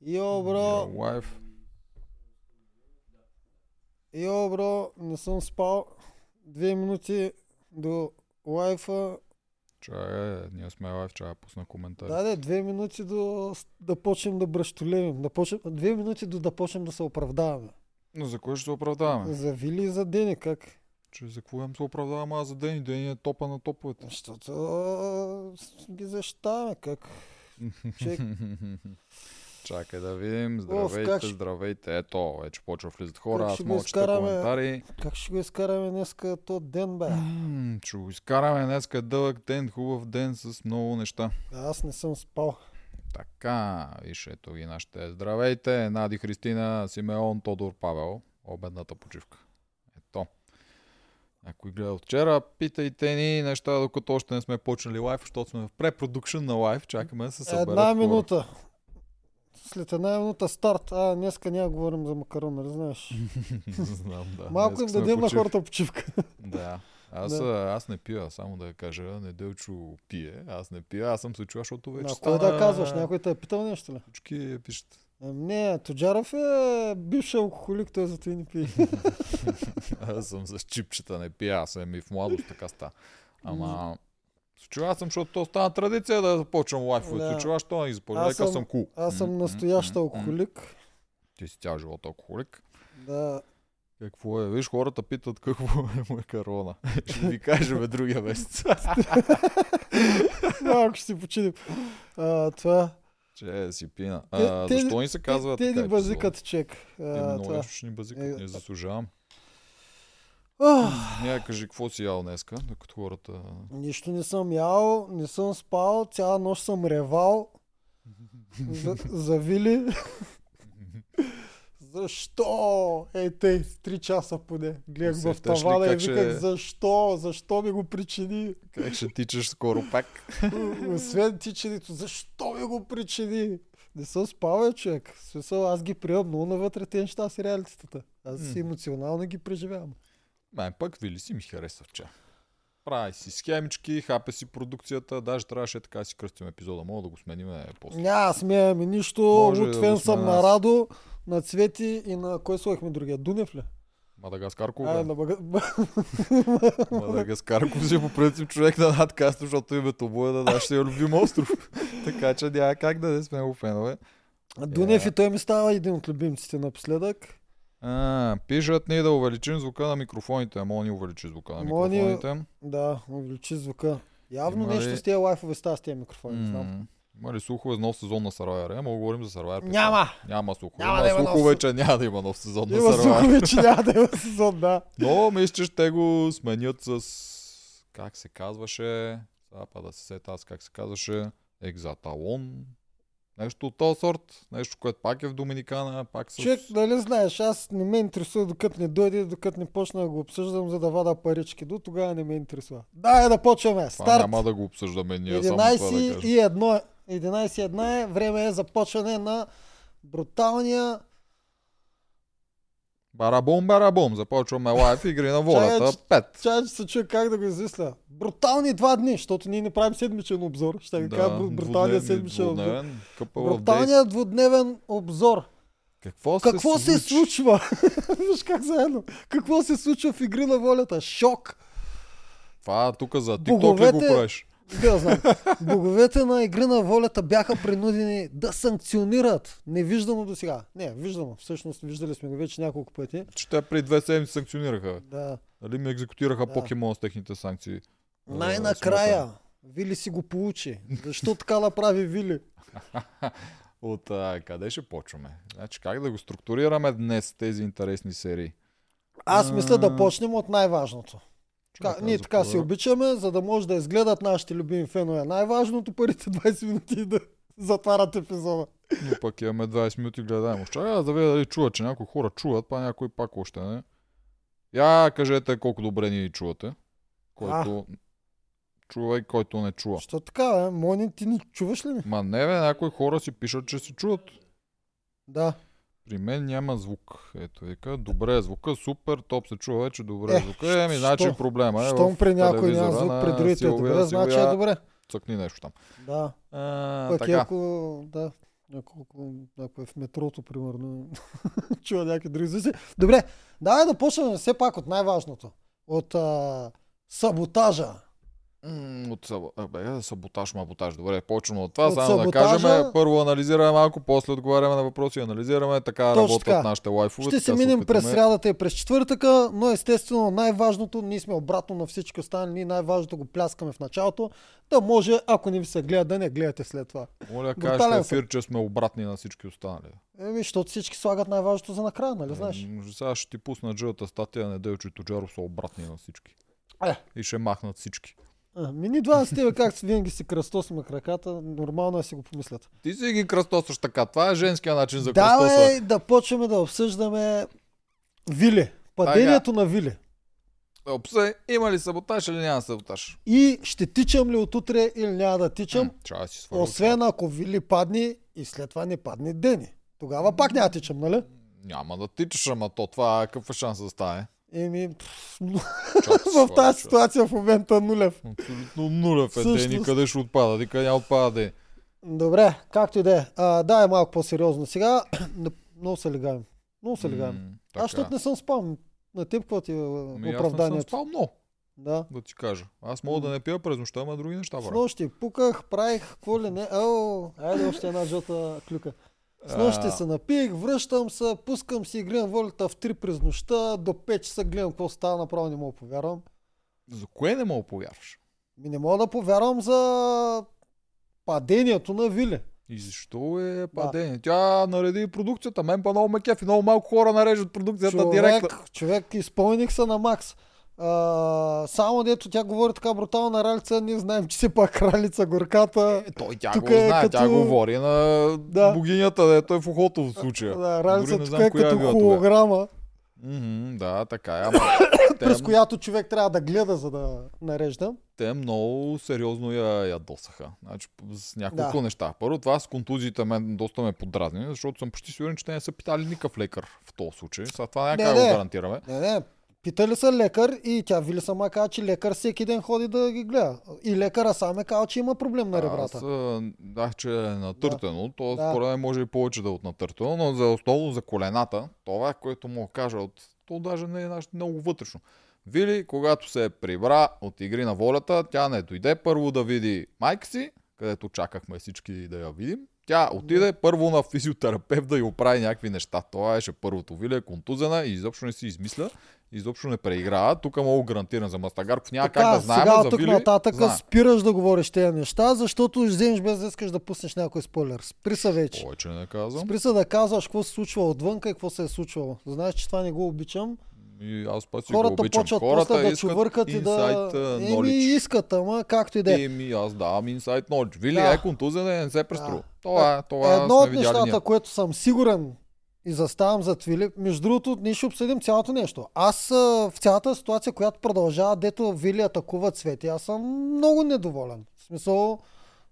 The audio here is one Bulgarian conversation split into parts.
Йо, бро, Лайф. йо, бро, не съм спал. Две минути до лайфа. Чай, е, ние сме лайф, да пусна коментари. Да, да, две минути до да почнем да бръщолевим. Да почнем, две минути до да почнем да се оправдаваме. Но за кое ще се оправдаваме? За Вили и за Дени, как? Че за какво им се оправдавам аз за ден и ден е топа на топовете. Защото ги защитаваме, как? Чек. Чакай да видим. Оф, Здравейте, ще- здравейте. Ето, вече почва влизат хора. Как Аз мога изкараме? коментари. Как ще го изкараме днеска то ден, бе? Ще го изкараме днес е дълъг ден, хубав ден с много неща. Аз не съм спал. Така, виж, ето ги нашите. Здравейте, Нади Христина, Симеон, Тодор, Павел. Обедната почивка. Ето. Ако гледа от вчера, питайте ни неща, докато още не сме почнали лайф, защото сме в препродукшн на лайф. Чакаме да се съберат Една минута. След една минута старт. А, днеска няма говорим за макарон, нали знаеш? Знам, да. Малко им дадем на хората почивка. Да. Аз, Да. аз не пия, само да я кажа, Неделчо пие, аз не пия, аз съм се чува, защото вече На стана... да казваш? Някой те е питал нещо ли? Всички пишат. Ем, Не, Тоджаров е бивш алкохолик, той и не пие. Аз съм с чипчета, не пия, аз съм и в младост, така ста. Ама... Се чува съм, защото то стана традиция да започвам лайфове. Да. Се чува, що не започвам. Аз съм- съм кул. Аз съм настоящ алкохолик. Ти си цял живот алкохолик. Да. Какво е? Виж, хората питат какво е макарона. Ще ви кажем другия месец. Малко ще си починим. А, това. Че си пина. Те- А, те- защо ни се казва те, те така ни базикат чек. А, много това. ще ни базикат, Е, ние заслужавам. Ние кажи какво си ял днеска, докато хората... Нищо не съм ял, не съм спал, цяла нощ съм ревал. За, за Вили. Защо? Ей, тъй, три часа поне. Гледах в тавана и как ще- виках, защо? Защо ми го причини? Как ще тичаш скоро пак? Освен тичането, защо ми го причини? Не съм спал, човек. Смисъл, аз ги приемам много навътре тези неща с реалитетата. Аз М. емоционално ги преживявам. Май пък Вили си ми харесва вчера. Прави си схемички, хапе си продукцията, даже трябваше така да си кръстим епизода. Мога да го сменим е, после. Няма смеяме нищо. Може да Отвен го съм на аз. Радо, на Цвети и на... Кой слухахме другия? Дунев ли? Мадагаскар А, кога? на бага... Мадагаскар си е по принцип човек на надкаст, защото името му е на нашия любим остров. така че няма как да не сме го фенове. Дунев Е. и той ми става един от любимците напоследък. А, пишат ни да увеличим звука на микрофоните. Ама ни увеличи звука на Ама ни- микрофоните. Да, увеличи звука. Явно Има нещо ли- с тези лайфове става с тези микрофони, не знам. Има ли слухове за нов сезон на Survivor? Е, мога говорим за Survivor. Няма! Няма слухове. Няма Има да има нов слухове, се- че няма да има нов сезон на Има Survivor. слухове, че няма да има сезон, да. Но мисля, че ще го сменят с... Как се казваше? Сега па да се сета аз как се казваше. Екзаталон. Нещо от този сорт. Нещо, което пак е в Доминикана, пак с... Човек, нали знаеш, аз не ме интересува докато не дойде, докато не почна да го обсъждам, за да вада парички. До тогава не ме интересува. Да, да почваме. Това Старт! няма да го обсъждаме ние, само това 11 да кажем. и 1. 11 и 1 е време е започване на бруталния... Барабом, барабом. Започваме лайф игри на волята. Пет. Чай, че се чуя как да го измисля. Брутални два дни, защото ние не правим седмичен обзор. Ще ви кажа бру- бруталния двудневни- седмичен обзор. Бруталният двудневен обзор. Какво, Какво се случи? случва? Виж как заедно. Какво се случва в игри на волята? Шок. Това тук за TikTok ли го Боговете- правиш? Да, знам. Боговете на игри на волята бяха принудени да санкционират. Невиждано до сега. Не, виждано. Всъщност виждали сме го вече няколко пъти. Че те при две седмици санкционираха. Да. Нали ми екзекутираха Да. покемон с техните санкции. Най-накрая Вили си го получи. Защо така направи Вили? От а, къде ще почваме? Значи как да го структурираме днес тези интересни серии? Аз мисля да почнем от най-важното. Чакай, ние така си обичаме, за да може да изгледат нашите любими фенове. Най-важното първите 20 минути да затварят епизода. Но пък имаме 20 минути гледаемост. Чакай да видя дали чуват, че някои хора чуват, па някои пак още не. Я кажете колко добре ни чувате. Който чува и който не чува. Що така, бе? Мони, ти ни чуваш ли ми? Ма не бе, някои хора си пишат, че си чуват. Да. При мен няма звук. Ето вика, добре е звука, супер, топ се чува вече, добре е звука. Еми, значи проблема е Щом при някой няма звук, при другите е добре, значи е добре. Цъкни нещо там. Да. А, Пък така, ако... Да. Няколко, ако е в метрото, примерно, чува някакви други звуци. Добре, давай да почнем все пак от най-важното. От а, саботажа. М, От сабо... а, бе, саботаж, маботаж. Добре, почваме от това. От Само да саботажа- кажем, първо анализираме малко, после отговаряме на въпроси, анализираме, така Точно работят така. нашите лайфове. Ще се минем през срядата и през четвъртъка, но естествено най-важното, ние сме обратно на всички останали, най-важното го пляскаме в началото, да може, ако не ви се гледа, да не гледате след това. Моля, кажете съм. ефир, че сме обратни на всички останали. Еми, защото всички слагат най-важното за накрая, нали знаеш? М, Сега ще ти пусна джълта статия, Неделчо и Тоджаров са обратни на всички. Е. И ще махнат всички. А, Ми ни два с тебе, както винаги си кръстосваме краката, нормално е си го помислят. Ти си ги кръстосваш така. Това е женския начин за кръстосване. Давай да почваме да обсъждаме Вили. Падението на Вили. Обсъй, има ли саботаж или няма саботаж? И ще тичам ли отутре или няма да тичам, М, си освен ако Вили падне и след това не падне Дени. Тогава пак няма да тичам, нали? Няма да тичаш, ама то това какъв е шанс да стане? Еми, в тази ситуация в момента нулев. Абсолютно нулев е Всъщност- Дени, къде ще отпада, ти къде няма отпада Дени. Добре, както и да е. Да, е малко по-сериозно сега. Много се легаем. Много се легаем. Аз защото не съм спал. На теб какво ти е Ами аз не съм оправданието? спал много, Да. да ти кажа. Аз мога да не пия през нощта, ама други неща С правя. нощи пуках, правих, какво ли не. О, айде още една жълта клюка. С нощи се напих, връщам се, пускам си, гледам волята в 3 през нощта, до 5 часа гледам какво става, направо не мога да повярвам. За кое не мога да повярваш? Ми не мога да повярвам за падението на Вили. И защо е падение? Тя нареди продукцията. Мен па много ме кефи. Много малко хора нареждат продукцията директно. Човек, човек, изпълних се на макс. А, само дето тя говори така брутална ралица, ние знаем, че си пак ралица горката. Е, той тя Тук го е знае, като- тя говори на Да. богинята, дето е в ухото в случая. Да, ралица тук е коя като холограма, Мгм, Да, така е. Ама през която човек трябва да гледа, за да нарежда. те много сериозно я ядосаха. Значи, с няколко Да. неща. Първо, това с контузиите мен доста ме подразни, защото съм почти сигурен, че те не са питали никакъв лекар в този случай. Сега това няма как го гарантираме. Не, не, питали са лекар и тя Вили сама каза, че лекар всеки ден ходи да ги гледа. И лекара сам е казал, че има проблем на ребрата. Аз а, дах, че е натъртено, то Да. според мен може и повече да е от натъртено, но за основно за колената, това, което да кажа, от, то даже не е много вътрешно. Вили, когато се прибра от игри на волята, тя не дойде първо да види майка си, където чакахме всички да я видим. Тя отиде първо на физиотерапевт да й оправи някакви неща. Това беше първото. Вили е контузена и изобщо не си измисля, изобщо не преиграва. Тук мога гарантирам за Мастагарков. Няма Така, как да знаем, сега тук Вили нататък знаем. спираш да говориш тези неща, защото вземеш без да искаш да пуснеш някой спойлер. Спри се вече. Повече не казвам. Спри се да казваш какво се случва отвънка и какво се е случвало. Знаеш, че това не го обичам. И аз път си Хората го обичам. почват Хората после да чувъркат и да... uh, Еми, knowledge. искат, ама както и да е. Еми, аз давам inside knowledge. Вили Да. е контузен, не се преструва. Да. Това, това Едно сме от нещата, ние. което съм сигурен и заставам зад Вили, между другото, ние ще обсъдим цялото нещо. Аз в цялата ситуация, която продължава, дето Вили атакува Цвети, аз съм много недоволен. В смисъл,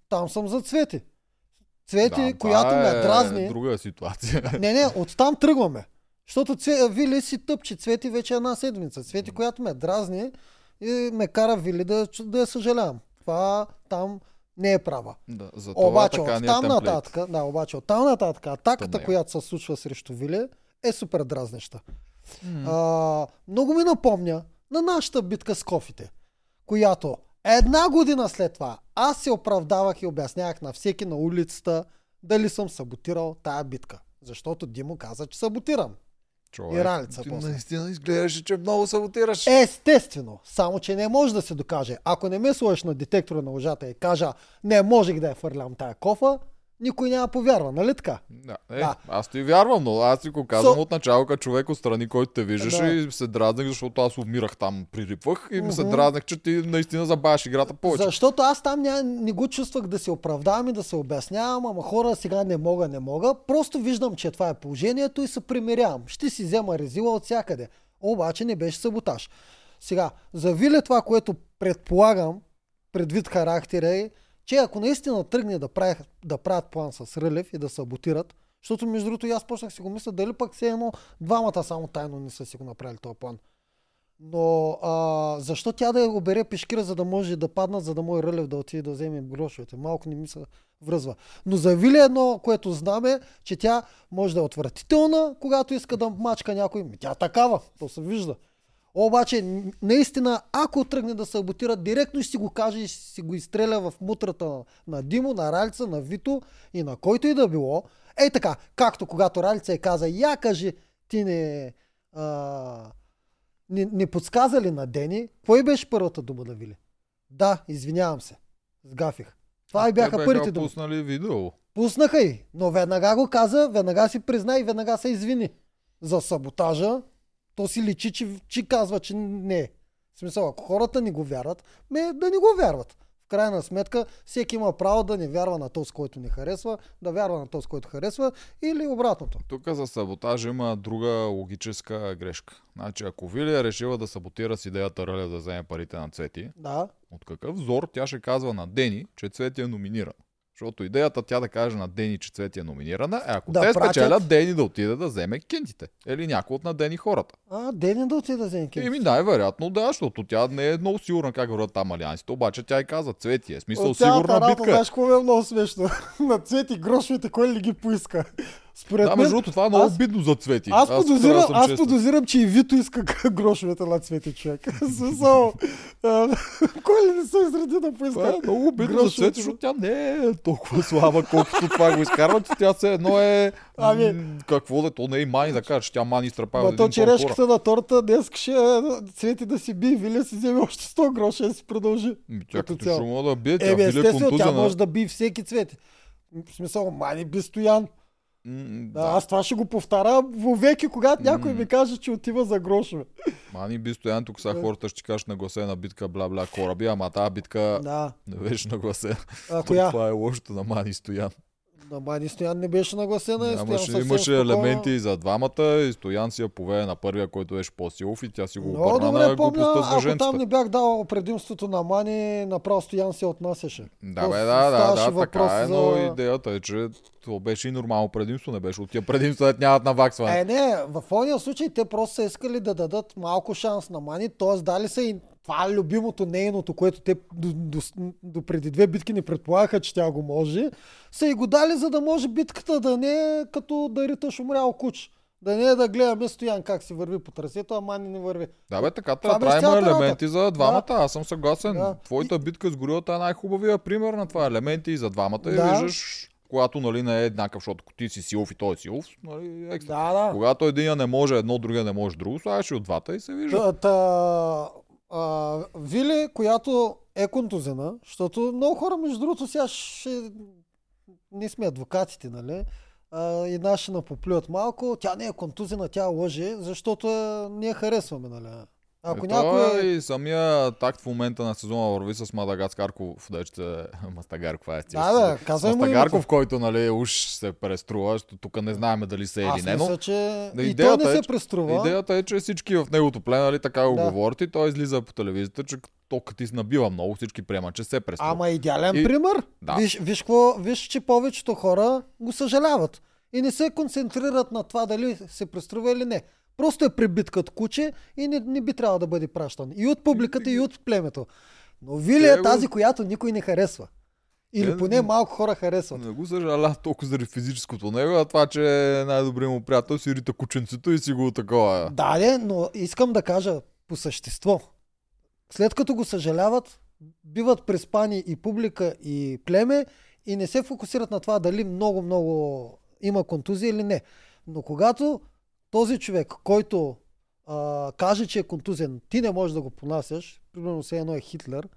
там съм за Цвети. Цвети, Да, която ме е дразни. друга ситуация. Не, не, оттам тръгваме. Защото цве... Вили си тъпче Цвети вече една седмица. Цвети, която ме дразни и ме кара Вили да, да я съжалявам. Това там не е права. да, за това Обаче така от е там темплейт. нататък, да, обаче от там нататък, атаката, Тъмнее. която се случва срещу Вили, е супер дразнеща. М. А, много ми напомня на нашата битка с кофите, която една година след това аз се оправдавах и обяснявах на всеки на улицата дали съм саботирал тая битка. Защото Димо каза, че саботирам. Човек, и раница ти после. наистина изглеждаше, че много саботираш. Естествено, само че не може да се докаже. Ако не ме сложиш на детектора на лъжата и кажа, не можех да я фърлям тая кофа, никой няма повярва, нали така? Да, е, Да. аз ти вярвам, но аз ти го казвам So- от начало, като човек отстрани, който те виждаше Да. и се дразнах, защото аз умирах там, пририпвах и ми се дразнах, че ти наистина забавяш играта повече. Защото аз там ня, не го чувствах да се оправдавам и да се обяснявам, ама хора сега не мога, не мога. Просто виждам, че това е положението и се примирявам. Ще си взема резила от всякъде. Обаче не беше саботаж. Сега, за Виле това, което предполагам, предвид характера е, че ако наистина тръгне да, правят, да правят план с Рълев и да саботират, защото между другото и аз почнах си го мисля, дали пък все едно двамата само тайно не са си го направили този план. Но а, защо тя да я обере пешкира, за да може да паднат, за да може Рълев да отиде да вземе грошовете? Малко не ми се връзва. Но за Вили едно, което знаме, че тя може да е отвратителна, когато иска да мачка някой. Ми, Тя е такава, то се вижда. Обаче, наистина, ако тръгне да саботира, директно ще си го каже и ще си го изстреля в мутрата на, на Димо, на Ралица, на Вито и на който и да било. Ей така, както когато Ралица е каза, я кажи, ти не, а, не, не подсказа ли на Дени, кой беше първата дума на Вили? Да, извинявам се. Сгафих. Това и бяха Те първите думи. пуснали видео. Пуснаха и, но веднага го каза, веднага си призна и веднага се извини. За саботажа, то си личи, че, че казва, че не е. В смисъл, ако хората не го вярват, ме да не го вярват. В крайна сметка, всеки има право да не вярва на този, който не харесва, да вярва на този, който харесва или обратното. Тук за саботаж има друга логическа грешка. Значи, ако Вили е решила да саботира с идеята Рълев да вземе парите на Цвети, Да, от какъв зор тя ще казва на Дени, че Цвети е номиниран? Защото идеята тя да каже на Дени, че Цвети е номинирана, е ако Да те пратят- спечелят Дени да отиде да вземе кентите. Или някой от на Дени хората. а Дени да отиде да вземе кенти. Еми най-вероятно да, защото тя не е много сигурна как върват там алиансите, обаче тя и каза Цвети е. Смисъл От сигурна работа, битка. знаеш какво е много смешно? на цвети грошовете, кой ли ги поиска? Според Да, между другото, това е много аз- обидно за Цвети. Аз, трябва подозирам, аз честен. подозирам, че и Вито иска грошовете на цвети човек. Смисъл, кой ли не се изреди да Това поиска? е много обидно за. Цвети, защото тя не е толкова слаба, колкото това го изкарват. Тя все едно е... Ами- Какво да е? То не е мани да кажеш, тя мани изтрапава. Ма то черешката на торта днес ще цвети да си би, Вили си вземе още 100 гроша да си продължи. Тя като ще да бие, тя Еми, е естествено, тя може да би всеки цвети. В смисъл, мани би стоян. М, Да. Аз това ще го повтаря вовеки, когато някой ми каже, че отива за грошове. Мани би стоян, тук сега хората ще кажат нагласена битка, бла-бла, кораби, ама тази битка Да. не беше нагласена. А, коя? Това е лошото на Мани Стоян. На Мани Стоян не беше нагласена. Стоян Нямаше, съвсем имаше спокойно. елементи и за двамата и Стоян си я повее на първия, който беше по-силов и тя си го Много обърна добре на помня, ако там женцата. не бях дал предимството на Мани, направо Стоян се отнасяше. Да, То бе, да, да, да, така е, за- но идеята е, че това беше и нормално предимство, не беше от тия предимства, да нямат наваксване. Е, не, в този случай те просто са искали да дадат малко шанс на Мани, т.е. дали са и това е любимото нейното, което те до, до, до преди две битки не предполагаха, че тя го може, са и го дали, за да може битката да не е като да риташ умрял куч. Да не е да гледаме Стоян как си върви по трасето, а Мани не върви. Да, бе, така трябва, беше трябва има елементи за двамата. Да. Аз съм съгласен. Да. Твоята битка с горилата е най-хубавия пример на това. Елементи и за двамата. И Да. виждаш, когато нали, не е еднакъв, защото ако ти си силов и той е силов, нали, екстра. Да, да. Когато един не може едно, другия не може друго, слагаш и от двата и се вижда. Та, та, а, Вили, която е контузена, защото много хора, между другото, сега ще... Ние сме адвокатите, нали? А, и наши напоплюят малко. Тя не е контузена, тя лъже, защото е, ние я харесваме, нали? Ако Ето някой... е- и самия такт в момента на сезона върви с Мадагаскарков, да ще Мастагарков, е Да, да, казвай му Мастагарков, който нали, уж се преструва, тук не знаем дали се е или не, но мисля, че Да, и той не е, се преструва. Идеята е, че всички в неговото племе, нали, така го Да. говорят и той излиза по телевизията, че то като ти се набива много, всички приемат, че се преструва. Ама идеален И- пример. Да. Виж, виж, какво, виж, че повечето хора го съжаляват. И не се концентрират на това дали се преструва или не. Просто е прибиткат куче и не, не би трябвало да бъде пращан. И от публиката, и от племето. Но Вили е тази, която никой не харесва. Или Те- поне малко хора харесват. Не го съжаля толкова заради физическото него, а това, че е най-добрият му приятел си рита кученцето и си го такова. Да, де, но искам да кажа по същество. След като го съжаляват, биват преспани и публика, и племе и не се фокусират на това дали много-много има контузия или не. Но когато този човек, който а, каже, че е контузен, ти не можеш да го понасяш, примерно все едно е Хитлер,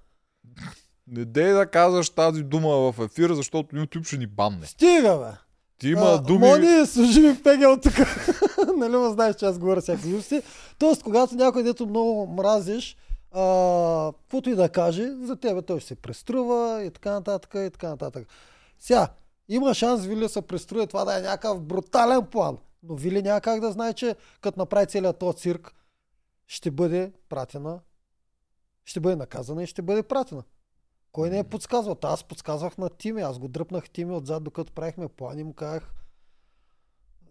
Не дей да казваш тази дума в ефира, защото YouTube ще ни банне. стига бе! Ти има А, думи... Мони, служи ми пегел тук. нали ме знаеш, че аз говоря всякакви глупости. Тоест, когато някой, дето много мразиш, каквото и да каже, за тебе той ще се преструва и така нататък, и така нататък. Сега, има шанс Вили да се преструва това да е някакъв брутален план. Но Вили няма как да знае, че като направи целият този цирк, ще бъде пратена, ще бъде наказана и ще бъде пратена. Кой не е подсказвал? Аз подсказвах на Тими, аз го дръпнах Тими отзад, докато правихме плани, му казах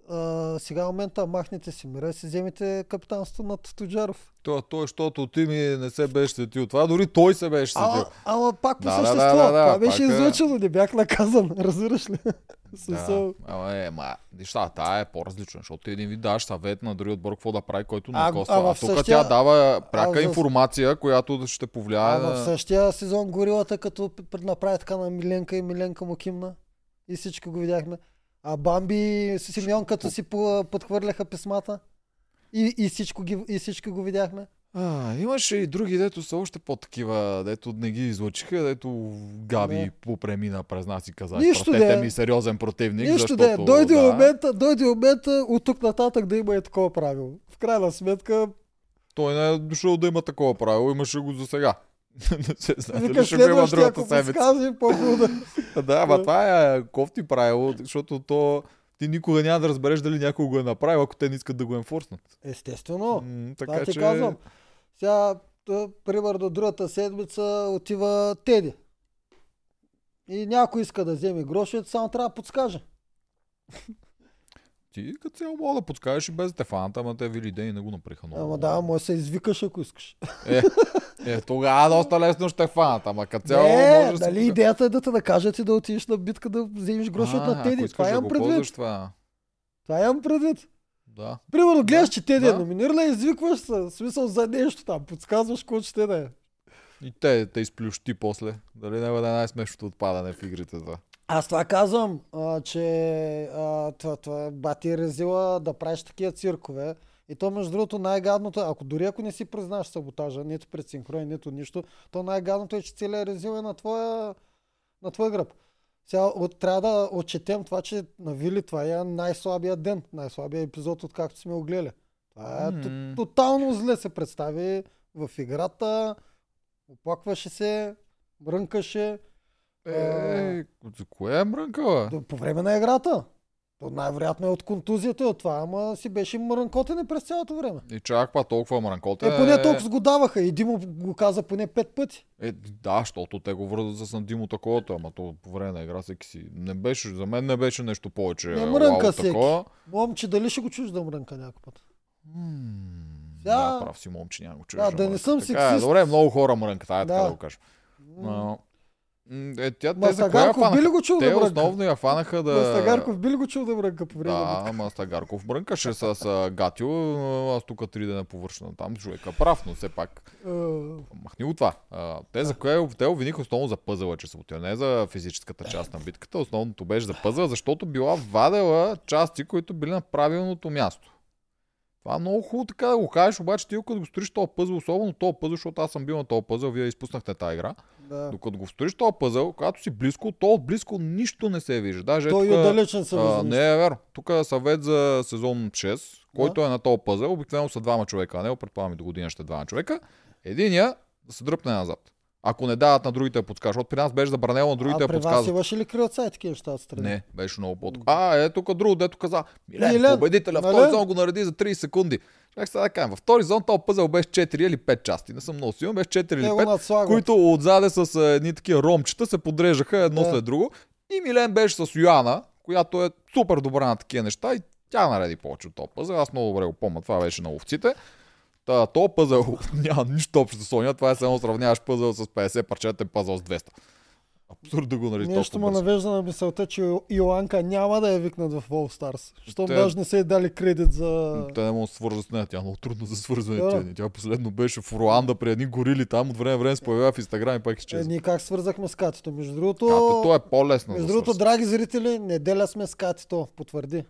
а, а, сега в момента махнете си мира и си вземете капитанството над Тоджаров. Това, той, защото ти ми не се беше сетил. Това дори той се беше сетил. Ама, ама пак по Да, да, да, същество. да, да, Това беше пак е- излъчено, не бях наказан, разбираш ли? Да, ама е, ма, неща, тая е по-различна, защото ти един вид даваш съвет на другия отбор какво да прави, който не А, коства. а А, в тук същия- тя дава пряка а информация, която ще повлияе А в същия сезон горилата, като направи така на Миленка и Миленка му кимна. И всички го видяхме. А Бамби и Симеон като си по- подхвърляха писмата. И, и, всичко ги, и всички го видяхме. А, имаше и други, дето са още по-такива, дето не ги излучиха, дето Габи Не. попремина през нас и каза, Нищо пратете де. ми сериозен противник, Нищо защото... да е. Дойде да, момента, дойде момента от тук нататък да има и такова правило. В крайна сметка, Той не е дошъл да има такова правило, имаше го за сега. вика ще го има следващия, другата ако седмица. подскази, по-хубаво да... Да, ама това е кофти правило, защото то ти никога няма да разбереш дали някой го е направил, ако те не искат да го енфорснат. Естествено. М, така ти че... казвам. Сега, примерно, другата седмица отива Теди. И някой иска да вземе грошовете, само трябва да подскаже. Ти като цяло мога да подскажеш и без Стефаната, ама те вили ден и не го направиха много. Ама да, може се извикаш, ако искаш. Е, е, тогава доста лесно ще фанат, ама като цяло Не, може да се... нали идеята е да те накажат и да отидеш на битка да вземеш грошовете А, на Теди. Това да имам предвид. ползваш това. Това имам предвид. Да. Примерно гледаш, Да, че Теди е да. номинирана и извикваш се. Смисъл за нещо там. Подсказваш какво ще да е. И те те изплющи после. Дали не бъде най-смешното отпадане в игрите това. Аз това казвам, а, че а, това, това бати е резила да правиш такива циркове. И то, между другото, най-гадното, ако дори ако не си признаеш саботажа, нито пред синхрон, нито нищо, то най-гадното е, че целият резил е на твоя, на твой гръб. Сега от, трябва да отчетем това, че на Вили това е най-слабия ден, най-слабия епизод, откакто сме го гледали. Това е тотално зле се представи в играта, оплакваше се, мрънкаше. Е, за кое е мрънкала? По време на играта. То най-вероятно е от контузията и от това, ама си беше мрънкотене през цялото време. И чак па толкова мрънкота. Е, поне толкова го даваха и Димо го каза поне пет пъти. Е, да, защото те го вързат с Надимо таковото, ама то по време на игра всеки си. Не беше, за мен не беше нещо повече. Не е, мрънка всеки. такова. Момче, дали ще го чуеш да мрънка някой път? М, Сега- Да, прав си, момче, няма го чуеш. Да, да не съм Е, сексист. добре, много хора мрънкат, ай, така Да. да го кажа. Но, е, тя, те коя би ли го чул Те да мрънка? основно я фанаха да... Мастагарков би ли го чул да мрънка по време Да? Мастагарков мрънкаше с а, Гатио, аз тук три дена повършна там, човека прав, но все пак махни го това. А, те за кое те обвиниха основно за пъзела, че са отива, не за физическата част на битката, основното беше за пъзела, защото била вадела части, които били на правилното място. Това е много хубаво така да го кажеш, обаче ти като го строиш този пъзел, особено този пъзел, защото аз съм бил на този пъзел, вие изпуснахте тази игра. Да. Докато го строиш този пъзел, когато си близко, то от близко нищо не се вижда. Даже Той тука- отдалечен се а, вижда. не е верно. Тук е съвет за сезон 6, който е на този пъзел. Обикновено са двама човека, а не предполагам и до година ще е двама човека. Единия да се дръпне назад. Ако не дават на другите да подскажат, защото при нас беше забранено на другите а да при вас подсказват. имаше ли и такива неща отстрани? Не, беше много по А, е тук друго, дето каза, Милен, Милен, победителя, нали? втори зон го нареди за 30 секунди. Чак сега да кажем, във втори зон този пъзел беше 4 или 5 части. Не съм много сигурен, беше 4 или Те го 5 надслагат. които отзаде с а, едни такива ромчета се подрежаха едно Да. след друго. И Милен беше с Йоана, която е супер добра на такива неща и тя нареди повече от този пъзел. Аз много добре го помня, това беше на овците. Та, то пъзел няма нищо общо с Соня, това е само сравняваш пъзел с 50 парчета и пъзел с 200. Абсурд да го нареди Нещо ме навежда на мисълта, че Йоанка няма да я викнат в All Stars. Щом Те- даже не са й дали кредит за... Те не могат да свържат с нея, тя е много трудно за свързване. Да. Тя, тя последно беше в Руанда при едни горили там, от време време се появява в Инстаграм и пак Е, изчезва. ние как свързахме с Катито? Между другото, Като е по-лесно между другото, драги зрители, неделя сме с Катито. Потвърди.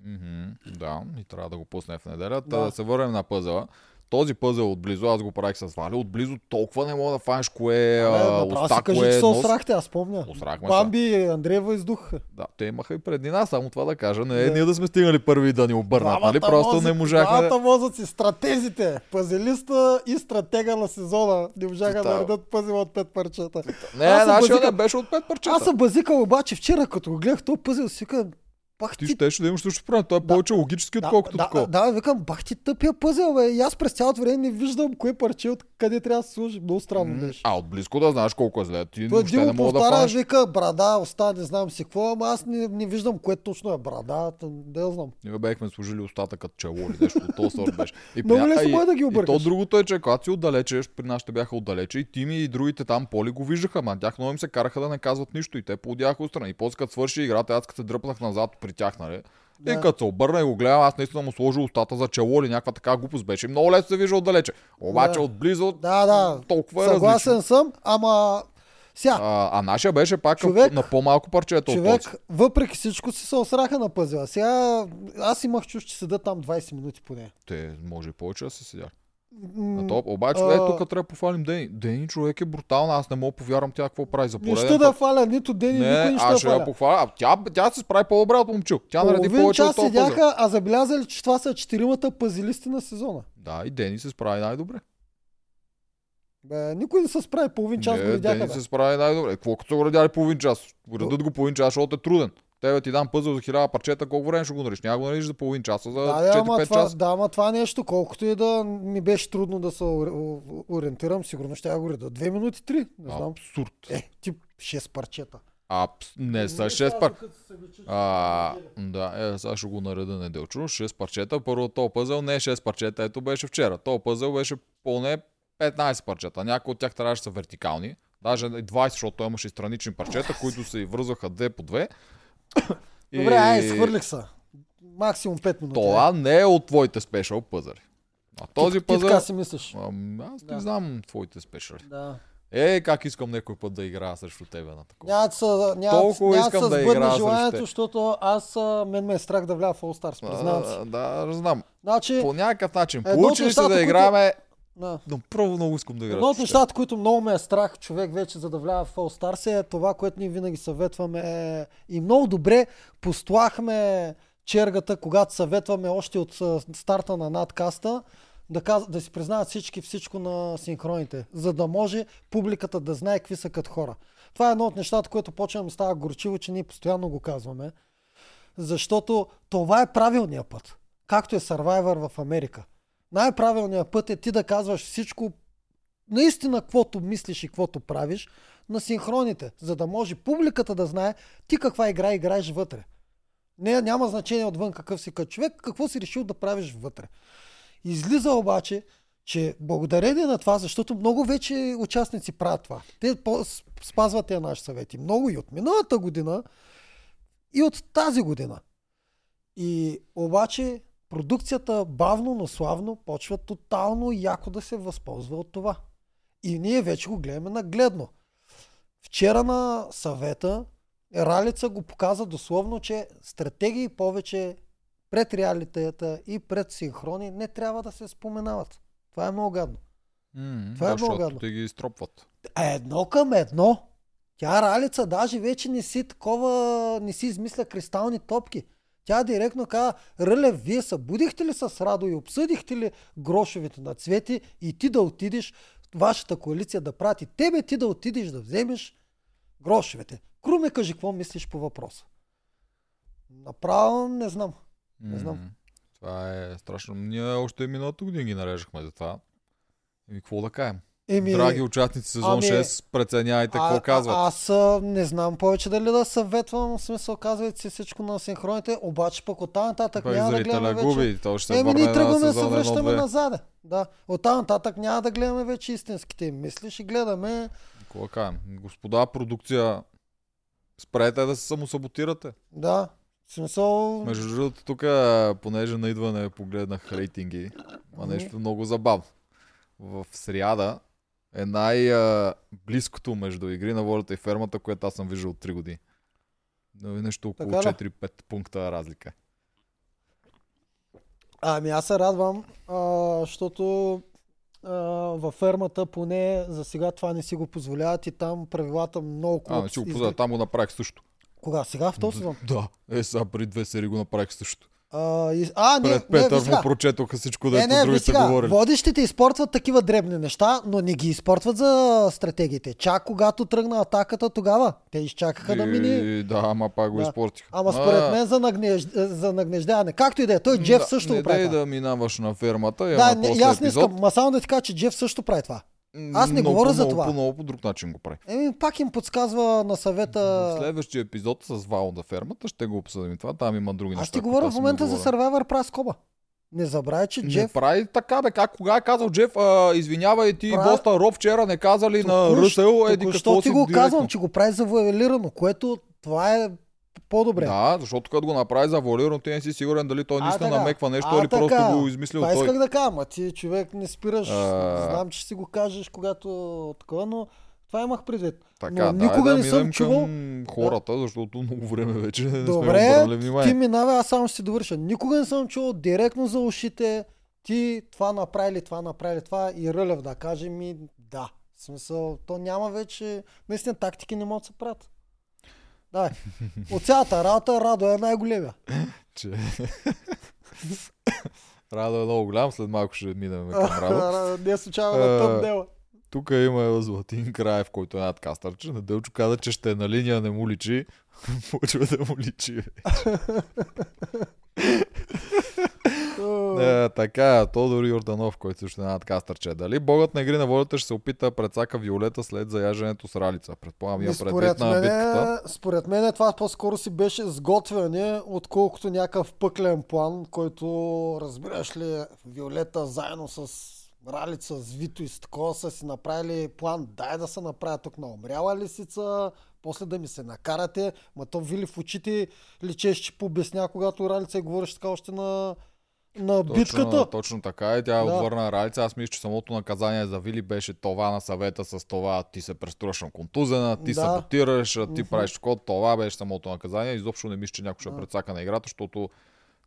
Мгм, Да, и трябва да го пусне в неделя. Да. Да. се върнем на пъзела. Този пъзел отблизо, аз го правих с Вали, отблизо толкова не мога да фанеш кое е уста, си кажи, кое че е се нос. осрахте, аз помня. Осрахме. Бамби и Андреева издухаха. Да, те имаха и преди нас, само това да кажа. Не е Да. ние да сме стигнали първи да ни обърнат, нали? Просто не можахме. Двамата мозъци, стратезите, пазелиста и стратега на сезона. Не можаха да наредат пъзела от пет парчета. Не, нашия базика- не беше от пет парчета. Аз съм базикал обаче вчера, като го гледах този пъзел, си викам, бах Ти ти щеше да имаш също проблем. Той е Да. повече логически, отколкото да, такова. да, да, викам, бах ти тъпия пъзел, бе. И аз през цялото време не виждам кое парче от къде трябва да се сложи. Много странно беше. А от близко да знаеш колко е зле. Ти Той въобще не Димо мога да повтаря, фанеш. вика брада, уста, не знам си какво, ама аз не, не виждам кое точно е брада, да я знам. Ние бехме сложили устата като чело или нещо от този сорт беше. И Много при- лесно и- може да ги И то объркаш. другото е, че когато си отдалече, при нас ще бяха отдалече и Тими и другите там поли го виждаха, ма тях много им се караха да не казват нищо и те поудяха отстрани. И после като свърши играта, аз като се дръпнах назад при тях, нали? И като се обърна и го гледам, аз наистина му сложил устата за чело или някаква така глупост беше. Много лесно се вижда отдалече. Обаче Да. отблизо Да, да, толкова е съгласен различно. съм, ама сега, А, а нашия беше пак Човек- на по-малко парчето от този. човек, въпреки всичко си се осраха на пъзела. Сега, аз имах чуш, че седа там 20 минути поне. Те може и повече да се седят. На топ. Обаче, а- е, тук трябва да пофалим Дени. Дени човек е брутална. Аз не мога повярвам тя какво прави за пореден път. да фаля нито ден, никой Не, не ще аз да ще я похваля. А тя, тя се справи по-добре от момчил. Тя нареди Половин повече от час този пъзел. седяха, а забелязали, че това са четиримата пазилисти на сезона. Да, и Дени се справи най-добре. Бе, никой не се справи половин час, го не. Дени се справи най-добре. Какво като са го половин час? Редат го половин час, защото е труден. Тебе ти дам пъзел за хиляда парчета, колко време ще го нариш? Няма го нариш за половин час, а за Да, да, ама 4-5 това, часа. да, ама това нещо, колкото и да ми беше трудно да се ориентирам, сигурно ще я го реда. Две минути, три, не знам. Абсурд. Е, тип 6 парчета. Апс... Не, са 6 пар... А, да, е, сега ще го нареда неделчо. 6 парчета. Първо то пъзел не е 6 парчета, ето беше вчера. То пъзел беше поне 15 парчета. Някои от тях трябваше да са вертикални. Даже и 20, защото той имаше странични парчета, които се и връзваха две по две. И Добре, ай, изхвърлих се. Максимум 5 минути. Това не е от твоите спешъл пъзъри. А този ти, ти пъзъл... така си мислиш. Ам, аз не Да. знам твоите спешъли. Да. Е, как искам някой път да играя срещу тебе на такова. Няма да се, няма, Толкова няма искам да да играя желанието, защото аз, а, мен ме е страх да вляза в All Stars, признавам си. А, да, знам. Значи, По някакъв начин. едно от Получи ли се да които- да. но първо много искам да играя. Едно от нещата, които много ме е страх човек вече за да вляза в All Stars е това, което ние винаги съветваме е... и много добре постлахме чергата, когато съветваме още от старта на надкаста, да, каз... да си признават всички всичко на синхроните, за да може публиката да знае какви са като хора. Това е едно от нещата, което почва да ми става горчиво, че ние постоянно го казваме. Защото това е правилният път. Както е Survivor в Америка. Най-правилният път е ти да казваш всичко наистина каквото мислиш и каквото правиш на синхроните, за да може публиката да знае ти каква игра играеш вътре. Не, няма значение отвън какъв си като човек, какво си решил да правиш вътре. Излиза обаче, че благодарение на това, защото много вече участници правят това. Те спазват тези наши съвети. Много и от миналата година, и от тази година. И обаче продукцията бавно, но славно почва тотално яко да се възползва от това. И ние вече го гледаме нагледно. Вчера на съвета Ралица го показа дословно, че стратегии повече пред реалитета и пред синхрони не трябва да се споменават. Това е много гадно. М, Това е защото много гадно. те ги изтропват. Е, Едно към едно. Тя Ралица даже вече не си такова, не си измисля кристални топки. Тя директно каза, Рълев, вие събудихте ли с Радо и обсъдихте ли грошовете на цвети и ти да отидеш, вашата коалиция да прати тебе, ти да отидеш да вземеш грошовете. Круме, кажи какво мислиш по въпроса. Направо не знам. Не знам. Това е страшно. Ние още миналата година ги нарежахме за това. И какво да кажем? Еми, Драги участници сезон ами, 6, преценяйте какво казват. А, аз не знам повече дали да съветвам, в смисъл казвайте си всичко на синхроните, обаче пък от тази нататък няма да гледаме вече. губи. То ще Еми, ние тръгваме да се връщаме 1-2. назад. Да. От тази нататък няма да гледаме вече истинските им мисли, ще гледаме. Кажем? Господа, продукция, спрете да се самосаботирате. Да. Смисъл. Между другото, тук, понеже на идване погледнах рейтинги, а Мгм. нещо много забавно. В сряда е най-близкото между игри на волята и фермата, което аз съм виждал от 3 години. Но е нещо около ли? 4-5 пункта разлика. Ами аз се радвам, а, защото а, във фермата поне за сега това не си го позволяват и там правилата много А, не си го познавам, там го направих също. Кога? Сега в този сезон? Да, е сега преди две серии го направих също. А, и... а не, Пред не, Петър сега. му прочетоха всичко, Не, дето не, другите сега, говорили. водещите изпортват такива дребни неща, но не ги изпортват за стратегиите. Чак когато тръгна атаката, тогава те изчакаха да мине. И, да, ама пак го Да. изпортиха. Ама според А, мен за, нагнеж... за нагнеждаване. Както и да е, той Джеф да, също не го прави. това. да минаваш на фермата. Да, не, и аз не искам. Ма само да ти кажа, че Джеф също прави това. Аз не Много говоря за това. По, много по друг начин го прави. Еми, пак им подсказва на В съвета. следващия епизод с Вал на фермата ще го обсъдим това. Там има други Аз неща. ти които говоря в не момента за. Survivor прав скоба. Не забравяй, че Не Джеф прави така, бе. Как, кога е казал Джеф, а, извинявай ти, Прави- Боста Роб вчера не казали на Току- Ръсел, еди току-що какво ти го директно. казвам, че го прави завуалирано, което това е по-добре. Да, защото като го направи за волирано, ти не си сигурен дали той наистина намеква нещо А, или просто така. го измислил Това той. исках да кажа, ма ти човек не спираш. А. Знам, че си го кажеш, когато такова, но това имах предвид. Така, но никога да не съм чувал. към хората, защото много време вече не сме обърнали ти внимание. минава, аз само ще си довърша. Никога не съм чувал директно за ушите, ти това направи ли, това направи ли, това и Рълев да каже ми да. В смисъл, то няма вече, наистина тактики не могат да се правят. Давай. От цялата работа Радо е най-големия. Че... Радо е много голям, след малко ще минем към Радо. Не случайно на А, тъм дела. Тук има Златин Краев, който е надкастърче. Неделчо каза, че ще е на линия, не му личи. Почва да му личи. Е, така, Тодор Йорданов, който също е надкастърче. Дали богът на игри на волята ще се опита да прецака Виолета след заяждането с Ралица? Предполагам, има предвид според, на битката. мен, според мен това по-скоро си беше сготвяне, отколкото някакъв пъклен план, който, разбираш ли, Виолета заедно с Ралица, с Вито и с такова са си направили план, дай да се направя тук на умряла лисица, после да ми се накарате, ма то вили в очите личеше, че пообясня, когато Ралица и говореше така още на, на битката. Точно, точно така и тя Да. да. отвърна Ралица. Аз мисля, че самото наказание за Вили беше това на съвета с това ти се преструваш на контузена, ти Да. саботираш, ти Мгм. правиш код. Това беше самото наказание. Изобщо не мисля, че някой ще Да. прецака на играта, защото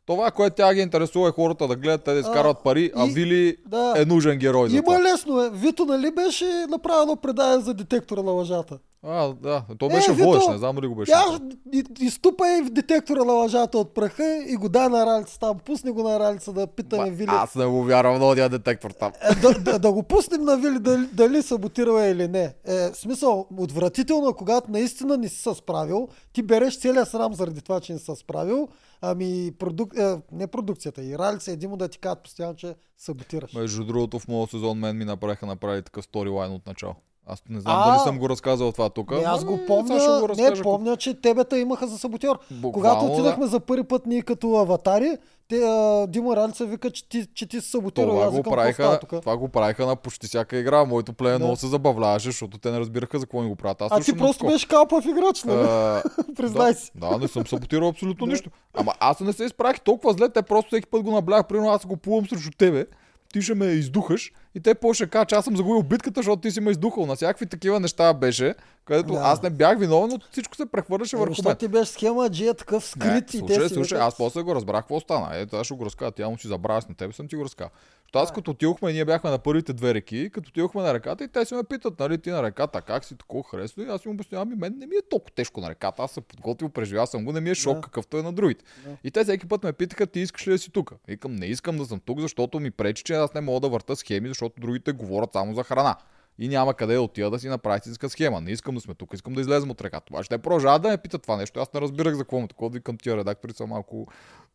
това, което тя ги интересува е хората да гледат, те да изкарват пари, а и- Вили Да. е нужен герой за Има това. лесно е. Вито, нали беше направено предание за детектора на лъжата? А, да, то Е, беше Вито, водещ, не знам дали го беше. Я направил. и- изтупай в детектора на лъжата от праха и го дай на Ралица там. Пусни го на Ралица да питаме Ба, Вили. Аз не го вярвам на одия детектор там. Е, да, да, да, го пуснем на Вили дали, дали саботирал е или не. Е, смисъл, отвратително е, когато наистина не си се справил, ти береш целия срам заради това, че не си се справил, ами продук... е, не продукцията, и Ралица и Димо да ти кажат постоянно, че саботираш. Между другото, в моят сезон мен ми направиха направи такъв сторилайн от начало. Аз не знам А, дали съм го разказал това тук. Не, аз го е, помня, го не, разкажа. помня, че тебета имаха за саботьор. Буквално, Когато да. отидахме за първи път ние като аватари, те, а, Димо Ралица вика, че ти, че ти си саботирал. Това Аз го, правиха, това го правиха на почти всяка игра. Моето племе Да. много се забавляваше, защото те не разбираха за какво ни го правят. Аз А ти просто беше калпав играч, нали? А, Признай да, си. Да, не съм саботирал абсолютно Да. нищо. Ама аз не се изправих толкова зле, те просто всеки път го наблях. Примерно аз го плувам срещу тебе, ти ще ме издухаш и те по ще кажат, че аз съм загубил битката, защото ти си ме издухал. На всякакви такива неща беше, където Да. аз не бях виновен, но всичко се прехвърляше Е, върху мен. ти беше схема, Джи е такъв скрит Не, и те слушай, си слушай, аз после го разбрах какво стана. Ето, аз ще го разкажа. Тя му си забравя на тебе, съм ти го разказал. Защото аз като отидохме, ние бяхме на първите две реки, като отидохме на реката и те си ме питат, нали, ти на реката, как си такова харесва? И аз им обяснявам, ами мен не ми е толкова тежко на реката, аз се подготвил, преживял съм го, не ми е шок, Да. какъвто е на другите. Да. И те всеки път ме питаха, ти искаш ли да си тук? Викам, не искам да съм тук, защото ми пречи, че аз не мога да върта схеми, защото другите говорят само за храна. И няма къде да отида да си направя истинска схема. Не искам да сме тук, искам да излезем от реката. Това ще продължават да ме питат това нещо. Аз не разбирах за какво му такова. Викам тия редактори са малко,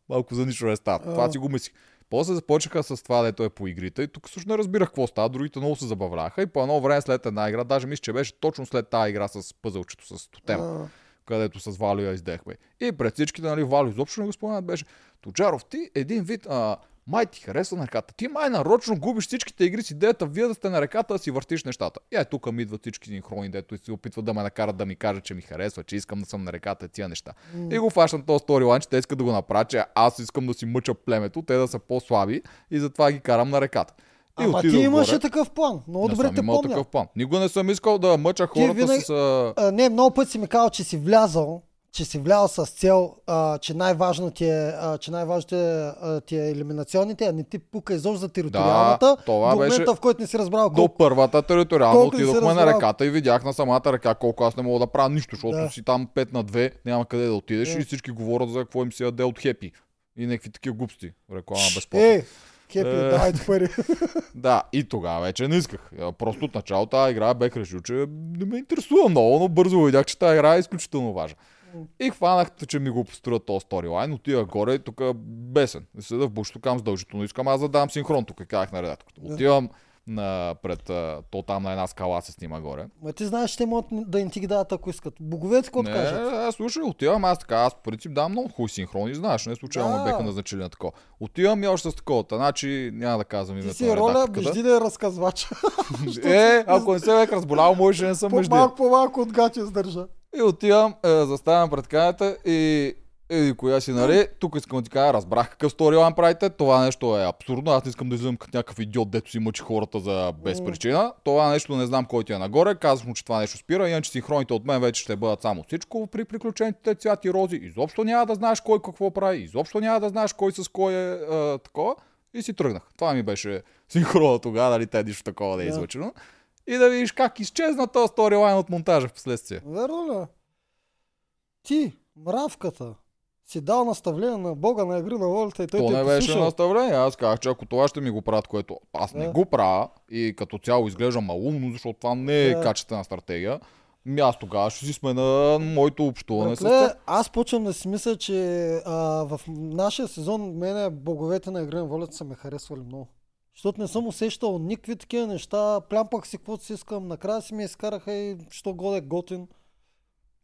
малко за нищо не стават. Това си го мислих. После започнаха с това, дето е по игрите. И тук също не разбирах какво става. Другите много се забавляха. И по едно време след една игра, даже мисля, че беше точно след тази игра с пъзълчето, с тотема където с Валю я издехме. И пред всичките, нали, Валю изобщо не го споменат, беше Тоджаров, ти един вид, а, май ти харесва на реката. Ти май нарочно губиш всичките игри с идеята, вие да сте на реката да си въртиш нещата. И е, тук ми идват всички синхрони, дето се опитват да ме накарат да ми кажат, че ми харесва, че искам да съм на реката, тия неща. И го фащам този сторилайн, че те искат да го направят, че аз искам да си мъча племето, те да са по-слаби и затова ги карам на реката. И Ама ти имаше горе. такъв план. Много Не добре съм те имал помня. такъв план. Никога не съм искал да мъча хората винаги- с... А, не, много пъти си ми казал, че си влязал, че си влязал с цел, а, че най-важно ти е, а, че най-важно е, а, ти е елиминационните, а не ти пука изобщо за териториалната. това до момента, беше- в който не си разбрал До колко. първата териториална отидохме на реката и видях на самата река колко аз не мога да правя нищо, защото Да. си там 5 на 2, няма къде да отидеш Да. и всички говорят за какво им си яде от хепи. И някакви такива глупости. Реклама безплатно. Е, кепи, Е. давайте пари. Да, и тогава вече не исках. А, Просто от начало тази игра бех решил, че не ме интересува много, но бързо видях, че тази игра е изключително важна. И хванах, че ми го построят този сторилайн, отивах горе и тук бесен. И седа в бушто, кам задължително искам, аз да дам синхрон тук, казах на редакторката. Да. Отивам на, пред, то там на една скала се снима горе. Ма ти знаеш, че те могат да им ти ги дадат, ако искат. Боговете, какво не, кажат? аз слушай, отивам, аз така, аз по принцип давам много хубави синхрони, знаеш, не случайно Да. ме беха назначили на такова. Отивам и още с такова, значи няма да казвам Ти името си на роля редакторката. междинен разказвач. Е, ако не се бях разболял, може да не съм между. По-малко, по-малко от гати издържа. И отивам, е, заставам пред каята и Еди, коя си, нали? Тук искам да ти кажа, разбрах какъв сторилайн правите. Това нещо е абсурдно. Аз не искам да излизам като някакъв идиот, дето си мъчи хората за без причина. Това нещо не знам кой ти е нагоре. Казвам му, че това нещо спира. Иначе синхроните от мен вече ще бъдат само всичко при приключените цвяти рози. Изобщо няма да знаеш кой какво прави. Изобщо няма да знаеш кой с кой е а, такова. И си тръгнах. Това ми беше синхрона тогава, дали те нищо такова да е Да. излъчено. И да видиш как изчезна този сторилайн от монтажа в последствие. Верно ли? Ти, мравката, си дал наставление на Бога на игри на волята и той То те не е беше наставление. Аз казах, че ако това ще ми го правят, което аз не Да. го правя и като цяло изглежда малумно, защото това не е Да. качествена стратегия, ми аз тогава ще си смена моето общуване с Братле, тях. аз почвам да си мисля, че а, в нашия сезон мене боговете на игра на волята са ме харесвали много. Защото не съм усещал никакви такива неща, плямпах си каквото си искам, накрая си ме изкараха и що годе готин.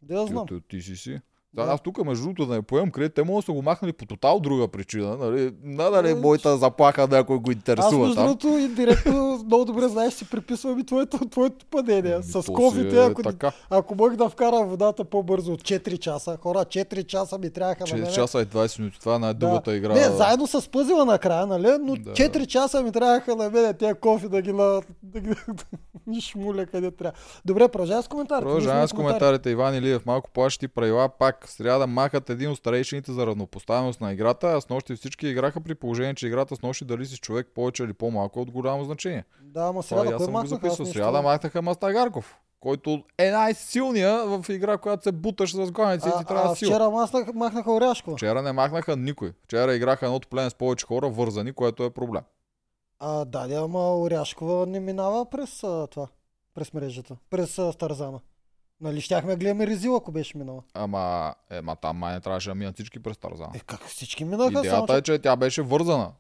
Да я знам. Ти, ти си си. Да, Да. аз тук между другото да не поемам кредит, те могат да са го махнали по тотал друга причина. Нали? Надали Е, моята заплаха да някой го Аз интересува между там. другото и директно много добре знаеш, си приписвам и твоето, твоето падение. Ами, С кофите, е ако, така. ако мога да вкара водата по-бързо от 4 часа, хора, 4 часа ми трябваха на 4 мен. часа и 20 минути. Това е най-дългата игра. Не, заедно с пъзела накрая, нали? Но Да. 4 часа ми трябваха на мен тези кофи да ги на... да ги ни шмуля къде трябва. Добре, продължавай с коментар. Продължаваме с коментарите. Иван Илиев, малко плащи правила пак. В сряда махат един от старейшините за равнопоставеност на играта, а с нощи всички играха при положение, че играта с нощи дали си човек повече или по-малко е от голямо значение. Да, ама Това сега аз кой съм го записал. Сряда махнаха Мастагарков, който е най-силния в игра, която се буташ с главници и ти трябва а, сила. вчера махнаха, махнаха Оряшкова. Вчера не махнаха никой. Вчера играха едното племе с повече хора вързани, което е проблем. А, да, да, ама Оряшкова не минава през а, това. През мрежата. През а, Тарзана. Нали, щяхме да гледаме Резил, ако беше минала. Ама, е, ма там май не трябваше да минат всички през Тарзан. Е, как всички минаха? само, Идеята че... е, че тя беше вързана.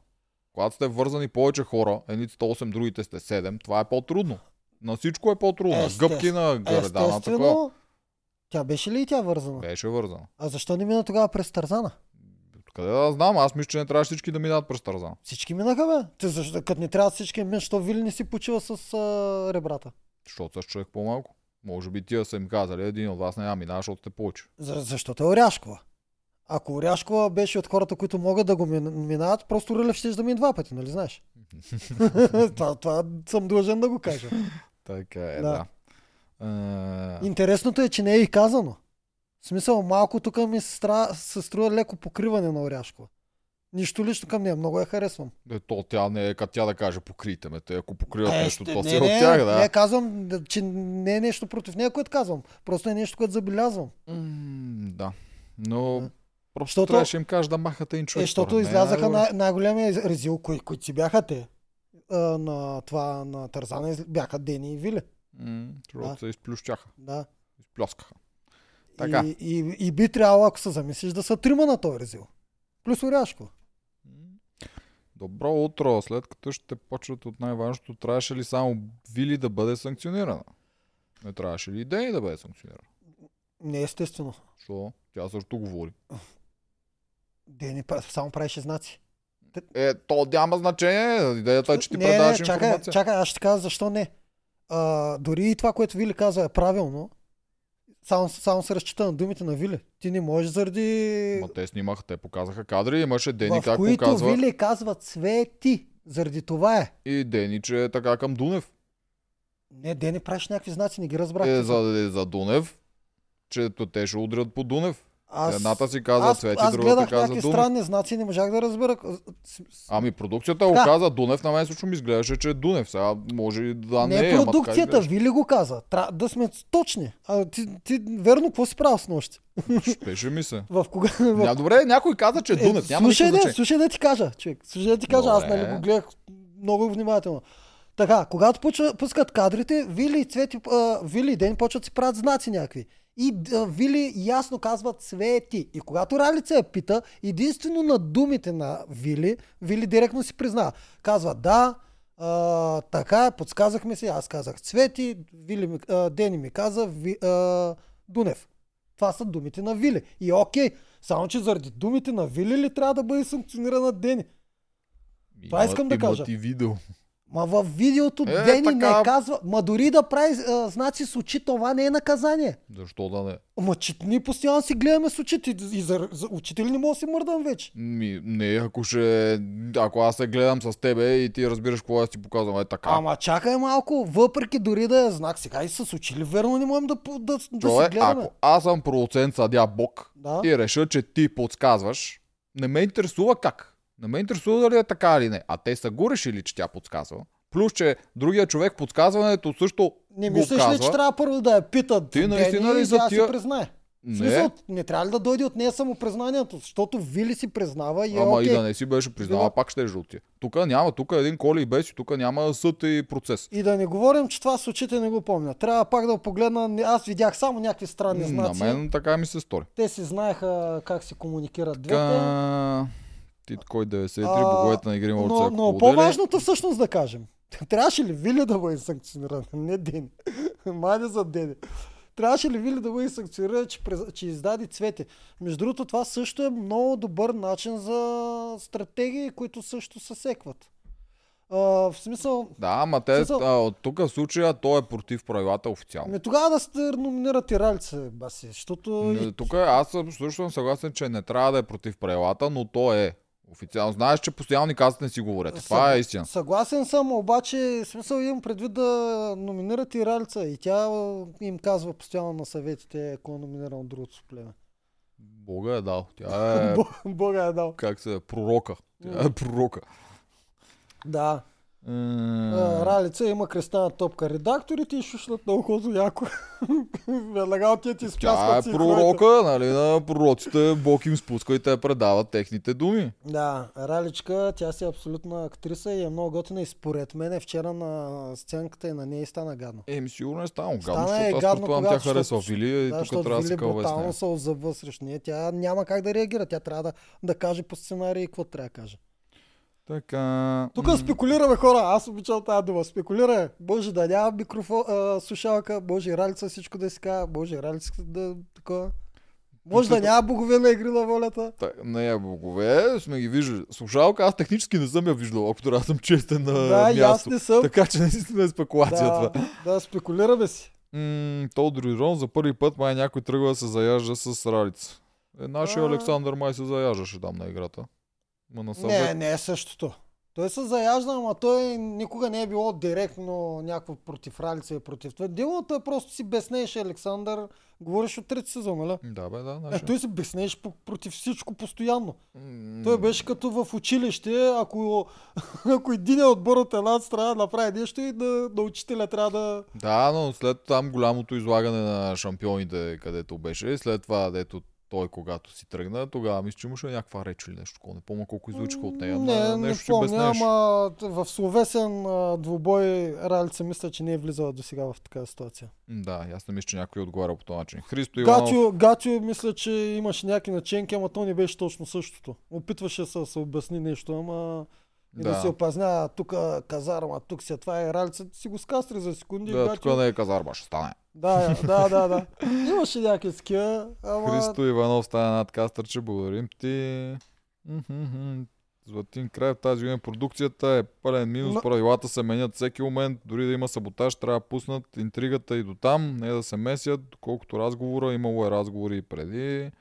Когато сте вързани повече хора, едните сте 8, другите сте 7, това е по-трудно. На всичко е по-трудно. На Естествено. гъбки, на гърдана, такова. Естествено, тя беше ли и тя вързана? Беше вързана. А защо не мина тогава през Тарзана? Къде да знам? Аз мисля, че не трябваше всички да минат през Тарзан. Всички минаха, бе. Те защо, като не трябва всички мен, що Вили не си почива с а, ребрата? Защото с човек по-малко. Може би тия са им казали, един от вас няма мина, защото сте повече. За, защото е Оряшкова. Ако Оряшкова беше от хората, които могат да го мин- минават, просто Рълев ще да мине два пъти, нали знаеш? това, това съм длъжен да го кажа. Така е, Да. да. Интересното е, че не е и казано. В смисъл, малко тук ми се струва леко покриване на Оряшкова. Нищо лично към нея, много я харесвам. е, то тя не е като тя да каже покрийте ме. Те ако покриват Е, нещо, ще- то не, си е не, от тях, да. Не казвам, че не е нещо против нея, което казвам. Просто е нещо, което забелязвам. М, да. Но Да. просто Защото- трябваше им кажа да махате един човек. е, защото излязаха най-добре. най- най-големия резил, кои, които си бяха те. А, на това, на Тарзана бяха Дени и Виле. М, Защото Да. се изплющяха. Да. Изплескаха. Така. И, и, и, би трябвало, ако се замислиш, да са трима на този резил. Плюс Оряшко. Добро утро. След като ще почват от най-важното, трябваше ли само Вили да бъде санкционирана? Не трябваше ли и Дени да бъде санкционирана? Не естествено. Що? Тя също говори. Дени само правеше знаци. Е, то няма значение. Идеята е, че ти не, предаваш не, чакай, информация. чакай, аз ще кажа защо не. А, дори и това, което Вили каза е правилно. Само, само се разчита на думите на Вили. Ти не можеш заради... Ма те снимаха, те показаха кадри, имаше Дени в как които показва. Вили казва цвети. Заради това е. И Дени, че е така към Дунев. Не, Дени правиш някакви знаци, не ги разбрах. Е, за, е, за Дунев, че те ще удрят по Дунев. Аз, Едната си каза аз, Цвети, аз другата гледах каза някакви Дунев. странни знаци не можах да разбера. Ами продукцията го каза Дунев, на мен също ми изглеждаше, че е Дунев. Сега може и да не, не е, ама така продукцията, изглеждаше. Вили го каза. Трябва да сме точни. А ти, ти верно, какво си правил с нощи? Шпеше ми се. В кога? Ня, добре, някой каза, че е Дунев. Няма слушай, да, слушай да ти кажа, човек. Слушай да ти кажа, аз Добре. нали го гледах много внимателно. Така, когато пускат кадрите, Вили и Цвети, а, Вили и Дени почват си правят знаци някакви. И а, Вили ясно казват Цвети. И когато Ралица я пита, единствено на думите на Вили, Вили директно си признава. Казва да, а, така е, подсказахме си, аз казах Цвети, Вили ми, а, Дени ми каза ви, а, Дунев. Това са думите на Вили. И окей, само че заради думите на Вили ли трябва да бъде санкционирана Дени? Това искам да кажа. Имат и видео. Ма в видеото Е, Дени така. не казва, ма дори да прави а, знаци с очи, това не е наказание. Защо да не? Ма че ние постоянно си гледаме с очите и за, за очите ли не мога да си мърдам вече? Ми, не, ако ще... Ако аз се гледам с тебе и ти разбираш какво аз ти показвам, е така. Ама чакай малко, въпреки дори да е знак, сега и с очи ли верно не можем да, да, да, да си гледаме? ако аз съм продуцент, съдя Бог Да. и реша, че ти подсказваш, не ме интересува как. Не ме интересува дали е така или не. А те са го решили, че тя подсказва. Плюс, че другия човек подсказването също Не го мислиш ли, че трябва първо да я питат Ти наистина ли и за тия- си признае? Не, смисъл, не трябва ли да дойде от нея самопризнанието? Защото Вили си признава и е ама окей. и да не си беше признала, Била- пак ще е жълти. Тук няма, тук е един коли и без, тук няма съд и процес. И да не говорим, че това с очите не го помня. Трябва пак да погледна. Аз видях само някакви странни На знаци. мен така ми се стори. Те си знаеха как си комуникират двете. Ти кой 93, А, боговете на игри Но, но по-важното всъщност да кажем. Трябваше ли Вили да бъде санкциониран? Не Дени. Майде за Дени. Трябваше ли Вили да бъде санкциониран, че, че издаде цвете? Между другото, това също е много добър начин за стратегии, които също се секват. А, в смисъл, Да, ама те, Смисъл- а, от тук в случая той е против правилата официално. Ами тогава да сте номинират и ралица, баси, защото... Не, Тук аз съм също съм съгласен, че не трябва да е против правилата, но то е официално. Знаеш, че постоянно ни казват не си говорят. Това Съг- е истина. Съгласен съм, обаче смисъл имам предвид да номинират и Ралица и тя им казва постоянно на съветите, ако е номиниран от другото племе. Бога е дал. Тя е, Бо- Бога е дал. как се, пророка. Тя е пророка. Да. А, Ралица има кръстена топка. Редакторите и шушлят на ухото яко. Веднага отиват и Тя е пророка, нали, на пророците. Бог им спуска и те предават техните думи. Да, Раличка, тя си е абсолютна актриса и е много готина и според мен вчера на сценката и на нея й стана гадно. Еми, сигурно е станало гадно, Стана защото е аз гадно, предполагам, тя харесва Вили и Да, тук трябва да се кълва с нея. се озъбва срещу нея. Тя няма как да реагира. Тя трябва да, да каже по сценарий какво трябва да каже. Така... Тук спекулираме хора. Аз обичам тази дума. Спекулираме. Може да няма микрофон, а, слушалка, може ралица всичко да си казва, може ралица да такова. Може да няма богове на игри на волята. Та, не е богове, сме ги виждали. Слушалка, аз технически не съм я виждал, ако трябва да съм честен на да, и място. не съм. Така че наистина е спекулация да, да, спекулираме си. М, за първи път май някой тръгва да се заяжда с Ралица. Е, нашия А. Александър май се заяждаше там на играта. Ма на Не, съвет. не е същото. Той се заяжда, ама той никога не е било директно някакво против Ралица и против това. Делото е просто си безнееше Александър. Говориш от трети сезон, нали? Да, бе, да. Е, Нашия. той се безнееше по- против всичко постоянно. М, Той беше като в училище, ако, ако един отбор от една страна направи нещо и на, на учителя трябва да... Да, но след там голямото излагане на шампионите, където беше, след това, дето той когато си тръгна, тогава мисля, че имаше някаква реч или нещо такова. Не помня колко излучиха от нея. не, ама не нещо помня, обясняваше. ама в словесен двубой Ралица мисля, че не е влизала до сега в такава ситуация. Да, аз не мисля, че някой отговаря по този начин. Христо Иванов. Гатио, Гатио мисля, че имаше някакви наченки, ама то не беше точно същото. Опитваше се да се обясни нещо, ама и да, Да. си опазня тук казарма, тук си, това е ралица, си го скастри за секунди. Да, Гатио... тук не е казарма, ще стане. Да, да, да, да. Имаше някакви такива, ама... Христо Иванов стана над кастърче, благодарим ти. Златин край в тази година продукцията е пълен минус, Но- правилата се менят всеки момент, дори да има саботаж, трябва да пуснат интригата и до там, не да се месят, колкото разговора, имало е разговори и преди.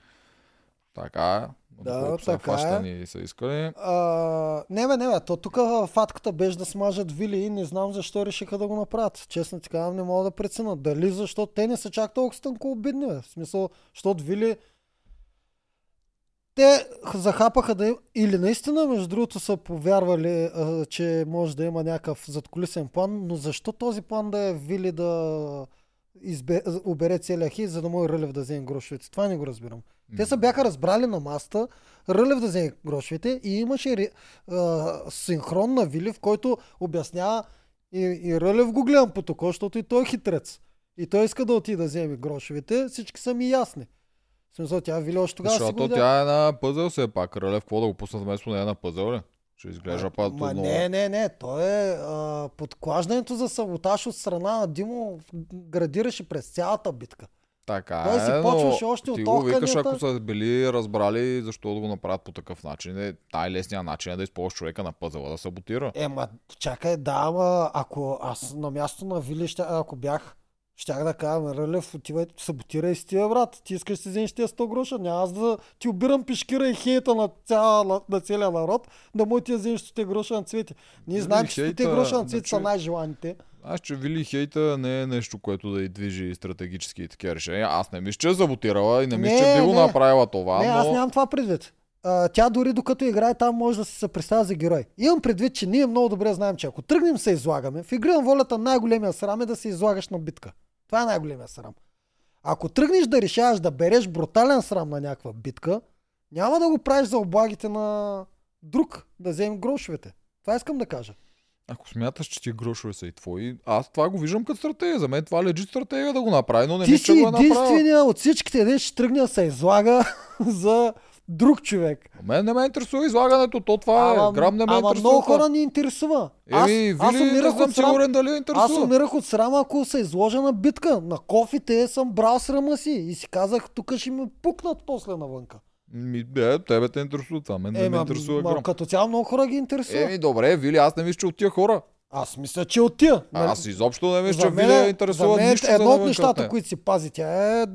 Така е. Да, са така е. и са искали. А, не бе, не бе, то тук фатката беше да смажат Вили и не знам защо решиха да го направят. Честно ти казвам, не мога да преценят. Дали защото те не са чак толкова стънко обидни, бе. В смисъл, защото Вили те захапаха да им... Или наистина, между другото, са повярвали, а, че може да има някакъв задколисен план, но защо този план да е вили да избе... обере целия хит, за да може Рълев да вземе грошовете? Това не го разбирам. Те са бяха разбрали на маста Рълев да вземе грошовете и имаше а, синхрон на Вили, в който обяснява и, и Рълев го гледам по токо, защото и той е хитрец. И той иска да отиде да вземе грошовете, всички са ми ясни. В смисъл, тя Вили още тогава Защото тя е на пъзъл все пак. Рълев, какво да го пуснат вместо нея на пъзъл ли? Ще изглежда път Ма не, не, не. Той е а, подклаждането за саботаж от страна на Димо градираше през цялата битка. Така Той си е, почваше още ти от го викаш, ако са били разбрали защо да го направят по такъв начин. Е, най-лесният начин е да използваш човека на пъзела да саботира. Ема, чакай, да, ама ако аз на място на Вили, ако бях, щях да кажа, «Ме, Рълев, отивай, саботирай си тия, брат. Ти искаш да си вземеш тия 100 гроша. Няма аз да ти обирам пешкира и хейта на, цяла, на целия народ, да му ти вземеш 100 гроша на цвети. Ние знаем, че 100 хейта, гроша на цвети са най-желаните. Аз, че Вили Хейта не е нещо, което да и движи стратегически и такива решения. Аз не мисля, че е саботирала и не мисля, Не, че би го направила това, Не, но... аз нямам това предвид. А, тя дори докато играе там може да се съпредставя за герой. Имам предвид, че ние много добре знаем, че ако тръгнем се излагаме, в игра на волята най-големия срам е да се излагаш на битка. Това е най-големия срам. Ако тръгнеш да решаваш да береш брутален срам на някаква битка, няма да го правиш за облагите на друг, да вземем грошовете. Това искам да кажа. Ако смяташ, че ти грошове са и твои, аз това го виждам като стратегия. За мен това лежи стратегия да го направи, но не Ти мисля, че го е направила. единствения от всичките, де ще тръгне да се излага за друг човек. А Мен не ме интересува излагането, то това е. Грам не ме ама интересува. много хора ни интересува. Еми, аз не умирах съм от срам. сигурен дали я Аз интересува. умирах от срама, ако се изложа на битка. На кофите съм брал срама си и си казах, тук ще ми пукнат после навънка. Ми, е, тебе те интересува това. Мен не ме интересува ма, грам. като цяло много хора ги интересува. Еми, добре, Вили, аз не мисля, че от тия хора. Аз мисля, че от тия. А, аз изобщо не мисля, че Вили я интересува мен нищо едно от нещата, които си пази, тя е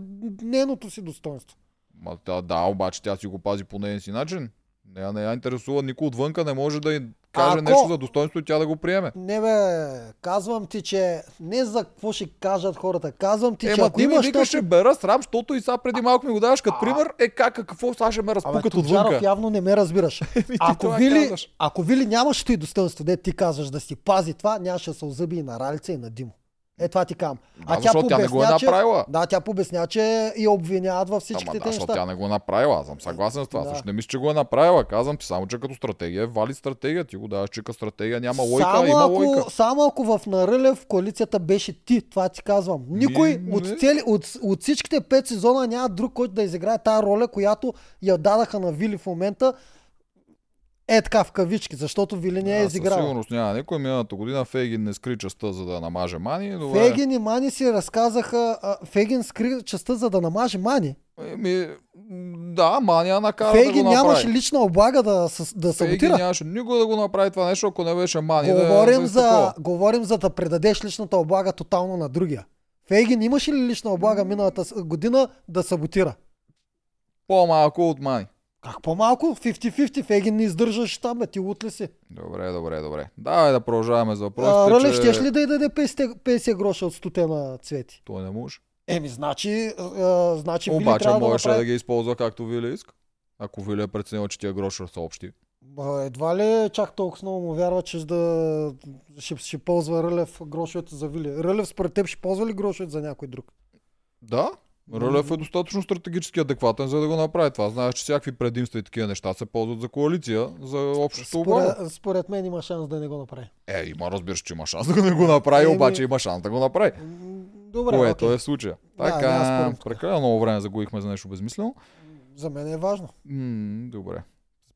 нейното си достоинство. Ма, да, да, обаче тя си го пази по нейния си начин. Нея не я интересува, никой отвънка не може да й каже Ако- нещо за достоинство и тя да го приеме. Не бе, казвам ти, че не за какво ще кажат хората. Казвам ти, че Ема ако ти ми имаш викаш, ще точно... бера срам, защото и сега преди малко ми го даваш като пример. Е как, какво сега ще ме Абе, разпукат Тоджаров отвънка? явно не ме разбираш. ако, Вили, казваш. ако Вили нямаш и достоинство, де ти казваш да си пази това, нямаше да се озъби и на Ралица и на Димо. Е, това ти кам. Да, защото тя не го е че- направила. Да, тя побесня, че я обвиняват във Ама всичките да, те защото неща. тя не го е направила. Аз съм съгласен с това. Да. Също не мисля, че го е направила. Казвам ти само, че като стратегия вали стратегия. Ти го даваш, че като стратегия няма лойка, само, има ако, лойка. само ако в Нарълев коалицията беше ти, това ти казвам. Никой Ми, от, не. цели, от, от всичките пет сезона няма друг, който да изиграе тази роля, която я дадаха на Вили в момента. Е така в кавички, защото Вили не е Да, със изиграл. сигурност няма никой. Миналата година Фейгин не скри частта, за да намаже Мани. Добре. Фегин и Мани си разказаха, а, Фегин скри частта за да намаже Мани. Еми, да, Мани я накара Фегин да го направи. нямаше лична облага да, да Фейгин саботира. нямаше никой да го направи това нещо, ако не беше Мани. Говорим, да, за, такова. говорим за да предадеш личната облага тотално на другия. Фейгин имаше ли лична облага миналата година да саботира? По-малко от Мани. Как по-малко? 50-50. Фейгин не издържаш там, бе. Ти лут ли си? Добре, добре, добре. Давай да продължаваме с въпросите, Рълев, че... щеш ли да й даде 50, 50 гроша от стоте на цвети? Той не може. Еми, значи, а, значи Вили Обаче да можеше направи... да ги използва както Вили иска. Ако Вили е преценил, че тия гроша са общи. Едва ли чак толкова много му вярва, че да ще, ще ползва Рълев грошовете за Вили. Рълев според теб ще ползва ли грошовете за някой друг? Да, Рълев е достатъчно стратегически адекватен, за да го направи това. Знаеш, че всякакви предимства и такива неща се ползват за коалиция, за общото. Според, според мен има шанс да не го направи. Е, има, разбираш, че има шанс да не го направи, Еми- обаче има шанс да го направи. Добре, Което окей. е случая. Да, Така, тук. прекалено много време загубихме за нещо безмислено. За мен е важно. М, добре.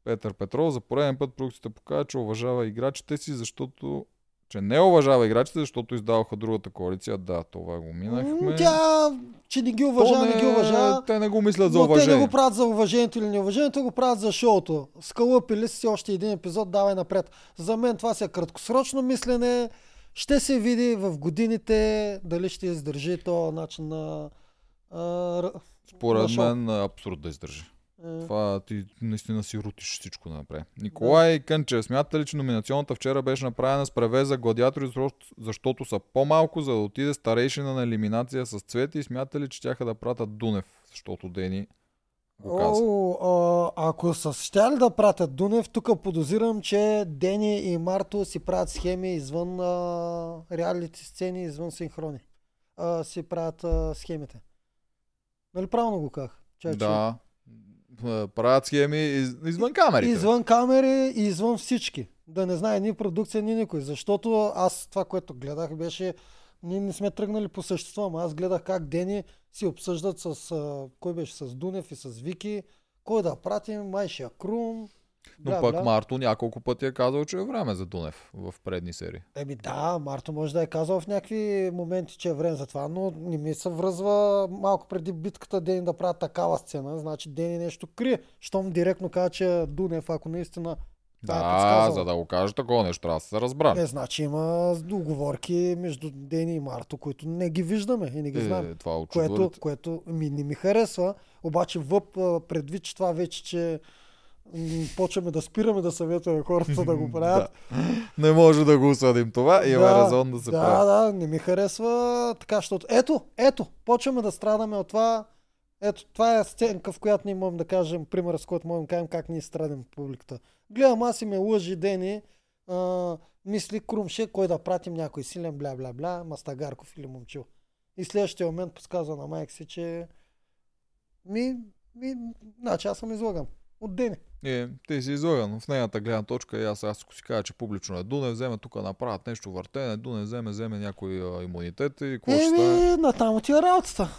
Петър Петров за пореден път продукцията показва, че уважава играчите си, защото че не уважава играчите, защото издаваха другата коалиция. Да, това го минахме. Тя, че не ги То уважава, не, ги уважава. Те не го мислят за Но те уважение. не го правят за уважението или неуважението, го правят за шоуто. Скалъпили си още един епизод, давай напред. За мен това си е краткосрочно мислене. Ще се види в годините дали ще издържи този начин на... А, Според на мен е абсурд да издържи. Е, Това ти наистина си рутиш всичко да направи. Николай Кънчев, смята ли, че номинационната вчера беше направена с превеза гладиатори, защото- са по-малко, за да отиде старейшина на елиминация с цвети и смята ли, че тяха да пратят Дунев, защото Дени го каза. О, а, ако са щяли да пратят Дунев, тук подозирам, че Дени и Марто си правят схеми извън а, реалити сцени, извън синхрони. А, си правят а, схемите. Нали правилно го казах? Чай, Да. Е, Правят схеми из, извън камерите. Извън камери и извън всички. Да не знае ни продукция, ни никой. Защото аз това, което гледах, беше... Ние не сме тръгнали по същество, ама аз гледах как Дени си обсъждат с... Кой беше? С Дунев и с Вики. Кой да пратим? Майшия Крум. Но бля, пък бля. Марто няколко пъти е казал, че е време за Дунев в предни серии. Еми да, Марто може да е казал в някакви моменти, че е време за това, но не ми се връзва малко преди битката Дени да правят такава сцена. Значи Дени нещо крие. Щом директно каза, че Дунев, ако наистина е Да, подсказал. за да го кажа такова нещо, трябва да се разбрали. Е, значи има договорки между Дени и Марто, които не ги виждаме и не ги знаем. Е, това е Което, което ми, не ми харесва, обаче въп предвид, че това вече, че почваме да спираме да съветваме хората да го правят. Не може да го осъдим това. Има резон да се да, прави. да, не ми харесва така, защото ето, ето, почваме да страдаме от това. Ето, това е сценка, в която ние можем да кажем, пример, с който можем да кажем как ние страдаме публиката. Гледам, аз и ме лъжи Дени, а, мисли Крумше, кой да пратим някой силен, бля, бля, бля, Мастагарков или Момчил. И следващия момент подсказва на майка си, че ми, ми, значи аз съм излаган. От Дени. Е, ти си излаган в нейната гледна точка и аз, аз ако си кажа, че публично е Дунев, вземе тук направят нещо въртене, Дунев вземе, вземе някой а, имунитет и какво ще стане? Еми, натам отива работата.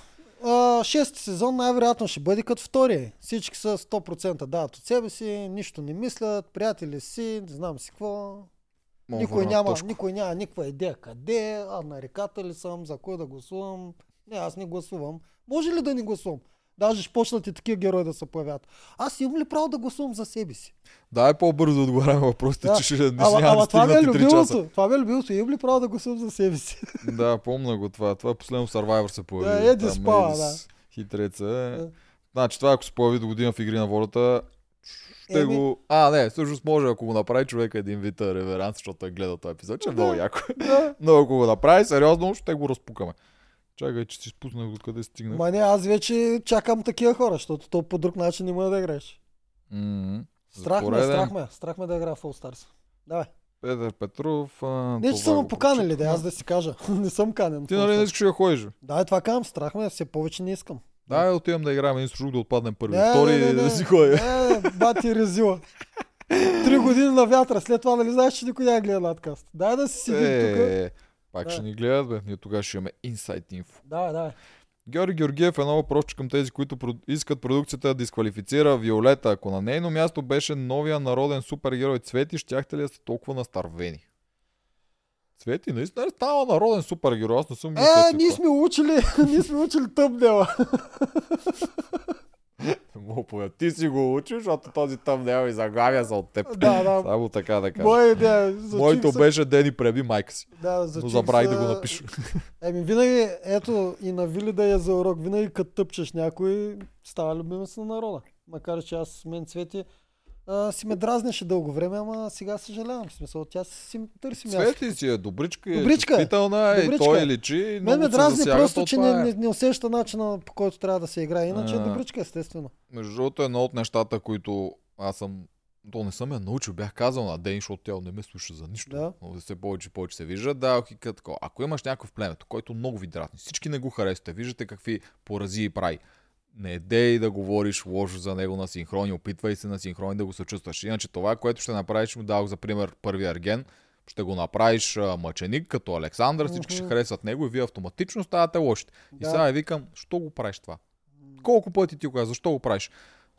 А, шести сезон най-вероятно ще бъде като втория. Всички са 100% дават от себе си, нищо не мислят, приятели си, не знам си какво. Мога Никой няма, точка. никой няма никаква идея къде, а на реката ли съм, за кой да гласувам. Не, аз не гласувам. Може ли да не гласувам? Даже ще почнат и такива герои да се появят. Аз имам ли право да гласувам за себе си? Дай по-бързо да отговарям въпросите, Да. че ще не Ама, ама да това ми е стигнат и 3 часа. любимото. Това ми е любимото. Имам ли право да гласувам за себе си? Да, помня го това. Това е последно Survivor се появи. Да, Еди спала, Едис Хитреца е. Да. Значи това ако се появи до година в Игри на волята, ще Еми. го... А, не, всъщност може, ако го направи човека един вид реверанс, защото той гледа този епизод, че е Да. много яко. Да. Но ако го направи сериозно, ще го разпукаме. Чакай, че си спуснах откъде стигнах. Ма не, аз вече чакам такива хора, защото то по друг начин не може да играеш. За Страх ме, страх ме, страх ме да игра в All Stars. Давай. Петър Петров. А, Не, че са ме поканали, да, аз да си кажа. не съм канен. Ти нали не искаш да ходиш? Да, е това казвам, страх ме, все повече не искам. Дай отивам да играем един друг, да отпаднем първи. Не, Втори не, не, да не. си ходя. Не, не, бати резила. Три години на вятъра, след това нали знаеш, че никой няма гледа надкаст. Дай да си седим тук. Пак Да. ще ни гледат, бе. Ние тогава ще имаме инсайт инфо. Давай, давай. Георги Георгиев е много прост към тези, които искат продукцията да дисквалифицира Виолета. Ако на нейно място беше новия народен супергерой Цвети, щяхте ли да сте толкова настървени? Цвети, наистина ли става народен супергерой? Аз не съм мислил, Е, ние сме учили, ние сме учили тъмнела. Мога повярвам. Ти си го учиш, защото този тъмнел и заглавия са от теб. да, да. Само така да кажа. Идея. зачуих Моето се- беше Дени преби майка си. Да, Но забравих да се- го напиша. Еми, винаги, ето и на Вили да е за урок, винаги като тъпчеш някой, става любимец на народа. Макар, че аз мен цвети а, си ме дразнеше дълго време, ама сега съжалявам. В смисъл, тя си търси място. Цвети си е добричка, Добричка е. е чувствителна, и Добричка той е. личи. Мен ме се дразни засяга, просто, то че не, е. не, не усеща начина по който трябва да се играе. Иначе е А. добричка, естествено. Между другото, едно от нещата, които аз съм то не съм я научил, бях казал на Ден, защото тя не ме слуша за нищо. Да. Но все повече и повече се вижда. Да, и такова. Ако имаш някой в племето, който много ви дразни, всички не го харесвате, виждате какви поразии прави. Не дей да говориш лошо за него на синхрони, опитвай се на синхрони да го съчувстваш. Иначе това, което ще направиш, му дадох за пример първия Арген, ще го направиш а, мъченик, като Александър, всички ще Мгм. харесват него и вие автоматично ставате лошите. И Да. сега я викам, що го правиш това? Колко пъти ти го казваш, защо го правиш?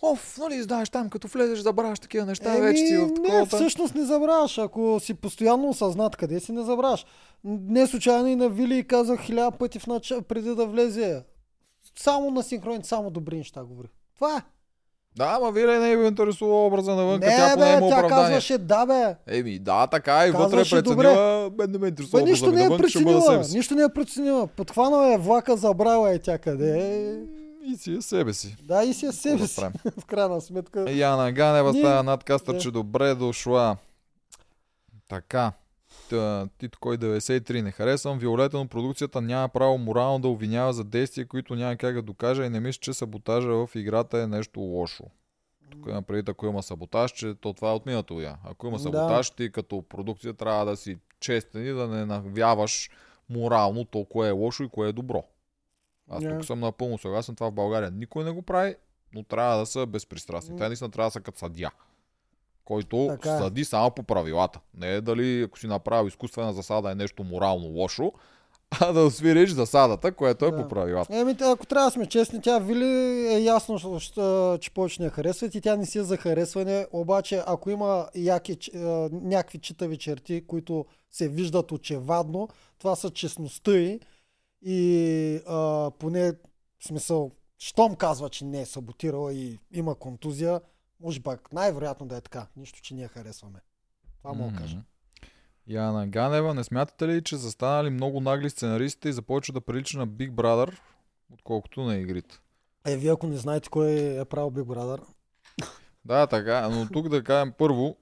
Оф, нали знаеш там, като влезеш, забравяш такива неща, Еми, вече си в не, такова. всъщност не забравяш. Ако си постоянно осъзнат къде си, не забравяш. Не случайно и на Вили казах хиляда пъти в нач... преди да влезе. Само на синхроните, само добри неща говори. Това е. Да, ама вие не ви интересува образа навън, не, тя поне има тя оправдание. казваше да, бе. Еми, да, така и вътре е преценила, мен не ме интересува нищо образа ми не е навън, преценила. Нищо не е преценила. Подхванала е влака, забрала е тя къде е. И си е себе си. Да, и си е себе си. В крайна сметка. Яна Ганева става надкастър, че добре дошла. Така. Тито кой 93 не харесвам. Виолета, но продукцията няма право морално да обвинява за действия, които няма как да докаже и не мисля, че саботажа в играта е нещо лошо. Тук има предвид, ако има саботаж, че то това е от миналото я. Ако има Да. саботаж, ти като продукция трябва да си честен и да не навяваш морално то, кое е лошо и кое е добро. Аз Да. тук съм напълно съгласен. Това в България никой не го прави, но трябва да са безпристрастни. М. Те наистина трябва да са като съдия, който Така е. съди само по правилата. Не е дали ако си направил изкуствена засада е нещо морално лошо, а да свириш засадата, което е Да. по правилата. Еми, ако трябва да сме честни, тя Вили е ясно, че повече не харесват и тя не си е за харесване, обаче ако има яки, някакви читави черти, които се виждат очевадно, това са честността й и а, поне смисъл, щом казва, че не е саботирала и има контузия, може пак най-вероятно да е така. Нищо, че ние харесваме. Това мога да кажа. Мгм. Яна Ганева, не смятате ли, че са станали много нагли сценаристите и започва да прилича на Big Brother, отколкото на игрите? Е, вие ако не знаете кой е правил Big Brother, Да, така, но тук да кажем първо,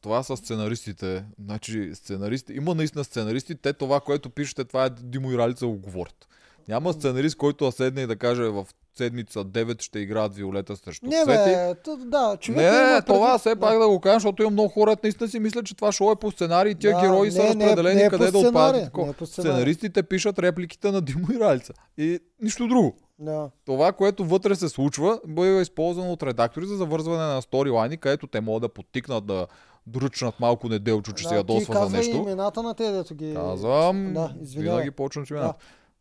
това са сценаристите. Значи, сценаристи, има наистина сценаристи, те това, което пишете, това е Димо и Ралица го говорят. Няма сценарист, който да седне и да каже в седмица 9 ще играят Виолета срещу Не, Цвети. бе, т- да, човек Не, има не, това все пак да го кажа, защото има много хора, наистина си мислят, че това шоу е по сценарий и тия Да, герои са не, не, разпределени не е къде да отпадат. не е. Сценаристите пишат репликите на Димо и Ралица. И нищо друго. Да. Това, което вътре се случва, бъде използвано от редактори за завързване на сторилайни, където те могат да подтикнат да дръчнат малко неделчо, че да, се ядосва ти за нещо. имената на те, дето ги... Казвам, Да, извинявай. винаги почвам с имената.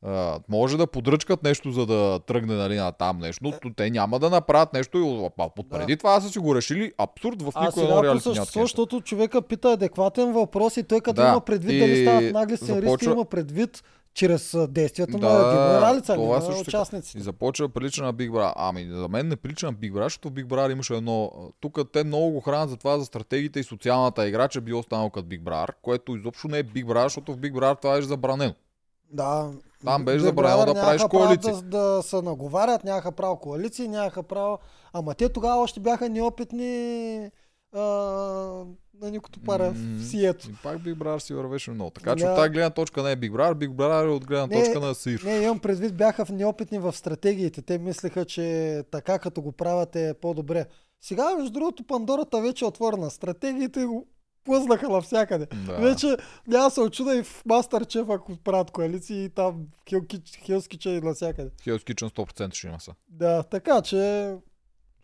А, може да подръчкат нещо, за да тръгне нали, на там нещо, но те няма да направят нещо и а, преди това са си го решили абсурд в никой едно реалити същество, защото човека пита адекватен въпрос и той като Да, има предвид и дали стават нагли сценаристи, започва- има предвид чрез действията Да, на Ралица, това на участниците. И започва да прилича на Big Brother. Ами, за мен не прилича на Big Brother, защото Big Brother имаше едно... Тук те много го хранят за това, за стратегиите и социалната игра, че било станало като Big Brother, което изобщо не е Big Brother, защото в Big Brother това е забранено. Да. Там беше забранено да правиш коалиции. Да, да се наговарят, нямаха право коалиции, нямаха право... Ама те тогава още бяха неопитни а, на никото пара М, в сието. И пак Big Brother си вървеше много. Така че Да. от тази гледна точка не е Big Brother, Big Brother е от гледна Не, точка на Сир. Не, имам предвид, бяха неопитни в стратегиите. Те мислеха, че така като го правят е по-добре. Сега, между другото, Пандората вече е отворена. Стратегиите плъзнаха навсякъде. Да. Вече няма се очуда и в Мастерчеф, ако правят коалиции и там Хилскича и навсякъде. Hell's Kitchen 100% ще има са. Да, така че...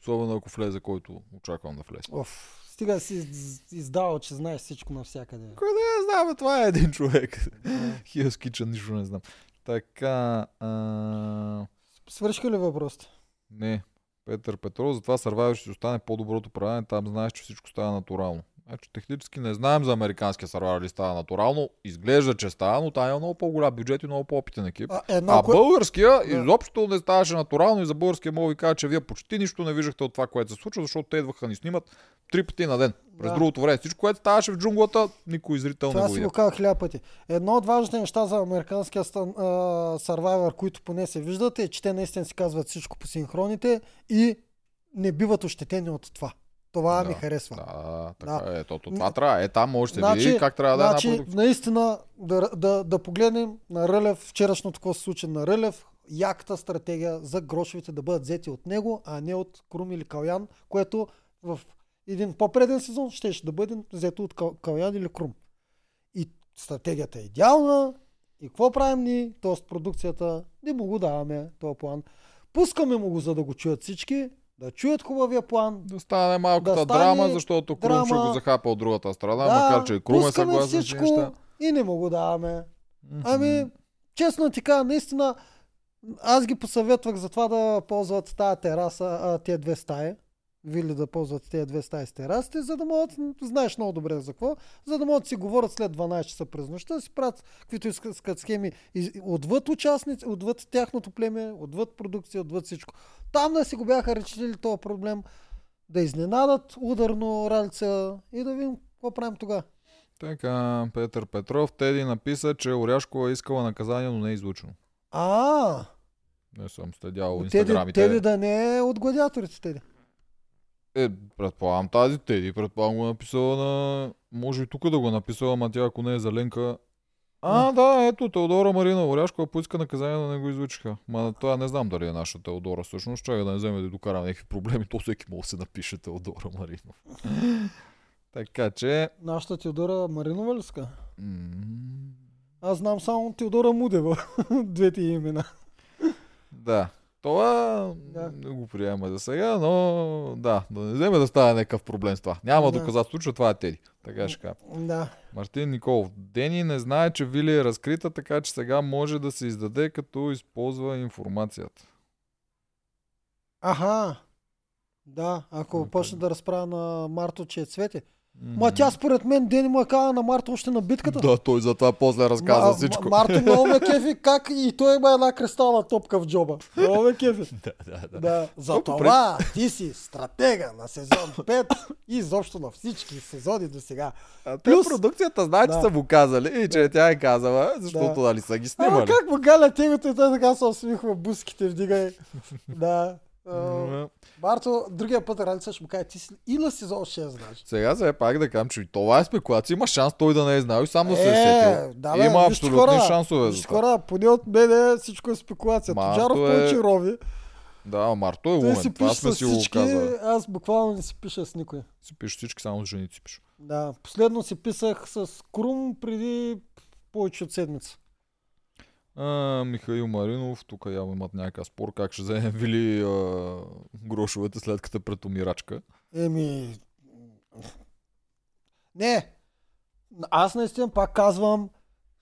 Особено ако влезе, който очаквам да влезе. Оф, стига си из- издавал, че знаеш всичко навсякъде. Да я знам, това е един човек. Kitchen, нищо не знам. Така, а... Свършиха ли въпросите? Не. Петър Петров, затова Survivor ще остане по-доброто правене, там знаеш, че всичко става натурално. Значи технически не знаем за американския Survivor ли става натурално. Изглежда, че става, но там има много по-голям бюджет и много по-опитен екип. А, едно, А кое- българския Да. изобщо не ставаше натурално и за българския мога ви кажа, че вие почти нищо не виждахте от това, което се случва, защото те идваха ни снимат три пъти на ден. През Да. другото време. Всичко, което ставаше в джунглата, никой зрител не Това го си го казах хиляда пъти. Едно от важните неща за американския Survivor, които поне се виждат, е, че те наистина си казват всичко по синхроните и не биват ощетени от това. Това Да, ми харесва. Да, така Да. е. Ето, това трябва. Е, там може да се Значи- види как трябва да е значи, една продукция. наистина, да, да, да погледнем на Рълев, вчерашното какво се случи на Рълев, яката стратегия за грошовете да бъдат взети от него, а не от Крум или Калян, което в един по-преден сезон ще, ще да бъде взето от Кал- Калян или Крум. И стратегията е идеална. И какво правим ние? Тоест продукцията, не му го даваме този план. Пускаме му го, за да го чуят всички, да чуят хубавия план, Да стане малката Да стане драма, защото Крум ще го захапа от другата страна, да, макар че и Крум е съгласен с всичко неща. и не му го даваме. Ами, честно ти кажа, наистина, аз ги посъветвах за това да ползват тая тераса, а, тези две стаи. Вили да ползват тези две стаи с терасите, за да могат, знаеш много добре за какво, за да могат да си говорят след 12 часа през нощта, да си правят каквито искат схеми отвъд участници, отвъд тяхното племе, отвъд продукция, отвъд всичко. Там да си го бяха решили този проблем, да изненадат ударно ралица и да видим какво правим тогава. Така, Петър Петров, Теди написа, че Оряшкова е искала наказание, но не е излучено. А, Не съм следял теди, инстаграмите. теди да не е от гладиаторите, Теди. Е, предполагам тази Теди, предполагам го написала на... Може и тук да го е написала, ама тя ако не е за Ленка... А, да, ето, Теодора Марина Оряшкова поиска наказание да не го излучиха. Ма това не знам дали е наша Теодора всъщност. Чакай да не вземе да докара някакви проблеми, то всеки може да се напише Теодора Маринов. така че... Нашата Теодора Маринова ли ска? Аз знам само Теодора Мудева. Двете имена. Да. Това Да. не го приема за сега, но да, да не вземе да стане някакъв проблем с това. Няма Да. доказателство, че това е Теди. Така ще кажа. Да. Мартин Николов. Дени не знае, че Вили е разкрита, така че сега може да се издаде, като използва информацията. Аха. Да, ако почне да разправя на Марто, че е цвете. Ма тя според мен Дени му е казала на Марто още на битката. Да, той затова после разказа Ма- всичко. Ма- Марто много ме кефи как и той има една кристална топка в джоба. Много ме кефи. да, да, да. Да. За това ти си стратега на сезон 5 и изобщо на всички сезони до сега. Плюс- продукцията знае, че Да. са му казали и че тя е казала, защото Да. дали са ги Ама снимали. как му галя тегото и той така се усмихва, буските вдигай. Да. М, Марто, другия път Ралица ще му каже, ти си и на сезон 6 знаеш. Сега се пак да кажем, че и това е спекулация. Има шанс той да не е знал и сам да се е сетил. да, бе, Има абсолютни хора, шансове за това. хора, поне от мене всичко е спекулация. Тоджаров е- повече рови. Да, Марто е умен. си Това сме си го казали. аз буквално не си пиша с никой. Си пише всички, само с жените си пише. Да, последно си писах с Крум преди повече от седмица. А, Михаил Маринов, тук явно имат някакъв спор как ще вземе Вили а, грошовете след като е пред умирачка. Еми... Не. Аз наистина пак казвам,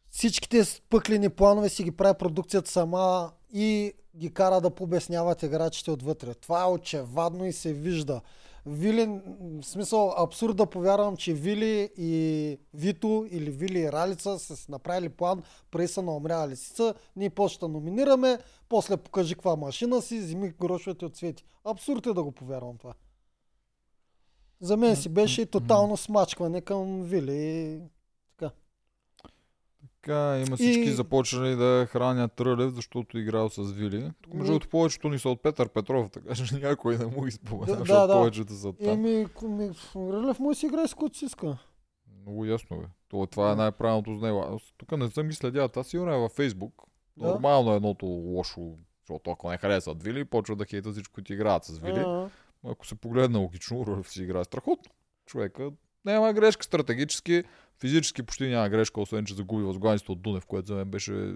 всичките пъклени планове си ги прави продукцията сама и ги кара да пообясняват играчите отвътре. Това е очевадно и се вижда. Вили, в смисъл, абсурд да повярвам, че Вили и Вито или Вили и Ралица са си направили план, преди са наумряла лисица, ние после ще номинираме, после покажи каква машина си, вземи грошовете от цвети. Абсурд е да го повярвам това. За мен си беше тотално смачкване към Вили. Така. Има всички И- започнали да хранят Рълев, защото играл с Вили. Тук между другото повечето ни са от Петър Петров, така че някой не му ги спомена, Да, защото да, повечето са там. Еми, ми, Рълев му си играе с който си иска. Много ясно бе. Това, това е най-правилното с него. Аз тук не съм ги следя, това сигурно е във Фейсбук. Да. Нормално е едното лошо, защото ако не харесват Вили, почва да хейтат всичко, които играят с Вили. А, Ако се погледне логично, Рълев си играе страхотно. Човека няма грешка стратегически, физически почти няма грешка, освен че загуби възглавенство от Дунев, което за мен беше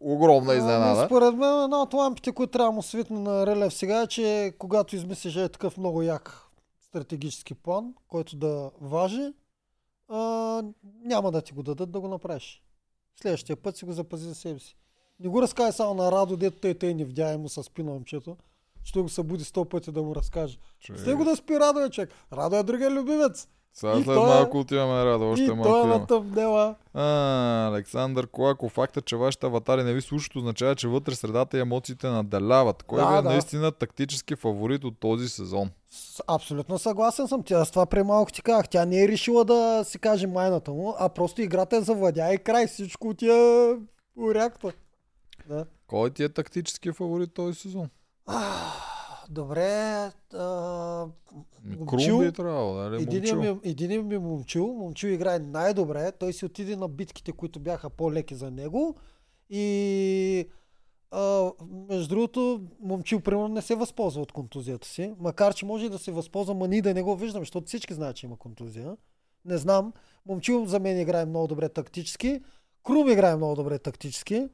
огромна изненада. според мен една от лампите, които трябва му светне на Релев сега е, че когато измислиш е такъв много як стратегически план, който да важи, а, няма да ти го дадат да го направиш. Следващия път си го запази за себе си. Не го разкажи само на Радо, дето тъй не видя и му се спи на момчето. Ще го събуди сто пъти да му разкаже. Че... Сте го да спи Радо, е човек. Радо е другия любимец. Сега след той е- малко отиваме рада, още и малко той е на тъмнела. А, Александър Колаков, факта, че вашите аватари не ви слушат, означава, че вътре средата и емоциите наделяват. Кой Да, ви е да. наистина тактически фаворит от този сезон? С- Абсолютно съгласен съм. Тя с това преди малко ти казах. Тя не е решила да си каже майната му, а просто играта е завладя и край. Всичко отива уряква. Да. Кой ти е тактически фаворит този сезон? Добре. А, Момчил? Крум би трябвало, нали? Момчил. ми, единият ми момчил. Момчил играе най-добре. Той си отиде на битките, които бяха по-леки за него. И а, между другото, момчил примерно не се възползва от контузията си. Макар, че може да се възползва, ма ние да не го виждам, защото всички знаят, че има контузия. Не знам. Момчил за мен играе много добре тактически. Крум играе много добре тактически.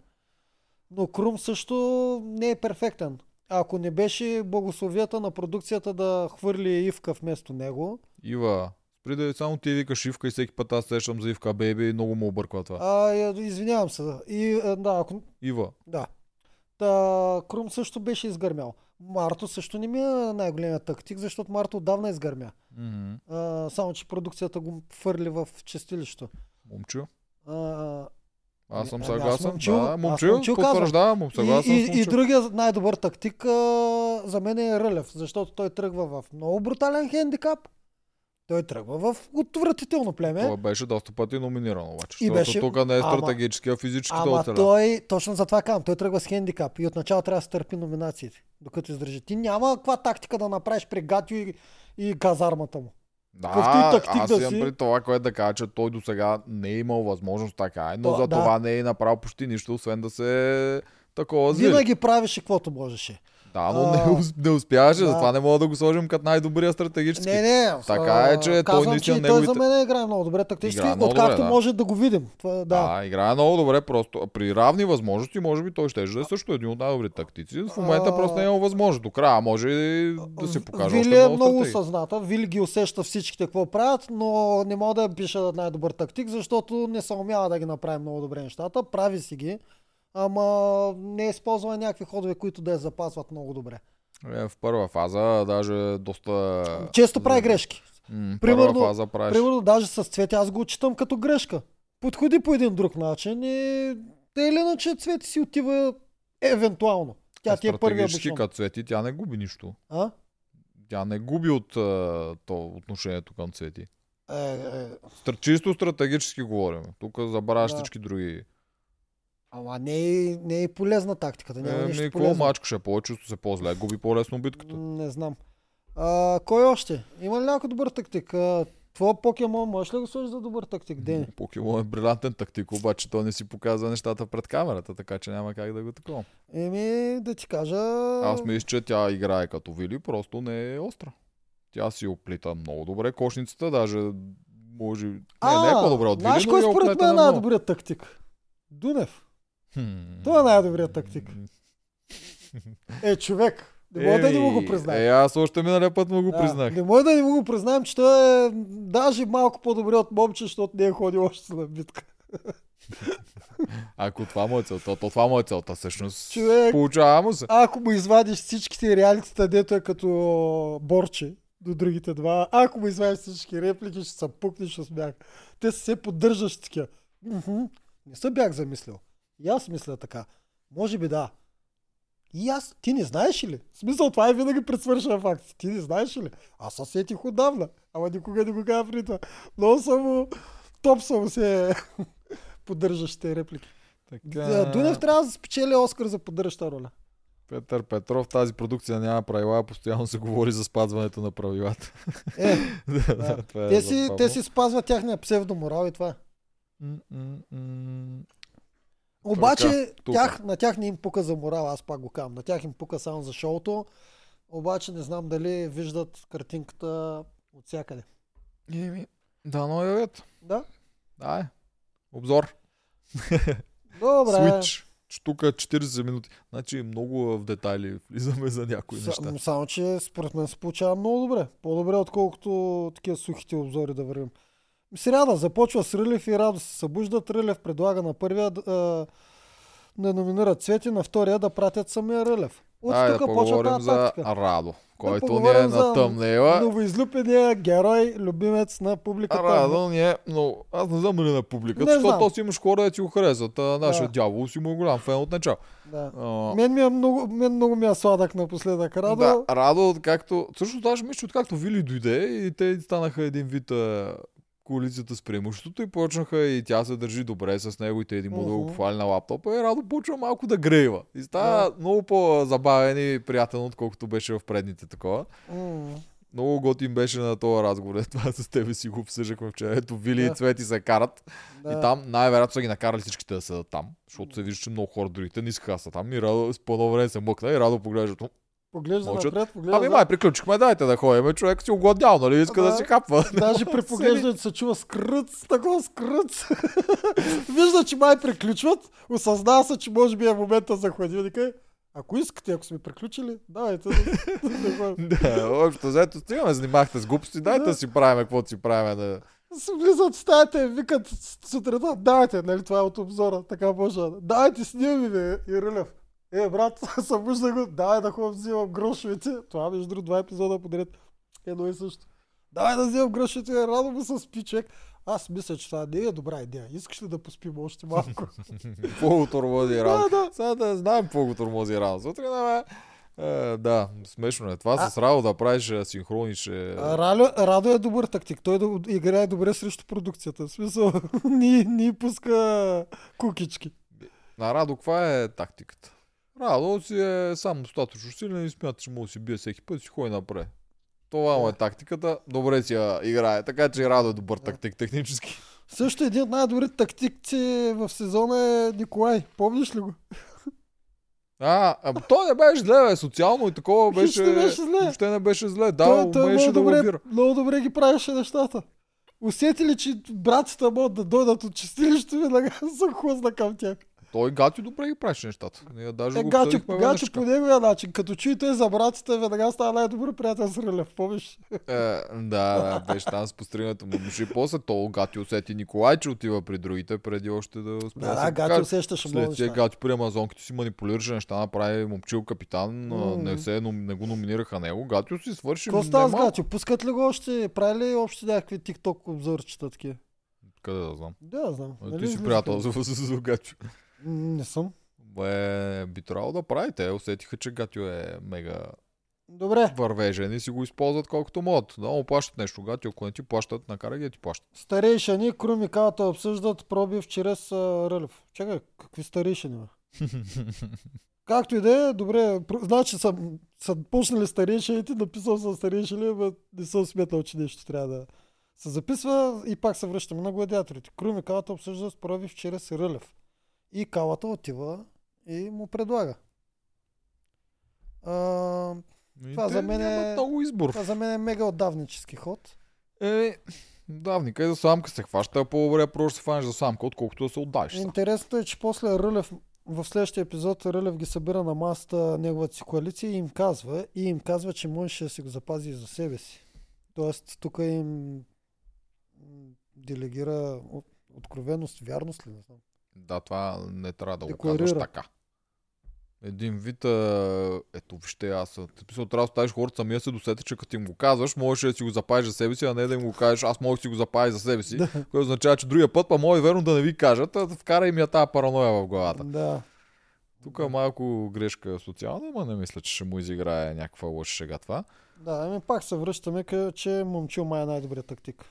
Но Крум също не е перфектен. Ако не беше благословията на продукцията да хвърли Ивка вместо него, Ива, спри да само ти викаш Ивка и всеки път аз сещам за Ивка Бейби и много му обърква това. а, е, извинявам се. И, а, да, ако, Ива, да. Та, Крум също беше изгърмял. Марто също не ми е най-големия тактик, защото Марто отдавна изгърмя. Мгм. А, само, че продукцията го фърли в чистилището. момчил. А, Аз съм Ами, аз съгласен. момчил- да, аз момчил, казвам. потвърждавам, съгласен и, и, и момчил. другия най-добър тактик а, за мен е Рълев, защото той тръгва в много брутален хендикап. Той тръгва в отвратително племе. Това беше доста пъти номиниран обаче. И беше- тук не е ама- стратегически, а физически да Ама оцеля. той, точно за това казвам, той тръгва с хендикап и отначало трябва да се търпи номинациите, докато издържи. Ти няма каква тактика да направиш при Гатио и, и казармата му. Да, Какъвто и аз да имам си. при това, което да кажа, че той до сега не е имал възможност така, но То- за да. това не е направил почти нищо, освен да се такова звери. Винаги правеше каквото можеше. Да, но А, не, ус- не успяваше, да. затова не мога да го сложим като най-добрия стратегически. Не, не. Така е, че той казвам, наистина че и той неговите- за мен играе много добре тактически, Играе много откакто добре, да. може да го видим. Това, да. Да, играе много добре, просто при равни възможности, може би той ще да е също един от най-добрите тактици. В момента А, просто не е възможност. До края може и да се покаже Вили е много стратегии. съзната. Вили ги усеща всичките какво правят, но не мога да пиша най-добър тактик, защото не се умява да ги направи много добре нещата. Прави си ги, ама не използва някакви ходове, които да я запазват много добре. Е, в първа фаза даже доста... Често прави грешки. М, Примерно- първа фаза правиш. Примерно даже с цвети аз го отчитам като грешка. Подходи по един друг начин и да или иначе цвети си отива евентуално. Тя ти е първия бушон. като Цвети, тя не губи нищо. А? Тя не губи от а, то отношението към Цвети. Е, е, Чисто стратегически говорим. Тук забравяш Да. всички други. Ама не е, не е полезна тактиката. Няма Еми, нищо какво полезно. мачкаше повече, се по-зле, губи по-лесно битката. Не знам. А, кой още? Има ли някой добър тактик? А, твой покемон, можеш ли го сложиш за добър тактик, Дени? Покемон е брилянтен тактик, обаче той не си показва нещата пред камерата, така че няма как да го такова. Еми, да ти кажа... Аз мисля, че тя играе като Вили, просто не е остра. Тя си оплита много добре кошницата, даже може... Не, не е по-добре от Вили, Знаеш кой я според мен е най-добрият тактик? Дунев. Това е най-добрият тактик. Е, човек. Не мога да не му го признаем. Е, аз още миналия път му го Да, признах. Не мога да не му го признаем, че той е даже малко по-добре от момче, защото не е ходил още на битка. Ако това му е целта, то това му е целта, всъщност. Човек. Получава му се. Ако му извадиш всичките реалитета, дето е като борче до другите два, ако му извадиш всички реплики, ще се пукнеш от смях. Те се поддържаш такива. Не се бях замислил. И аз мисля така. Може би да. И аз, ти не знаеш ли? В смисъл, това е винаги предсвършен факт. Ти не знаеш ли? Аз се сетих отдавна, ама никога не го казвам при това. Много му, топ съм се поддържащите реплики. Така, Дунев трябва да спечели Оскар за поддържаща роля. Петър Петров, тази продукция няма правила, постоянно се говори за спазването на правилата. Е, Да, Да. това е те, си, забавно. те си спазват тяхния псевдоморал и това. е. Обаче тука. тях, на тях не им пука за морал, аз пак го казвам. На тях им пука само за шоуто. Обаче не знам дали виждат картинката от всякъде. Еми, да, но явят. Да? Да, е. Обзор. Добре. Switch. Штука 40 минути. Значи много в детайли влизаме за някои Са- неща. само, че според мен се получава много добре. По-добре, отколкото такива сухите обзори да вървим. Сряда започва с Рълев и Радо се събуждат. Рълев предлага на първия да, а, да номинират Цвети, на втория да пратят самия Рълев. От Айде да тук почва тази за тактика. Радо, който ни поговорим е на тъмнела. Новоизлюпения герой, любимец на публиката. Радо ни е, но аз не знам дали на публиката, Не защото си имаш хора, да ти го харесват. А нашия Да. дявол си му е голям фен от начало. Да. А, Мен, ми е много, мен много ми е сладък напоследък. Радо, Да, Радо, както... Също даже мисля, откакто Вили дойде и те станаха един вид коалицията с преимуществото и почнаха и тя се държи добре с него и те един му да го похвали на лаптопа и Радо почва малко да грейва. И става Да. много по-забавен и приятен, отколкото беше в предните такова. М, Много готин беше на този разговор. Това с тебе си го обсъждахме вчера. Ето Вили Да. и Цвети се карат. да. И там най-вероятно са ги накарали всичките да седат там. Защото се вижда, че много хора другите не искаха да са там. И Радо с по време се мъкна и Радо поглежда. «М, Поглежда Мълчат. напред, поглежда. Ами май, приключихме, дайте да ходим. Човек си огладял, нали? Иска да, Да. си хапва. Даже при поглеждането се чува скръц, такова скръц. Вижда, че май приключват, осъзнава се, че може би е момента за хладилника. Ако искате, ако сме приключили, давайте да, да общо взето стигаме, занимахте с глупости, дайте Да. си правим каквото си правим. Да... Влизат в стаята и викат сутринта, давайте, нали, това е от обзора, така може. Давайте снимаме, бе, и Рълев. Е, брат, събужда го, давай да ходя взимам грошовете. Това между другото два епизода подред. Едно и също. Давай да вземам грошовете, радо му се спи човек. Аз мисля, че това не е добра идея. Искаш ли да поспим още малко? Какво тормози Да, рано? да. Сега да знаем какво тормози рано. Сутрин, бе. Е, да, смешно е. Това А- с Радо да правиш е, синхрони. А, Радо, Радо е добър тактик. Той да играе добре срещу продукцията. В смисъл, ни, ни пуска кукички. На Радо каква е тактиката? Радо си е сам достатъчно силен и смята, че може да си бие всеки път и си ходи напред. Това му е тактиката. Добре си я играе. Така че Радо е добър тактик технически. Също един от най-добрите тактици в сезона е Николай. Помниш ли го? А, а той не беше зле, бе. Социално и такова беше... не беше зле. Въобще не беше зле. Да, той, той умееше много, да добре, лавира. много добре ги правеше нещата. Усети ли, че братята могат да дойдат от чистилището, веднага се хлъзна към тях. Той Гатю добре ги правеше нещата. Ние даже Е, го гачо, гачо веднъж по неговия начин. Като чуи той за братята, веднага става най-добър приятел с Рълев. Помниш? Е, да, да, беше там с пострингата му. И после то Гати усети Николай, че отива при другите, преди още да успее Да, да, Гачо покаже. усещаше много След. Гати при Амазонките си манипулираше неща, направи момчил капитан, М. не, се, не го номинираха него. Гатио си свърши Какво става с. Гачо? Пускат ли го още? Прави ли още някакви тикток обзорчета такива? Къде да знам. Да, знам. Нали Ти си приятел за, Гатио. М, Не съм. Бе, би трябвало да прави. Те усетиха, че Гатио е мега Добре. вървежен и си го използват колкото могат. Да му плащат нещо. Гатио, ако не ти плащат, накара ги да ти плащат. Старейшани, Крум и Калата обсъждат пробив чрез а, Рълев. Чакай, какви старейшани? Бе? Както и да е, добре. Значи са, са почнали старейшаните, написал съм старейшани, но не съм сметнал, че нещо трябва да се записва и пак се връщаме на гладиаторите. Крум и Калата обсъждат пробив чрез Рълев. И Калата отива и му предлага. А, И Това за мен е- много избор. това за мен е мега отдавнически ход. Е, давника и за самка се хваща, по-добре просто се фанеш за самка, отколкото да се отдавиш. сам. Интересното е, че после Рълев, в следващия епизод Рълев ги събира на масата неговата си коалиция и им казва, и им казва, че можеше да си го запази и за себе си. Тоест, тук им делегира откровеност, вярност ли, не знам. Да, това не трябва да го Декларира. казваш така. Един вид, а, ето вижте, аз писал, трябва да оставиш хората самия се досети, че като им го казваш, можеш да си го запазиш за себе си, а не да им го кажеш, аз мога да си го запазя за себе си, което означава, че другия път, па може верно да не ви кажат, а вкара им я тази параноя в главата. Да. Тук е малко грешка социална, но не мисля, че ще му изиграе някаква лоша шега това. Да, ами пак се връщаме, къ- че момчил май е най-добрият тактик.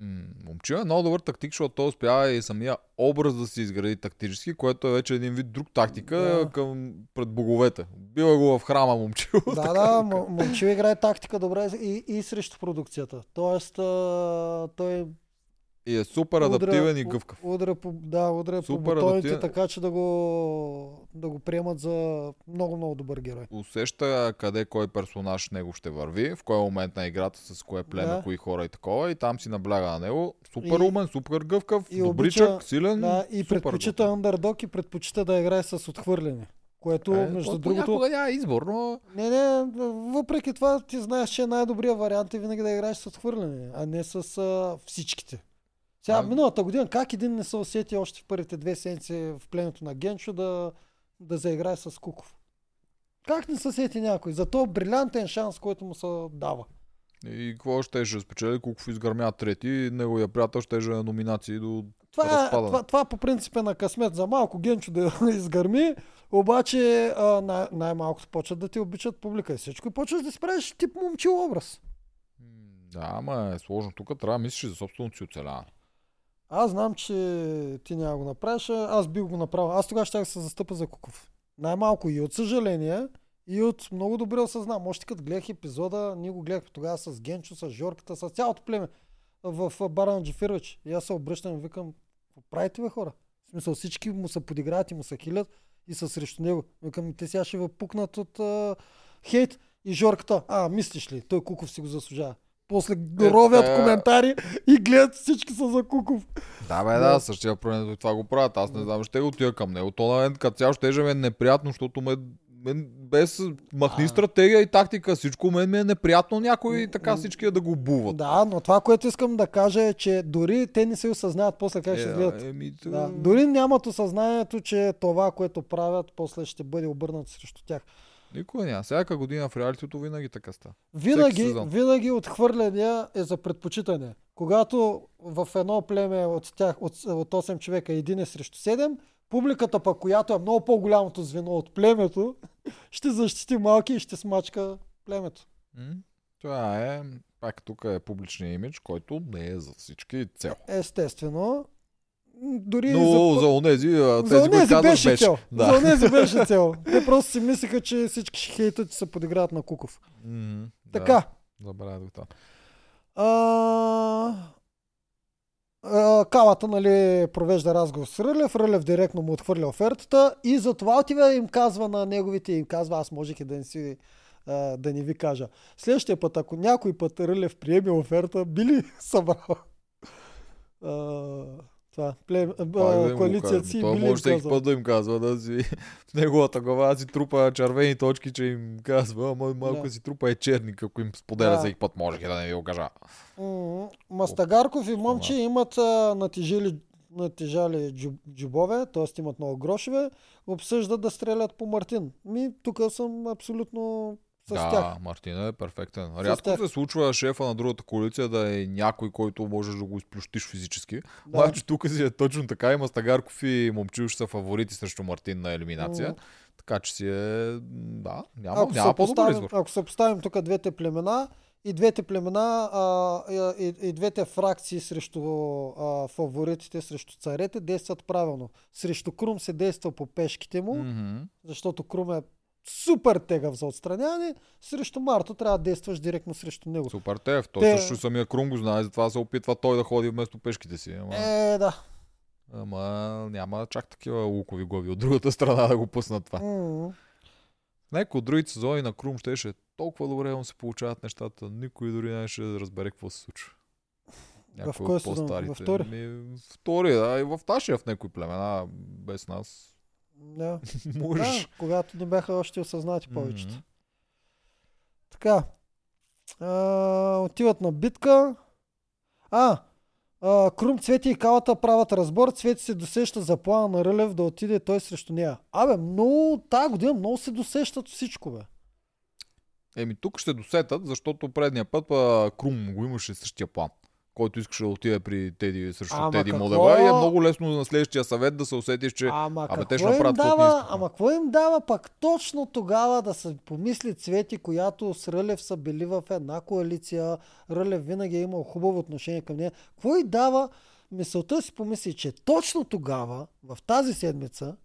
М, Момчил е много добър тактик, защото той успява и самия образ да се изгради тактически, което е вече един вид друг тактика Да. към пред боговете. Бива го в храма момчил. Да, да, м- играе тактика добре и, и срещу продукцията. Тоест, а, той И е супер адаптивен и гъвкав. Удря по, да, удря по бутоните, адаптивен. така че да го, да го приемат за много, много добър герой. Усеща къде кой персонаж него ще върви, в кой момент на играта, с кое племе, Да. кои хора и такова. И там си набляга на него. Супер И- умен, супер гъвкав, и добричък, обича- силен. Да, и предпочита готин. андердог и предпочита да играе с отхвърляне. Което, Е, между другото... няма избор, но Не, не, въпреки това ти знаеш, че най-добрият вариант е винаги да играеш с отхвърляне, а не с а, всичките. Сега, А- миналата година, как един не се усети още в първите две седмици в пленето на Генчо да, да заиграе с Куков? Как не се сети някой? За то брилянтен шанс, който му се дава. и какво ще ще спечели, колко изгърмя трети, неговия приятел ще е номинации до Това, Разпадане. това, това по принцип е на късмет за малко Генчо да изгърми, обаче а, най- най-малкото почват да те обичат публика и всичко и почваш да си правиш тип момчил образ. Да, ама е сложно. Тук трябва да мислиш за собственото си оцеляване. Аз знам, че ти няма го направиш, аз бих го направил. Аз тогава ще се застъпа за Куков. Най-малко и от съжаление, и от много добре осъзнам. Още като гледах епизода, ние го гледахме тогава с Генчо, с Жорката, с цялото племе в а, бара на Джефирович. И аз се обръщам и викам, правите бе хора? В смисъл всички му се подиграват и му се хилят и са срещу него. Викам, те сега ще ви пукнат от а, хейт. И Жорката, а, мислиш ли, той Куков си го заслужава. После ровят е. коментари и гледат всички са за Куков. Да, бе, Да. същия проблем това го правят. Аз не знам, ще отида към него. То на мен като цяло ще е неприятно, защото ме, мен, без махни А. стратегия и тактика, всичко мен ми е неприятно някой така всички да го буват. Да, но това, което искам да кажа е, че дори те не се осъзнават после как ще изгледат. еми, т- Да. Дори нямат осъзнанието, че това, което правят, после ще бъде обърнато срещу тях. Никой няма. Всяка година в реалитето винаги така става. Винаги, винаги отхвърляния е за предпочитане. Когато в едно племе от тях, от, от 8 човека, един е срещу 7, публиката пък, която е много по-голямото звено от племето, ще защити малки и ще смачка племето. М? Това е, пак тук е публичния имидж, който не е за всички цел. Естествено. Дори Но за... за онези, За тези, онези казваш, беше беше. цел. Да. За онези беше цел. Те просто си мислиха, че всички ще хейтат се подиграват на Куков. Да. Така, Забравя това. А, а, Калата, нали, провежда разговор с Рълев, Рълев директно му отхвърля офертата и затова отива им казва на неговите, им казва, аз можех и да не си а, да не ви кажа. Следващия път, ако някой път Рълев приеме оферта, били събрал това, плем, коалицията кажем. си, Той може всеки път да им казва да си в неговата глава си трупа червени точки, че им казва, ама малко Да. си трупа е черник, ако им споделя Да. всеки път, може да не ви го кажа. Мастагарков и Момче имат а, натежили, натежали джу- джубове, т.е. имат много грошове, обсъждат да стрелят по Мартин. Ми, тук съм абсолютно с да, тях. Мартина е перфектен. Рядко тях. се случва шефа на другата коалиция да е някой, който можеш да го изплющиш физически. Да. Обаче тук си е точно така. Има Стагарков и Момчилш са фаворити срещу Мартин на елиминация. М. Така че си е... Да, няма, Ако, няма по-добър избор. ако съпоставим тук двете племена, и двете племена, а, и, и, двете фракции срещу а, фаворитите, срещу царете, действат правилно. Срещу Крум се действа по пешките му, Мгм. защото Крум е супер тегав за отстраняване. Срещу Марто трябва да действаш директно срещу него. Супер тев. Той Те- също самия Крум го знае, затова се опитва той да ходи вместо пешките си. Ама, Е, да. ама няма чак такива лукови глави от другата страна да го пуснат това. Някой от другите сезони на Крум щеше толкова добре му се получават нещата. Никой дори нямаше да разбере какво се случва. Някой кой от сезон? Във втори? Ми, втори, да. И в нашия в някои племена, без нас. Да. Можеш. Да, когато не бяха още осъзнати повечето. Така. А, отиват на битка. А, а, Крум, Цвети и Калата правят разбор. Цвети се досеща за плана на Рълев да отиде той срещу нея. Абе, много, тази година много се досещат всичко, бе. Еми тук ще досетат, защото предния път а, Крум го имаше същия план който искаше да отиде при Теди срещу Ама Теди какво? Модева и е много лесно на следващия съвет да се усетиш, че Ама Абе, те ще направят дава, ама какво им дава пак точно тогава да се помисли Цвети, която с Рълев са били в една коалиция, Рълев винаги е имал хубаво отношение към нея. Какво и дава мисълта си помисли, че точно тогава, в тази седмица,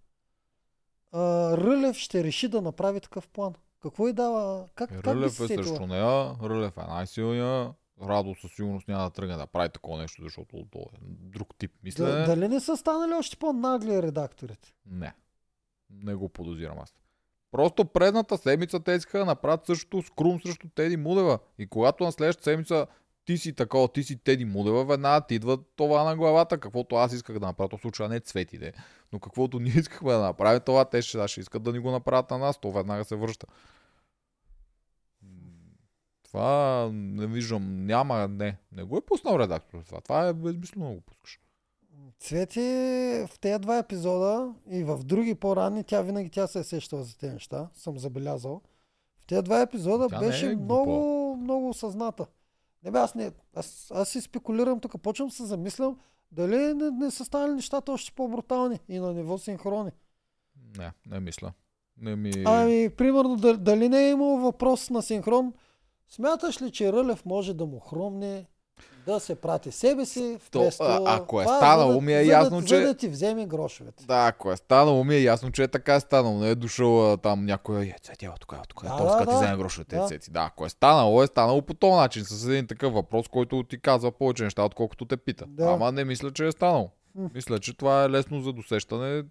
Рълев ще реши да направи такъв план. Какво и дава? Как, как би Рълев се е срещу нея, Рълев е най-силния, Радо със сигурност няма да тръгне да прави такова нещо, защото то е друг тип мислене. Да, дали не са станали още по-нагли редакторите? Не. Не го подозирам аз. Просто предната седмица те искаха да направят същото с Крум срещу Теди Мудева. И когато на следващата седмица ти си такова, ти си Теди Мудева, веднага ти идва това на главата, каквото аз исках да направя. То случая не е цветите. Но каквото ние искахме да направим, това те ще, ще искат да ни го направят на нас. То веднага се връща. Това не виждам. Няма, не. Не го е пуснал редактор. Това, това е безмислено да го пускаш. Цвети в тези два епизода и в други по-ранни, тя винаги тя се е сещала за тези неща, съм забелязал. В тези два епизода Тя не беше е много, много осъзната. Не бе, аз, не, аз, аз си спекулирам тук, почвам се замислям дали не, не са станали нещата още по-брутални и на ниво синхрони. Не, не мисля. Не ми... Ами, примерно, дали не е имал въпрос на синхрон, смяташ ли, че Рълев може да му хрумне да се прати себе си То, вместо... а, ако е това, станало, ми е за ясно, че- За да ти вземе грошовете. Да, ако е станало, ми е ясно, че е така е станало. Не е дошъл а, там някой, е, цвети, ела тук, тук, Да, да, да, ти да. вземе грошовете, Да. цеци. Да, ако е станало, е станало по този начин, с един такъв въпрос, който ти казва повече неща, отколкото те пита. Да. Ама не мисля, че е станало. Мисля, че това е лесно за досещане,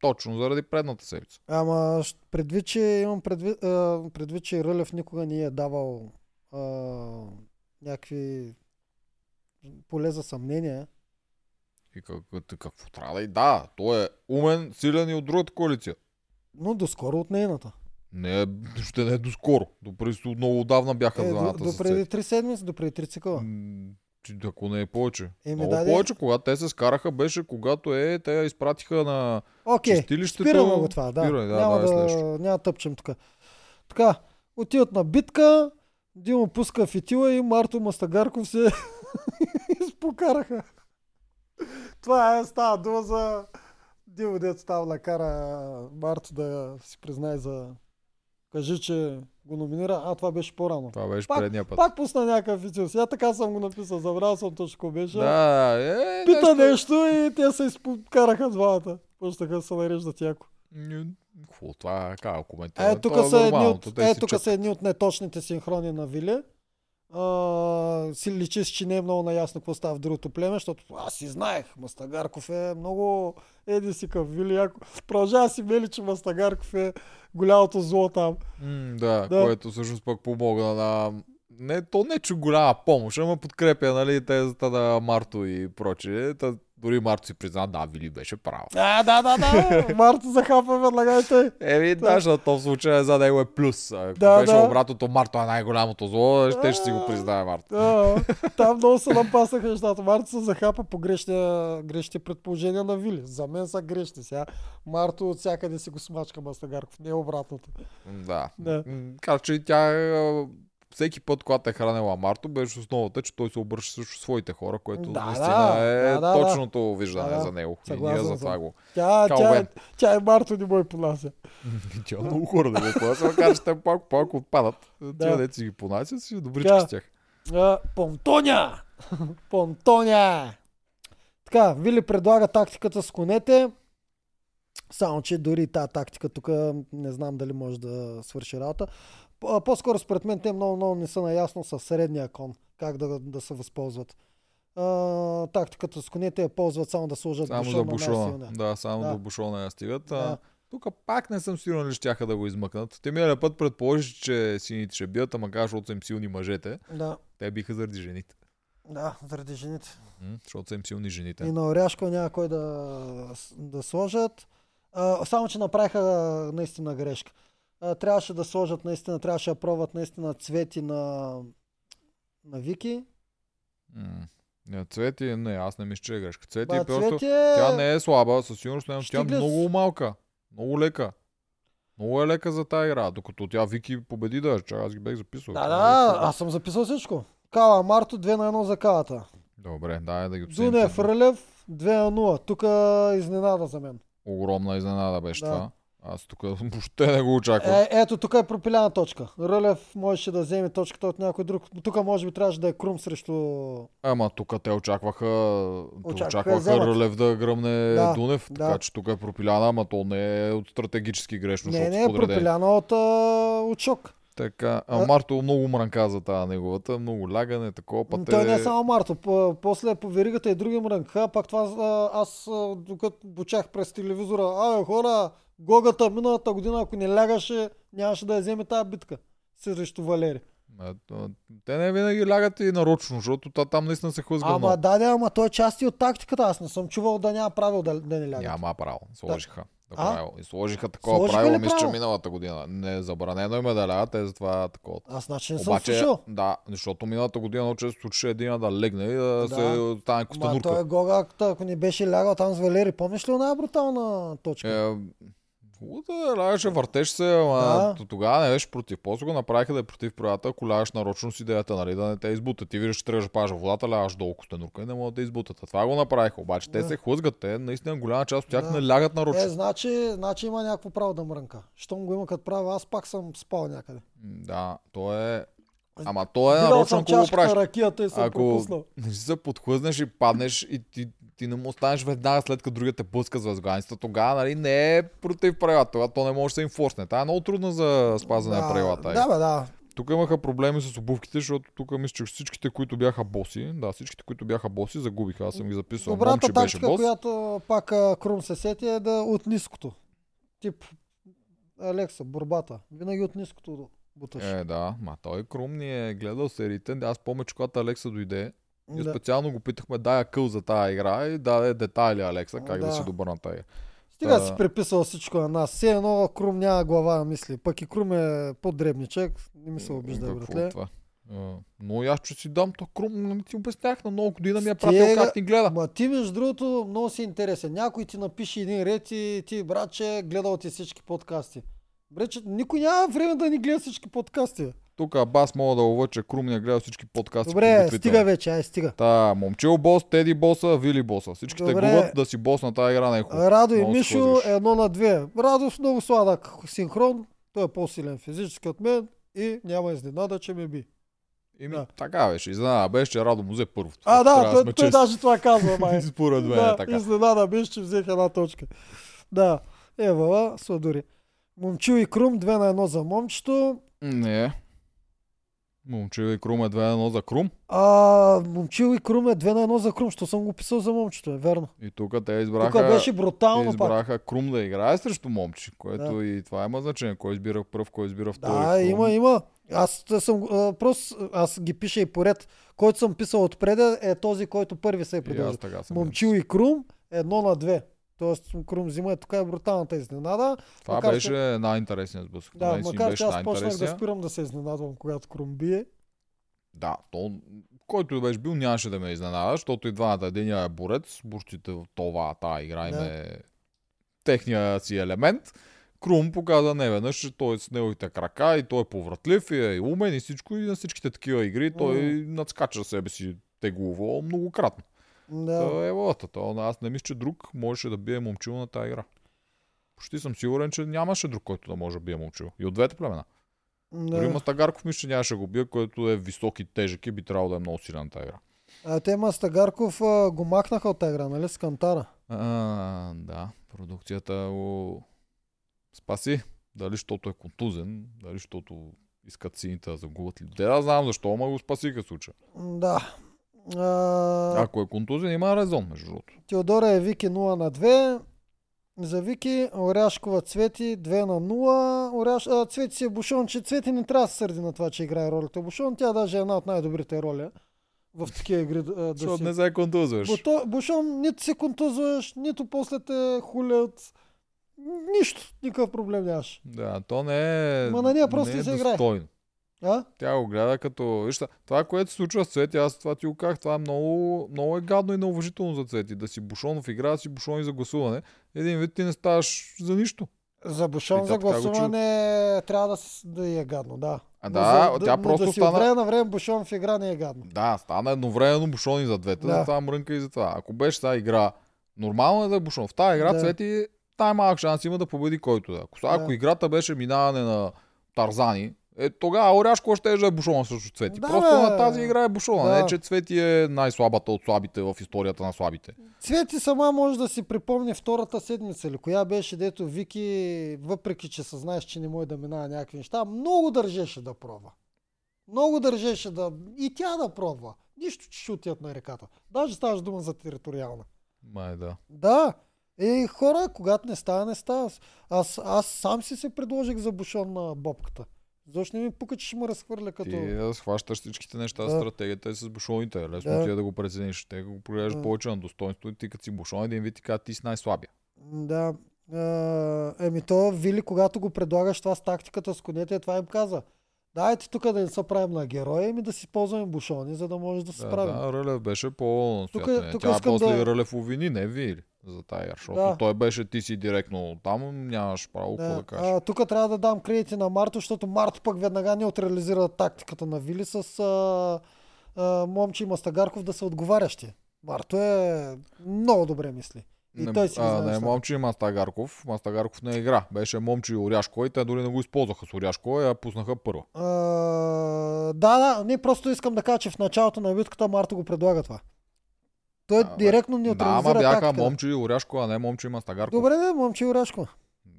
точно заради предната седмица. Ама предвид, че имам предвид, а, предвид че Рълев никога не е давал а, някакви поле за съмнение. И как, как- какво трябва да и да, той е умен, силен и от другата коалиция. Но доскоро от нейната. Не ще не е доскоро. Допреди много отдавна бяха Е, до, двамата до с преди Цеци. три седмици, до преди три цикъла. Че Ако не е повече. Еми, Много да, де. повече, когато те се скараха, беше когато е, те я изпратиха на Окей, чистилището. спираме го това. Да. Спирай, да, няма, да, да, няма тъпчем тук. Така, отиват на битка, Димо пуска фитила и Марто Мастагарков се изпокараха. Това е, става дума за Димо дет става накара Марто да си признае за... Кажи, че го номинира. А, това беше по-рано. Това беше Пак- предния път. Пак пусна някакъв фитил. Сега така съм го написал. Забравял съм точно какво беше. Да, е, Пита нещо и те се изпокараха двамата. Да се нареждат яко. Какво това? Как? Е, тук Това са, едни от, е, тук са едни от неточните синхрони на Вили. А, си личи, че не е много наясно какво става в другото племе, защото аз си знаех, Мастагарков е много еди си към Вили. Яко. Продължава си мели, че Мастагарков е голямото зло там. М, да, Да. да, което всъщност пък помогна на... Не, то не че голяма помощ, ама подкрепя, нали, тезата на Марто и прочее. Та, дори Марто си призна, да, Вили беше прав. А, да, да, да. Марто захапа веднага и той. Еми, да, защото то в случая за него е плюс. Ако Да, беше да. обратното, Марто е най-голямото зло, ще ще си го признае Марто. А, там много се напасаха нещата. Марто се захапа по грешния, грешните предположения на Вили. За мен са грешни. Сега Марто от всякъде си го смачка Мастагарков. Не е обратното. Да. Да. Така че тя а, всеки път, когато е хранила Марто, беше основата, че той се обръща срещу своите хора, което Да, наистина да, е да, да, точното виждане Да, да. за него. И Съгласен ние за това го. Тя, Као тя, Бен. тя е Марто не мой понася. Тя много хора да го понася, макар че те пак, пак отпадат. Тия деца си ги понасят, си добрички Да. с тях. А, Понтоня! Понтоня! Така, Вили предлага тактиката с конете. Само, че дори и тази тактика тук не знам дали може да свърши работа. По-скоро според мен те много, много не са наясно с средния кон, как да, да се възползват. А, тактиката с конете я ползват само да сложат Само бушона за бушона. Да, само Да. до бушона я стигат. Да. А, тук пак не съм сигурен ли щяха да го измъкнат. Те миналия път предположи, че сините ще бият, ама кажа, защото са им силни мъжете. Да, Те биха заради жените. да, заради жените. М, Защото са им силни жените. И на Оряшко няма кой да, да сложат. А, само, че направиха наистина грешка. А, трябваше да сложат наистина, трябваше да пробват наистина цвети на, на Вики. М. Не, Цвети, не, аз не мисля, че е грешка. Цвети Ба, е просто... цвети е... Тя не е слаба, със сигурност, но тя е много малка. Много лека. Много е лека за тази игра, докато тя Вики победи да, че аз ги бех записал. Да, да, е- аз съм записал всичко. Кала Марто 2 на 1 за калата. Добре, дай да ги обсъдим. Дунев. Рълев 2 на 0. Тук изненада за мен. Огромна изненада беше Да. това. Аз тук въобще не го очаквах. Е, ето, тук е пропиляна точка. Рълев можеше да вземе точката от някой друг. Тук може би трябваше да е Крум срещу... Ама тук те очакваха, Очакваха очакваха. Рълев да гръмне Да, Дунев, да. така че тук е пропиляна, ама то не е от стратегически грешно, Не, не е пропиляна от, а, от шок. Така, А- а Марто много мрънка за тази неговата, много лягане, такова М, пъте. Той не е само Марто. По- После по веригата и други мрънка. Пак това аз докато бучах през телевизора. Абе хора, Гогата миналата година, ако не лягаше, нямаше да я вземе тази битка. Срещу Валери. А, Те не винаги лягат и нарочно, защото та- там наистина се хлъзга Ама да, да, ама той е част и от тактиката. Аз не съм чувал да няма правил да, да не лягат. Няма право. Сложиха. Да. Правило. И сложиха такова Сложиха правило, мисля, че миналата година. Не, забранено им е да лягат, те затова такова. Аз значи не съм Обаче, слушал. да, защото миналата година много често случи един да легне и да, Да. се стане Ма костенурка. той е Гога, ако- ако не беше лягал там с Валери, помниш ли една брутална точка? Е, да лягаше, въртеш се, ама Да. тогава не беше против. После го направиха да е против правилата, ако лягаш нарочно с идеята, нали, да не те избутат. Ти виждаш, че да пажа водата, лягаш долу костенурка и не могат да избутат. А това го направиха. Обаче те Да. се хлъзгат. Те наистина голяма част от тях Да. не лягат нарочно. Е, значи, значи има някакво право да мрънка. Щом го има като право, аз пак съм спал някъде. Да, то е... Ама то е нарочно, ако го правиш. ракията и съм Ако пропуснал. не си се подхлъзнеш и паднеш и ти, ти не му останеш веднага след като другия те пуска с възгланицата, тогава нали, не е против правилата. Тогава то не може да се им форсне. Това е много трудно за спазване на правилата. Да, бе, да. Тук имаха проблеми с обувките, защото тук мисля, че всичките, които бяха боси, да, всичките, които бяха боси, загубиха. Аз съм ги записал. Добрата Момче беше тактика, бос. която пак Крум се сети е да от ниското. Тип Алекса, борбата. Винаги от ниското буташ. Е, да, ма той Крум ни е гледал сериите. Аз помня, че когато Алекса дойде, ние да. специално го питахме, дай къл за тази игра и даде детайли Алекса, как да, Да. си добър на тази. Стига Та- си приписал всичко на нас. Все едно Крум няма глава, мисли. Пък и Крум е по-дребничък. Не ми се обижда, е братле. това? Но и аз че си дам то Крум, не ти обяснях на много година ми е Стига. пратил как ни гледа. Ма ти между другото много си интересен. Някой ти напише един ред и ти, братче, гледал ти всички подкасти. Бре, никой няма време да ни гледа всички подкасти. Тук бас мога да лова, че Крум ни е гледал всички подкасти. Добре, стига вече, ай стига. Та, момчил бос, Теди боса, Вили боса. Всичките Добре. губят да си бос на тази игра не е хубаво. Радо и Мишо едно на две. Радо с много сладък синхрон. Той е по-силен физически от мен и няма изненада, че ме би. Ими, Да. така беше. Изненада беше, че Радо му взе първо. А, да, той, сме той даже това казва, май. Според мен да, е така. изненада беше, че взех една точка. Да, Ева, Сладори. Момчил и Крум, две на едно за момчето. Не. Момчил и Крум е 2 на 1 за Крум. А, момчил и Крум е 2 на 1 за Крум, що съм го писал за момчето, е верно. И тук те избраха, Тук беше брутално пак. избраха Крум да играе срещу момче, което Да. и това има значение. Кой избира пръв, кой избира втори. Да, Крум. има, има. Аз съм, а, просто, аз ги пиша и поред. Който съм писал отпреда е този, който първи се е предложил. Момчил и Крум, едно на две. Тоест Крум взима е тук е бруталната изненада. Това макар беше че- най-интересният сблъсък. Да, макар че аз почнах да спирам да се изненадвам, когато Крум бие. Да, то, който беше бил, нямаше да ме изненада, защото и двамата един е борец, бурчите в това, та игра им е техния си елемент. Крум показа не веднъж, че той е с неговите крака и той е повратлив и е умен и всичко и на всичките такива игри той надскача себе си теглово многократно. Да. Да. Е вълата. То, аз не мисля, че друг можеше да бие момчил на тази игра. Почти съм сигурен, че нямаше друг, който да може да бие момчил. И от двете племена. Дори да. Мастагарков мисля, че нямаше го бие, който е висок и тежък и би трябвало да е много силен тази игра. А те Мастагарков а, го махнаха от тази игра, нали? С Кантара. А, да, продукцията го спаси. Дали защото е контузен, дали защото искат сините да загубят ли. Те да знам защо, ама го спасиха случая. Да. А, Ако е контузен, има резон, между другото. Теодора е Вики 0 на 2. За Вики, Оряшкова Цвети 2 на 0. Оряш... А, Цвети си е бушон, че Цвети не трябва да се сърди на това, че играе ролята бушон. Тя даже е една от най-добрите роли в такива игри да, Защото си... не се контузваш. Бото, бушон, нито се контузваш, нито после те хулят. Нищо, никакъв проблем нямаш. Да, то не е. Ма на нея просто не е не се играе. достойно. А? Тя го гледа като... Виж, това, което се случва с Цвети, аз това ти го казах, това е много, много е гадно и неуважително за Цвети. Да си бушон в игра, да си бушон и за гласуване. Един вид ти не ставаш за нищо. За бушон за го гласуване трябва да, да е гадно, да. А Но да, за, тя но просто да си стана- време на време бушон в игра не е гадно. Да, стана едновременно бушон и за двете, Да. да. затова мрънка и за това. Ако беше тази игра, нормално е да е бушон. В тази игра Да. Цвети най-малък шанс има да победи който да. е. Ако, ако Да. играта беше минаване на Тарзани, е, тогава Оряшко ще е да е бушона срещу Цвети. Да, Просто бе. на тази игра е бушона. Да. Не, че Цвети е най-слабата от слабите в историята на слабите. Цвети сама може да си припомни втората седмица или коя беше, дето Вики, въпреки че съзнаеш, че не може да минава някакви неща, много държеше да пробва. Много държеше да... И тя да пробва. Нищо, че ще отидат на реката. Даже ставаш дума за териториална. Май да. Да. Е, хора, когато не става, не става. Аз, аз сам си се предложих за бушон на бобката. Защо не ми пука, че ще ме разхвърля като... Ти схващаш всичките неща, Да. стратегията е с бушоните. Лесно Да. ти е да го прецениш. Те го прогледаш Да. повече на достоинство и ти като си бушон, един вид ти казва, ти си най-слабия. Да. Еми то, Вили, когато го предлагаш това с тактиката с конете, това им каза. Дайте тук да не се правим на герои, ами да си ползваме бушони, за да може да се Да, справим. да, Рълев беше по Тук- настоятелен. тук Тя после да- Рълев увини, не Вили за тая защото Да. той беше ти си директно там, нямаш право какво да, кажеш. а, тук трябва да дам кредити на Марто, защото Марто пък веднага неутрализира тактиката на Вили с а, а, момче и Мастагарков да са отговарящи. Марто е много добре мисли. И не, той си а, не, момче и Мастагарков. Мастагарков не игра. Беше момче и Оряшко и те дори не го използваха с Оряшко, я пуснаха първа. А, да, да, не просто искам да кажа, че в началото на битката Марто го предлага това. Той А, директно Да, неутрализира ама бяха тактиката. момче и Оряшко, а не момче и Мастагарков. Добре, да, момче и Оряшко.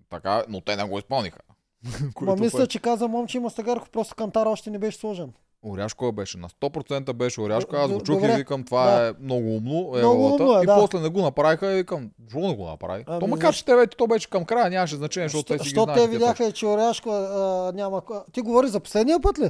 Така, но те не го изпълниха. Ма мисля, че каза момче и Мастагарков, просто кантара още не беше сложен. Оряшко беше на 100% беше Оряшко. Д- Аз го чух добре. и викам, това Да. е много умно. Е Много умно е, и да. после не го направиха и викам, защо не го направи? Ами, то макар, че те вече, то беше към края, нямаше значение, защото те си ги Що знаеха. те видяха, че Оряшко а, няма... Ти говори за последния път ли?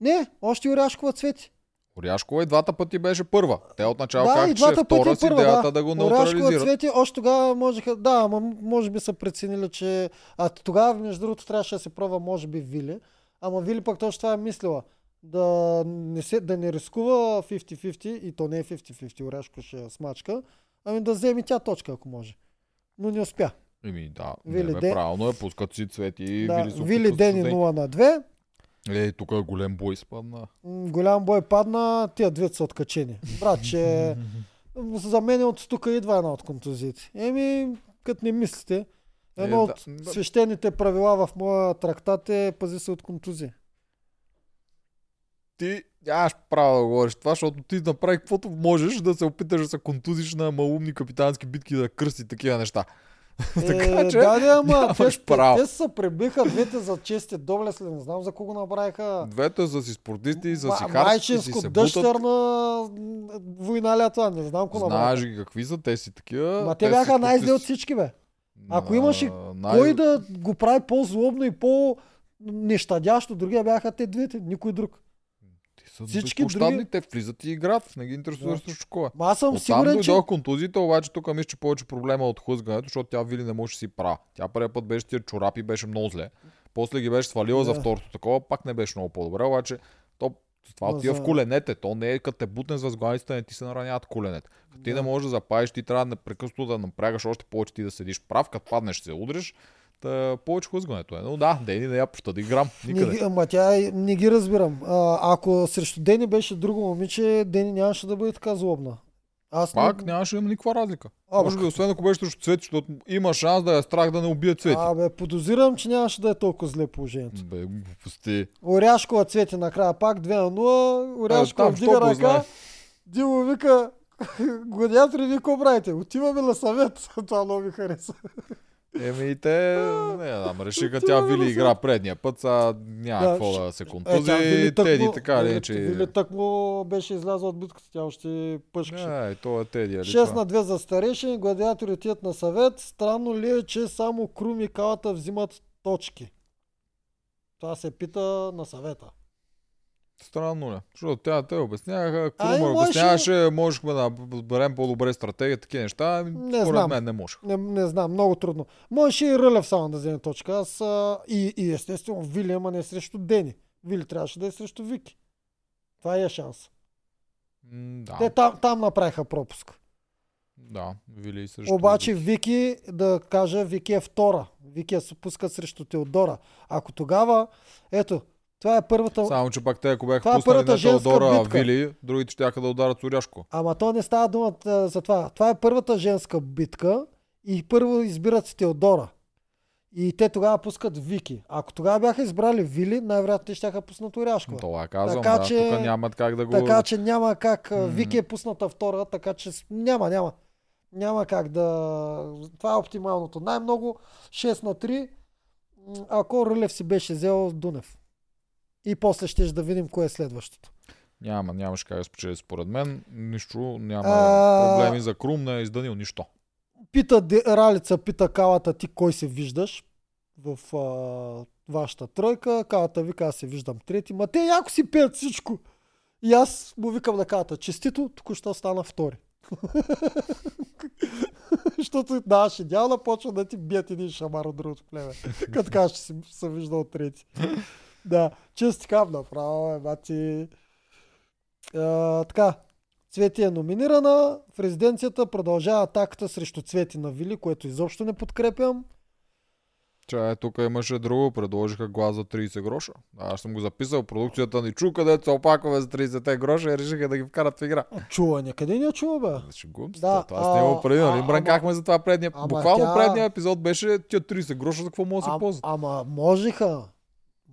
Не, още Оряшкова цвети. Оряшкова и двата пъти беше първа. Те отначало Да, казаха, че е втора е с идеята да. да, го Оряшкова неутрализират. цвети, още тогава можеха... Да, ама може би са преценили, че... А тогава, между другото, трябваше да се пробва, може би, Вили. Ама Вили пък точно това е мислила. Да не, се, да не рискува 50-50, и то не е 50-50, Оряшко ще смачка, ами да вземе тя точка, ако може. Но не успя. Еми да, Вили не, бе, Де- правилно е, пускат си цвети да, Вили с Дени студени. 0 на 2. Е, тук е голем бой спадна. М, голям бой падна, тия двете са откачени. Брат, че за мен от тук идва една от контузиите. Еми, като не мислите, едно Е, от да. свещените правила в моя трактат е пази се от контузия. Ти нямаш право да говориш това, защото ти направи каквото можеш да се опиташ да се контузиш на малумни капитански битки да кръсти такива неща. Така Е, че да, да, ама те, те, право. те се пребиха двете за чести доблесли, не знам за кого направиха. Двете са си спортисти, са си си майчинско, се бутат. дъщерна война това, не знам Знаеш направиха. ги какви са, те си такива. Ма те си бяха най-зле от всички, бе. Ако имаше най- Кой да го прави по-злобно и по-нещадящо, другия бяха те двете, никой друг. Всички други- те влизат и играят, не ги интересува Да. срещу. Ма аз съм Оттам сигурен, че... контузиите, обаче тук мисля, че повече проблема е от хлъзгането, защото тя Вили не може да си пра. Тя първият път беше тия чорапи, беше много зле. После ги беше свалила за Да. второто такова, пак не беше много по-добре, обаче то това отива за- в коленете. То не е като те бутне с възглавицата, не ти се нараняват коленете. Като ти Да. не можеш да запаеш, ти трябва непрекъснато да напрягаш още повече ти да седиш прав, като паднеш се удриш. Та, повече хлъзгането е. Но да, Дени не я пощади грам. Не, Никъде. ги- ама тя не ги разбирам. А, ако срещу Дени беше друго момиче, Дени нямаше да бъде така злобна. Аз Пак не... нямаше да има никаква разлика. А, Може би, освен ако беше срещу цвети, защото има шанс да е страх да не убие цвети. Абе, подозирам, че нямаше да е толкова зле положението. Бе, глупости. Оряшкова цвети накрая пак 2 на 0. Оряшкова там, вдига ръка. Димо вика, гладиатори, вие какво правите? Отиваме на съвет. Това много ми хареса. Еми и те, не знам, решиха тя Вили на игра предния път, сега няма Да, какво да се Е, контузи, тъкмо- Теди така ли, че... Вили тък му беше излязла от битката, тя още пъшкаше. Не, то е Теди, али 6 това? на 2 за старешин, гладиатори отиват на съвет. Странно ли е, че само Крум и Калата взимат точки? Това се пита на съвета. Странно ли? Защото тя те обясняваха, Крумър можеше- обясняваше, можехме да разберем по-добре стратегия, такива неща. Не Според знам. мен не може. Не, не знам, много трудно. Можеше и Рълев само да вземе точка. Аз, а, и, и естествено Вили, ама не срещу Дени. Вили трябваше да е срещу Вики. Това е шанс. М, Да, Те там, там направиха пропуск. да, Вили също. Обаче Вики, да кажа, Вики е втора. Вики я се пускат срещу Теодора. Ако тогава, ето, това е първата... Само, че пак те, ако бяха е пуснали женска Теодора, битка. Вили, другите ще да ударят Оряшко. Ама то не става дума за това. Това е първата женска битка и първо избират с Теодора. И те тогава пускат Вики. Ако тогава бяха избрали Вили, най-вероятно те ще пуснат Оряшкова. Това казвам, Така да, че- тук нямат как да го... Така че няма как. Mm-hmm. Вики е пусната втора, така че няма, няма. Няма как да... Това е оптималното. Най-много 6 на 3, м, ако Рълев си беше взел Дунев. И после ще да видим кое е следващото. Няма, нямаше как да спечели според мен. Нищо, няма А- проблеми за Крум, не е изданил нищо. Пита Ралица, пита Калата, ти кой се виждаш в а, вашата тройка. Калата вика, аз се виждам трети. Ма те яко си пеят всичко. И аз му викам на Калата, честито, току-що стана втори. Защото даваш идеална, почва да ти бият един шамар от другото племе. Като кажеш, че си се виждал трети. Да, често ти казвам направо, е, бати. А, така, Цвети е номинирана. В резиденцията продължава атаката срещу Цвети на Вили, което изобщо не подкрепям. Чай, тук имаше друго, предложиха глас за 30 гроша. Аз съм го записал, продукцията ни чу, където се опакваме за 30 гроша и решиха да ги вкарат в игра. Чува, някъде не чува, бе. Шегувам се, Да, това а, снимал преди, нали? а, Брънкахме за това предния. ама Буквално тя- предния епизод беше тия 30 гроша, за какво могат да се ползват. ама можеха,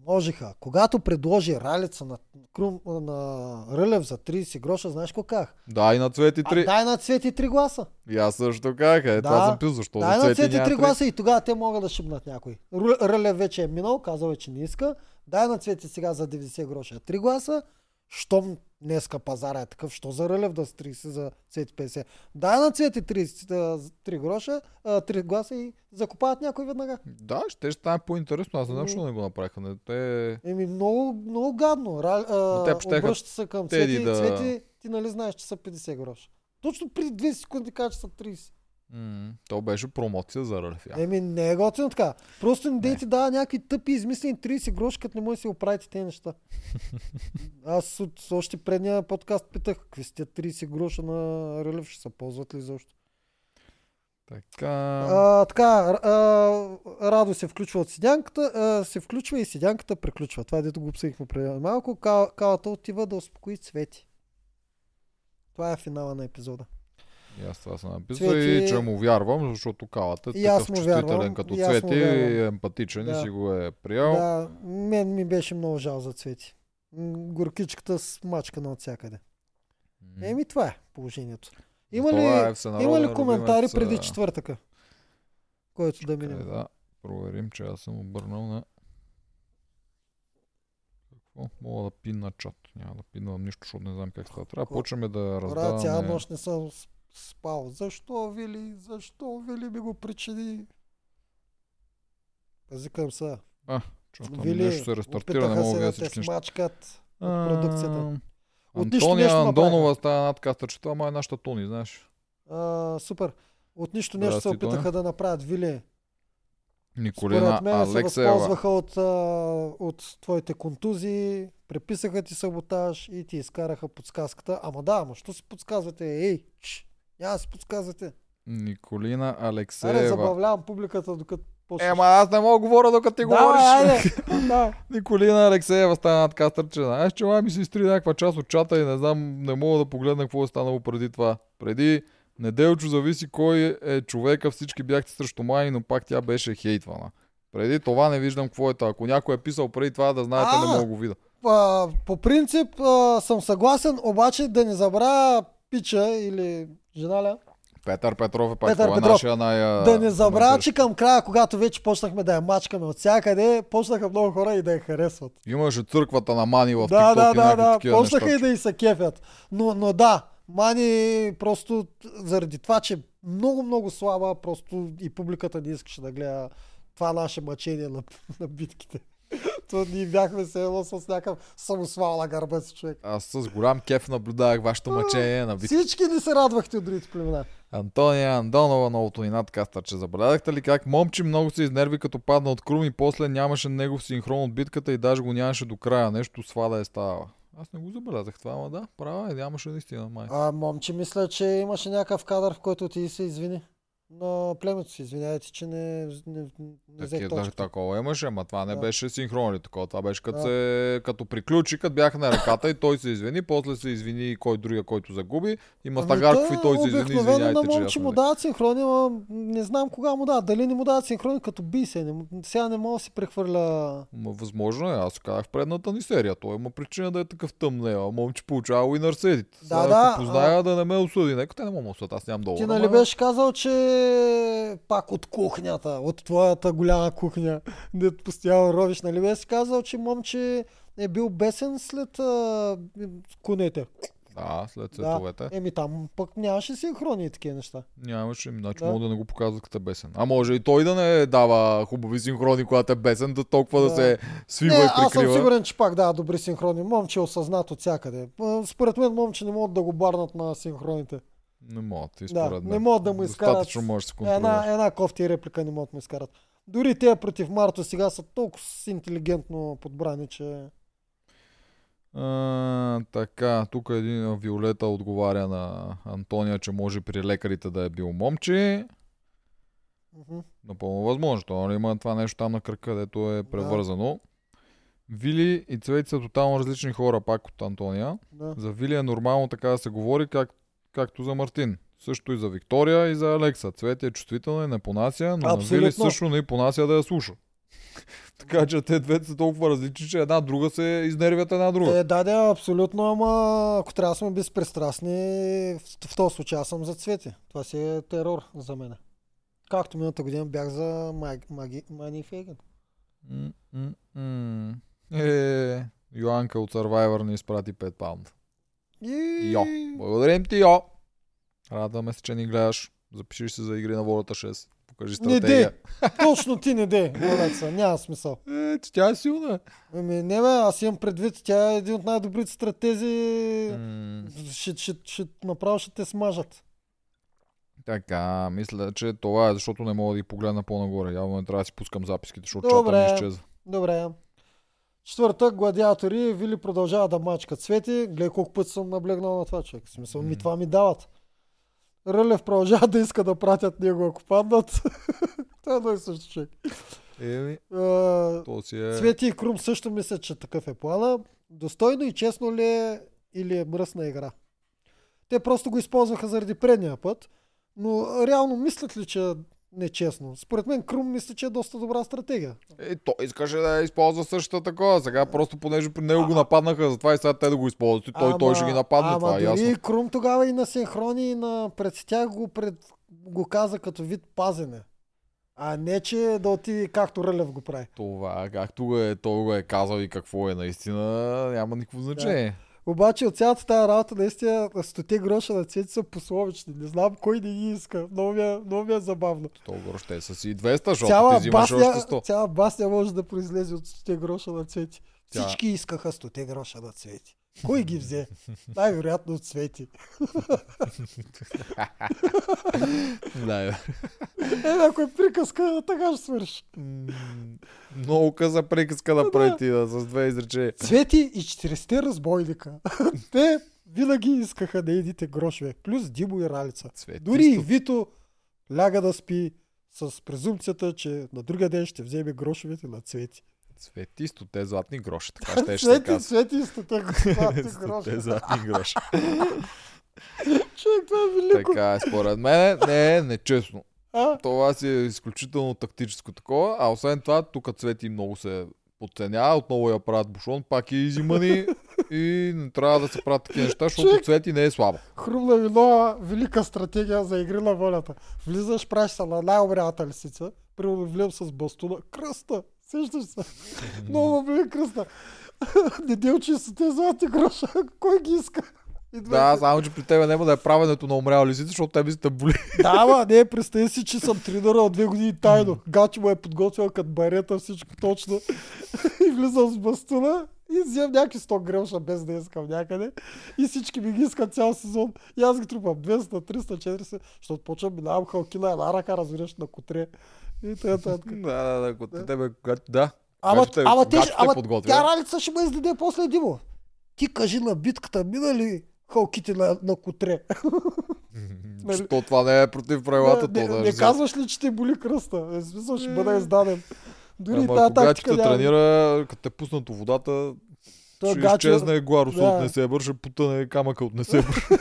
можеха. Когато предложи Ралица на, Крум, на Рълев за 30 гроша, знаеш какво казах? Да, и на цвети А, 3. дай на Цвети 3 гласа. И аз също казах, е, Да. това съм пил, защо Дай за на цвети Цвети няма 3 три. гласа и тогава те могат да шибнат някой. Рълев вече е минал, казал е, че не иска. Дай на Цвети сега за 90 гроша 3 гласа. Щом днеска пазара е такъв, що за Рълев да с 30 за Цвети 50. Дай на Цвети 30, а, 3 гроша, а, 3 гласа и закопават някой веднага. Да, ще стане по-интересно. Аз не знам, защо не го направиха. Не, те... Еми, много, много гадно. Ра, а, те обръща се към Цвети. да- Цвети, ти нали знаеш, че са 50 гроша. Точно преди 2 секунди кажа, че са 30. М, то беше промоция за Рълев. я. Еми, не е готино така. Просто не дейте дава някакви тъпи измислени 30 гроши, като не може да си оправите тези неща. Аз от с още предния подкаст питах, какви тия 30 гроша на Рълев, ще се ползват ли защо? Така... А, така, а, Радо се включва от седянката, а, се включва и седянката приключва. Това е дето го обсъдихме преди малко. Кал, калата отива да успокои Цвети. Това е финала на епизода. И аз това съм написал Цвети- и че му вярвам, защото калата е И такъв чувствителен вярвам, като и цвети, вярвам. емпатичен Да. и си го е приел. Да, мен ми беше много жал за Цвети. Горкичката с мачкана от всякъде. М. Еми, това е положението. Има Това ли, е има ли коментари любимец, преди четвъртъка? който да минем. да, проверим, че аз съм обърнал на... Какво? Мога да пинна чат. Няма да пинвам нищо, защото не знам как става. Трябва почваме да Брат, раздаваме... цяла нощ не съм спал. Защо, Вили? Защо, Вили ми го причини? Пазикам се. Чата ми Вили, нещо се рестартира, не мога се да всички неща. смачкат от продукцията. Антония Андонова става надкастърчета, ама е нашата Тони, знаеш. А, супер. От нищо нещо се опитаха да направят, Вили. Николина Според мен се Алексеева. възползваха от, а, от твоите контузии, преписаха ти саботаж и ти изкараха подсказката. Ама да, ама що си подсказвате? Ей, чш, няма си подсказвате. Николина Аре, Алексеева. забавлявам публиката, докато почнеш. Ема аз не мога да говоря докато ти да, говориш. айде, да. Николина Алексеева стана надкастърче. Знаеш, че май ми се изтри някаква част от чата и не знам, не мога да погледна какво е станало преди това. Преди Неделчо зависи кой е човека, всички бяхте срещу май, но пак тя беше хейтвана. Преди това не виждам какво е това. Ако някой е писал преди това, да знаете, А! не мога да го видя. По принцип а, съм съгласен, обаче да не забравя пича или жена ля, Петър Петров е пак Петър това е Петров. нашия най... да не забравя, че към края, когато вече почнахме да я мачкаме от всякъде, почнаха много хора и да я харесват. Имаше църквата на Мани в да, TikTok да, да, да, такива почнаха неща. и да и се кефят. Но, но да, Мани просто заради това, че много, много слаба, просто и публиката не искаше да гледа това наше мъчение на, на битките. То ние бяхме се едно с някакъв самосвал на гърба си човек. Аз с голям кеф наблюдавах вашето мъчение на битка. Всички ни се радвахте от другите племена. Антония Андонова, новото ни надкастърче. Забелязахте ли как момче много се изнерви като падна от Крум и после нямаше негов синхрон от битката и даже го нямаше до края. Нещо свада е ставала. Аз не го забелязах това, ама да, права е, нямаше наистина май. А, момче, мисля, че имаше някакъв кадър, в който ти се извини. На племето си, извинявайте, че не, не, не взех Таки, да, точката. такова имаше, ама това не Да. беше синхрон или такова. Това беше като, Да. се, като приключи, като бяха на ръката и той се извини, после се извини и кой другия, който загуби. И Мастагарков и той се извини, Ами извиняйте, на че момче аз му дават синхрони, но не знам кога му дават. Дали не му дават синхрони, като би се. Не, му- сега не мога да си прехвърля... Ма, възможно е, аз казах в предната ни серия. Той има причина да е такъв тъмнел. Момче получава Winner Edit. Да, Сега, да, Ако позная да не ме осъди. Нека те не да осъдят, аз нямам долу. Ти нали беше казал, че пак от кухнята, от твоята голяма кухня, дето постоянно ровиш, нали беше казал, че момче е бил бесен след а, конете. Да, след Да. световете. Еми там пък нямаше синхрони и такива неща. Нямаше, значи Да. мога да не го показват като е бесен. А може и той да не дава хубави синхрони, когато е бесен, да толкова да, Да. се свива не, и аз съм прикрива. сигурен, че пак да, добри синхрони. Момче е осъзнат от всякъде. Според мен момче не могат да го барнат на синхроните. Не могат, и Да, според мен. не могат да му изкарат може да. Една, една кофти реплика не могат да му изкарат. Дори те против Марто сега са толкова интелигентно подбрани, че... А, така, тук един Виолета отговаря на Антония, че може при лекарите да е бил момче. Мгм. Напълно възможно. Нали, има това нещо там на кръка, дето е превързано. Вили и Цвети са тотално различни хора, пак от Антония. Да. За Вили е нормално така да се говори, как, както за Мартин. Също и за Виктория и за Алекса. Цвети е чувствителна и не понася, но на Абсолютно. Вили също не понася да я слуша. така че те двете са толкова различни, че една друга се изнервят една друга. Е, да, да, абсолютно, ама ако трябва да сме безпристрастни, в, в този случай аз съм за цвети. Това си е терор за мен. Както миналата година бях за Маги, Маги, Мани Фейген. М-м-м. Е, Йоанка от Survivor ни изпрати 5 паунда. И... Йо. Благодарим ти, Йо. Радваме се, че ни гледаш. Запишиш се за игри на волята 6. Покажи Не стратегия. де! Точно ти не де, Олеца, няма смисъл. Е, че тя е силна. Ами не бе, аз имам предвид, тя е един от най-добрите стратези. М, Ще, ще, ще, направо ще те смажат. Така, мисля, че това е, защото не мога да ги погледна по-нагоре. Явно не трябва да си пускам записките, защото чата ми изчезва. Добре. Четвъртък, гладиатори, Вили продължава да мачкат цвети. Гледай колко пъти съм наблегнал на това, човек. В смисъл, ми М. това ми дават. Рълев продължава да иска да пратят него, ако паднат. Това е едно и също, човек. Еми, А, то си е... Цвети и Крум също мислят, че такъв е плана. Достойно и честно ли е или е мръсна игра? Те просто го използваха заради предния път, но реално мислят ли, че е нечестно? Според мен Крум мисли, че е доста добра стратегия. Е, той искаше да използва същата такова. Сега просто понеже при него го нападнаха, затова и сега те да го използват. И той, той ще ги нападне, ама това е дори ясно. Крум тогава и на синхрони и на пред тях го, пред, го каза като вид пазене. А не, че да отиде както Рълев го прави. Това, както го е, той го е казал и какво е наистина, няма никакво значение. Обаче от цялата тази работа, наистина, стоте гроша на цвети са пословични. Не знам кой не ги иска. Много ми е, много ми е забавно. То грош ще са си 200, защото Цяла ти взимаш басня, още 100. цяла басня може да произлезе от стоте гроша на цвети. Тя- Всички искаха стоте гроша на цвети. Кой ги взе? Най-вероятно от цвети. Да, е. Ако е приказка, така ще свърши. Много къса приказка да прави ти да, с две изречения. Цвети и 40 разбойника. Те винаги искаха да едите грошове. Плюс Димо и Ралица. Дори и Вито ляга да спи с презумцията, че на другия ден ще вземе грошовете на Цвети. Цветисто, те златни гроши, така ще ще се Цвети, казва. Цвети, стоте. Те златни гроши. Човек, това е велико. Така е, според мен не е нечестно. А? Това си е изключително тактическо такова, а освен това, тук Цвети много се подценява, отново я правят бушон, пак е изимани и не трябва да се правят такива неща, защото Човек- Цвети не е слаба. Хрумна ми нова велика стратегия за игри на волята. Влизаш, се на най-обрядата лисица, примерно с бастуна. Кръста! Сещаш се? Много били кръста. Неделчи са те злати гроша. Кой ги иска? Идва Да, само че при тебе няма да е правенето на умряла лисица, защото те боли. Да, ма, не, представи си, че съм тренирал две години тайно. Гачи му е подготвил като барета, всичко точно. и влизам с бастуна и вземам някакви 100 гремша без да искам някъде. И всички ми ги искат цял сезон. И аз ги трупам 200, 300, 400, защото почвам минавам халки на една ръка, разбираш, на котре. И т.н. да, да, да, когато тебе, когато, да. Ама, Когато те- ама, те, ама тя ралица ще ме издаде после Димо. Ти кажи на битката, мина ли халките на, на котре? Що това не е против правилата, не, то не, да не казваш ли, че те боли кръста? Е, в смисъл, ще бъда издаден. Дори Ама тази тактика няма. тренира, като те пуснат водата, Той ще гачо- изчезне гларуса да. от Несебър, ще потъне камъка от Несебър.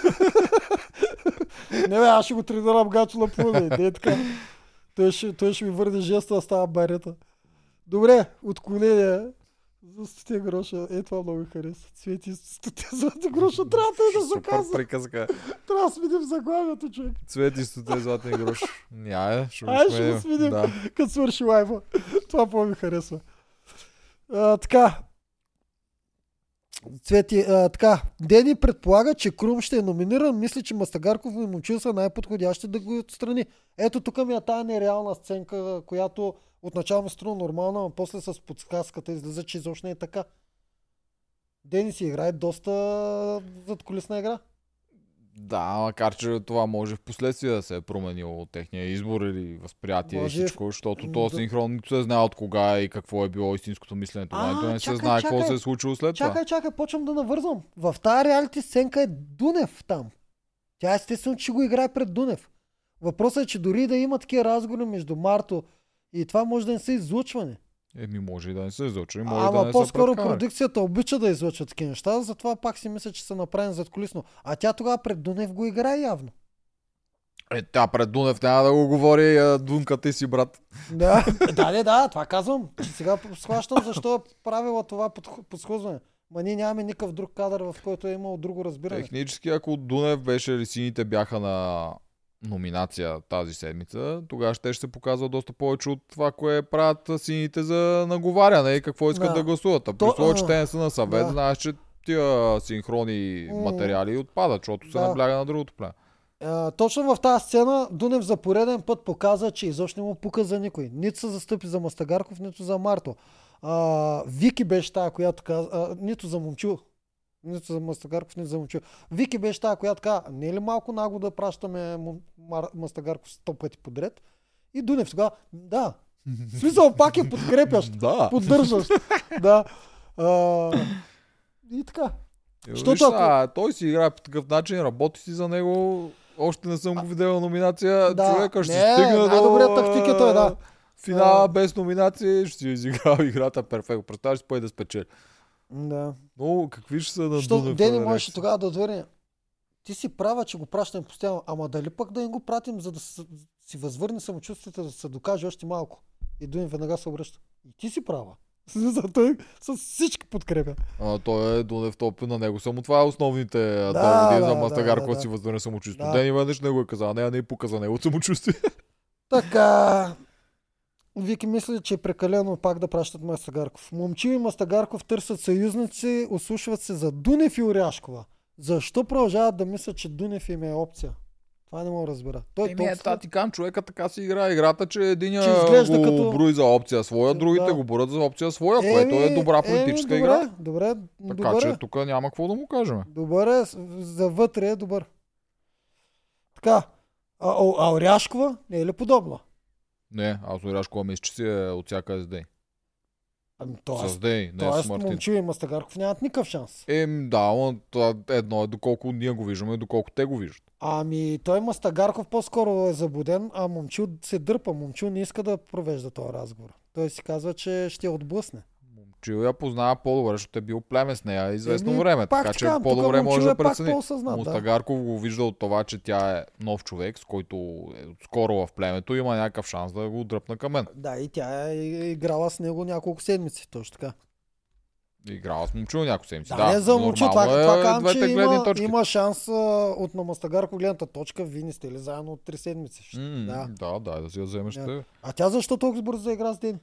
Не бе, аз ще го тренирам гачо на плуване. Не е така. Той ще, той ще ми върне жеста да става барета. Добре, отклонение. За 100 гроша. Е, това много хареса. Цвети 100 златни гроша. Трябва да се Супер казва. приказка. Трябва да сменим заглавието, човек. Цвети стоте златни грош. Ня, ще Ай, го ще го сменим. сменим. Да. Като свърши лайфа. Това по-ми харесва. А, така. Цвети, а, така. Дени предполага, че Крум ще е номиниран. Мисли, че Мастагарков и Момчил са най-подходящи да го отстрани. Ето тук ми е тая нереална сценка, която отначало струва нормална, а после с подсказката излиза, че изобщо не е така. Дени си играе доста задколисна игра. Да, макар че това може в последствие да се е променило техния избор или възприятие Може. и всичко, защото то синхрон нито се знае от кога и какво е било истинското мислене. Това нито не се чакай, знае какво чакай. се е случило след това. Чакай, чакай, почвам да навързвам. В тази реалити сценка е Дунев там. Тя естествено, че го играе пред Дунев. Въпросът е, че дори да има такива разговори между Марто и това може да не са излучване. Еми може и да не се излъчва, и може Ама да не по-скоро продукцията обича да излъчва такива неща, затова пак си мисля, че са направени зад колисно. А тя тогава пред Дунев го играе явно. Е, тя пред Дунев няма да го говори, а Дунка ти си брат. Да, да, да, да, това казвам. Сега схващам защо е правила това подх- подсхлъзване. Ма ние нямаме никакъв друг кадър, в който е имал друго разбиране. Технически, ако Дунев беше или сините бяха на номинация тази седмица, тогава ще се показва доста повече от това, кое правят сините за наговаряне и какво искат Да. да, гласуват. А при То- че те не са на съвет, да. знаеш, че тия синхрони М. материали отпадат, защото се Да. набляга на другото племе. А, точно в тази сцена Дунев за пореден път показа, че изобщо не му пука за никой. Нито се застъпи за Мастагарков, нито за Марто. А, Вики беше тая, която каза, а, нито за Момчил, нито за Мастагарков, нито за Момчил. Вики беше тая, която каза, не е ли малко нагло да пращаме. Мастагарков сто пъти подред? И Дунев тогава, да. В смисъл пак е подкрепящ, Да. поддържащ. да. А, и така. Защото Защото ако- той си играе по такъв начин, работи си за него. Още не съм го видел на номинация. Да. Човека ще Не, стигне до... най-добрият тактик е да. Финала без номинации, ще си изиграл играта перфектно. Представяш си пой да спечели. Да. Но какви ще са на Що Дунев? Дени можеше тогава да отвърне. Ти си права, че го пращаме постоянно, ама дали пък да им го пратим, за да си възвърне самочувствието, да се докаже още малко. И Дуин веднага се обръща. И ти си права. За той с всички подкрепя. А, той е Дунев топи на него. Само това е основните да, Да, доводи да, за да, Мастагар, да, който да. си възвърне самочувствие. Да. Дени веднъж не го е казал, не, не е показа него самочувствие. Така. Вики мисли, че е прекалено пак да пращат Мастагарков. Момчил и Мастагарков търсят съюзници, ослушват се за Дунев и Оряшкова. Защо продължават да мислят, че Дунев им е опция? Това не мога да разбера. Той Еми, е, толкова... та ти кам, човека така си играе играта, че един Че го като- брои за опция своя, другите Да. го броят за опция своя, което е добра политическа еми, игра. добре, Добре, Така добре. че тук няма какво да му кажем. Добър е, за вътре е добър. Така, а, а, а Оряшкова не е ли подобна? Не, аз Оряшкова мисля, че си е от всяка с дей. Ами, С тоест, дей, не тоест с Мартин. Момчил и Мастагарков нямат никакъв шанс. Ем, да, но това едно е доколко ние го виждаме, доколко те го виждат. Ами той Мастагарков по-скоро е заблуден, а Момчил се дърпа. Момчил не иска да провежда този разговор. Той си казва, че ще отблъсне. Момчил я познава по-добре, защото е бил племе с нея известно Еми, време, така че казвам, по-добре може да е прецени. по-осъзнат, да. Мустагарков го вижда от това, че тя е нов човек, с който е скоро в племето, има някакъв шанс да го дръпна към мен. Да, и тя е играла с него няколко седмици, точно така. Играла с момчил някои седмици. Да, Да, не за Момчил, това, нормално това е казвам, че има, точки. има шанс а, от на Мастагарков гледната точка, вие не сте ли заедно от 3 седмици. М, Да. да, да, да си я вземеш Да. те. А тя защо толкова бързо игра с Дени?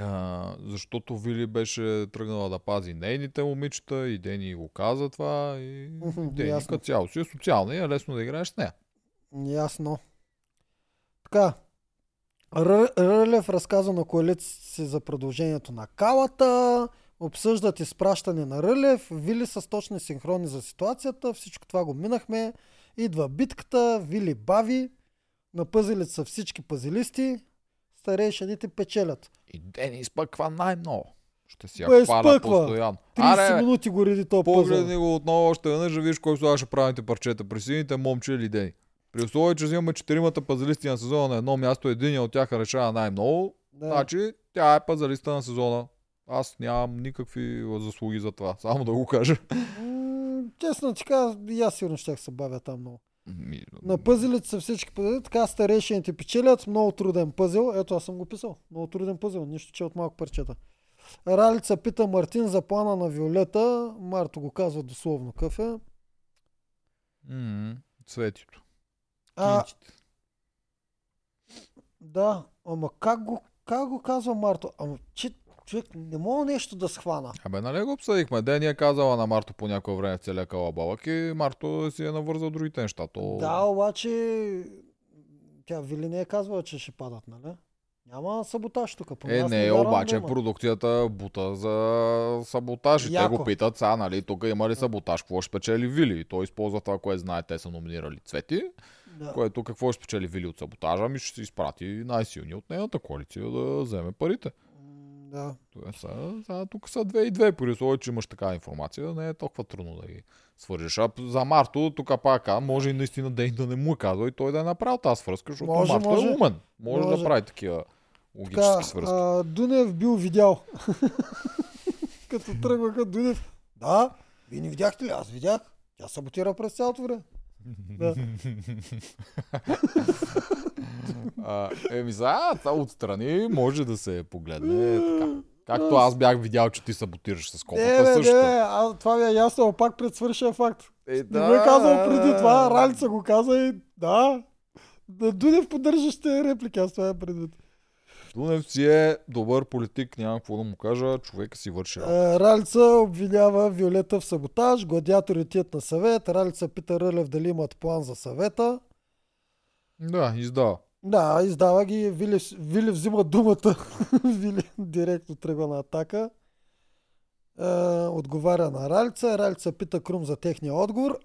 А, защото Вили беше тръгнала да пази нейните момичета и Дени го каза това и Дени като цяло си е социална и е лесно да играеш с нея. Ясно. Така. Р- Рълев разказва на коалицията си за продължението на калата, обсъждат изпращане на Рълев, Вили с точни синхрони за ситуацията, всичко това го минахме. Идва битката, Вили бави, на пъзелите са всички пазилисти, старейшините печелят. И Дени изпъква най-много. Ще си я Бе, хваля постоянно. 30 Аре, минути го реди то погледни го отново още веднъж, видиш кой слагаше правилните парчета. При сините момче или Дени. При условие, че взимаме четиримата пазалисти на сезона на едно място, един от тях решава най-много, Да. значи тя е пазалиста на сезона. Аз нямам никакви заслуги за това, само да го кажа. М, честно ти кажа, и аз сигурно ще се бавя там много. Ми, На пъзелите са всички пъзели, така старейшините печелят, много труден пъзел. Ето аз съм го писал. Много труден пъзел, нищо че от малко парчета. Ралица пита Мартин за плана на Виолета. Марто го казва дословно какъв е. м, Цветито. А, Кинчите. да, ама как го, как го казва Марто? Ама че човек не мога нещо да схвана. Абе, нали го обсъдихме? Дени е казала на Марто по някое време в целия калабалък и Марто си е навързал другите неща. То... Да, обаче тя Вили не е казвала, че ще падат, нали? Няма саботаж тук. Поне Е, не, да обаче има. продукцията бута за саботаж. И те Яко. го питат сега, нали, тук има ли саботаж, какво ще спечели Вили? И той използва това, което знае, те са номинирали Цвети, Да. което какво ще спечели Вили от саботажа, ми ще се изпрати най-силни от нейната коалиция да вземе парите. Да. Това са, сега, тук са две и две, при условие, че имаш такава информация, не е толкова трудно да ги свържеш. А за Марто, тук пак може и наистина Ден да не му е казал и той да е направил тази свръзка, защото Може, Марто може. е умен. Може, Може. да прави такива логически Така, свръзки. а, Дунев бил видял. Като тръгваха Дунев. Да, вие не видяхте ли? Аз видях. Тя саботира през цялото време. Да. А, еми за, това отстрани може да се погледне така. Както аз бях видял, че ти саботираш с Не, копата бе, също. не, а, това ми е ясно, но пак пред свършия факт. Е, Не ме е казал преди това, Ралица го каза и да. Да Дунев поддържащите реплики, аз това е предвид. Дунев си е добър политик, няма какво да му кажа, човека си върши работа. А, Ралица обвинява Виолета в саботаж, гладиатори отиват на съвет, Ралица пита Рълев дали имат план за съвета. Да, издава. Да, издава ги. Вили, Вили взима думата. Вили директно тръгва на атака. Е, отговаря на Ралица. Ралица пита Крум за техния отговор.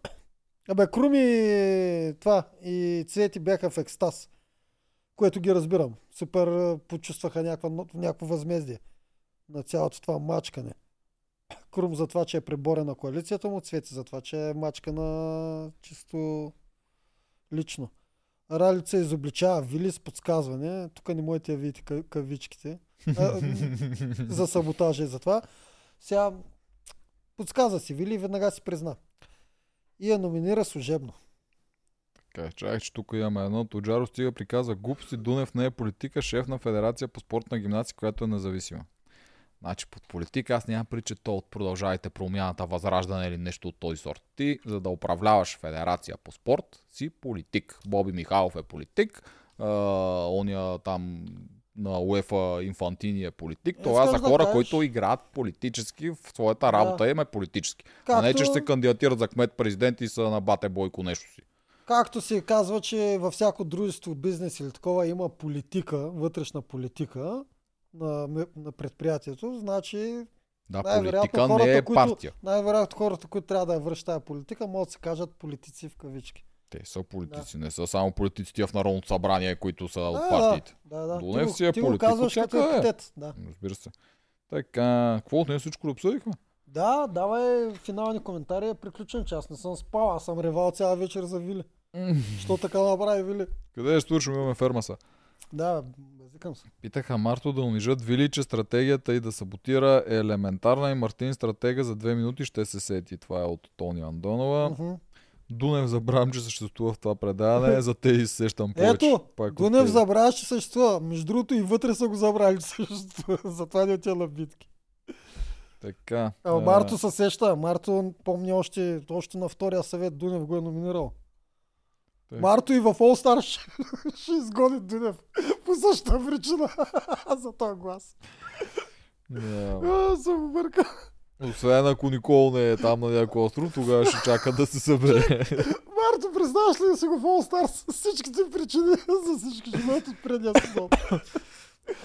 Абе, Крум и това и Цвети бяха в екстаз. Което ги разбирам. Супер почувстваха някаква, някакво възмездие на цялото това мачкане. Крум за това, че е преборен на коалицията му, Цвети за това, че е мачкана чисто лично. Ралица изобличава Вили с подсказване. Тук не можете да видите ка- кавичките. А, за саботажа и за това. Сега подсказа си Вили и веднага си призна. И я номинира служебно. Така, чакай, че тук имаме едно. Тоджаро стига приказа глупости. Дунев не е политика, шеф на Федерация по спортна гимнастика, която е независима. Значи под политика аз нямам при, че то от продължавайте промяната, възраждане или нещо от този сорт. Ти, за да управляваш федерация по спорт, си политик. Боби Михайлов е политик. А, оня там на УЕФА Инфантини е политик. Е, Това да хора, кажеш- които играят политически, в своята работа им е политически. А Както, не, че ще се кандидатират за кмет президент и са на бате Бойко нещо си. Както се казва, че във всяко дружество, бизнес или такова има политика, вътрешна политика на, на предприятието, значи Да, Най-вероятно хората, не е които- партия. най-вероятно хората, които трябва да я вършат тази политика, могат да се кажат политици в кавички. Те са политици, не са само политиците в Народното събрание, които са от Да, партиите. Да, да. Дунев ти, си е политик казваш като отвсякъде. епитет. Да. Разбира се. Така, какво от нея всичко да обсъдихме? да, давай финални коментари. Е приключен, че аз не съм спал. Аз съм ревал цяла вечер за Вили. Що така направи Вили? Къде е свършим, имаме фермаса. Да, базикам се. Питаха Марто да унижат Вили, че стратегията и да саботира е елементарна и Мартин стратега за две минути ще се сети. Това е от Тони Андонова. Мгм. Дунев забравям, че съществува в това предаване, за те и се сещам повече. Ето, Пак Дунев тебе. забравя, че съществува. Между другото и вътре са го забрали, че съществува. Затова не отива на битки. Така. А, Марто се сеща. Марто помни още, още на втория съвет Дунев го е номинирал. Тъй. Марто и в All Star ще, ще изгони Дунев. По същата причина. За този глас. А, съм объркал. Освен ако Никол не е там на някой остров, тогава ще чака да се събере. Марто, признаваш ли да си го в All Star с всичките причини за всички живеят от предния сезон?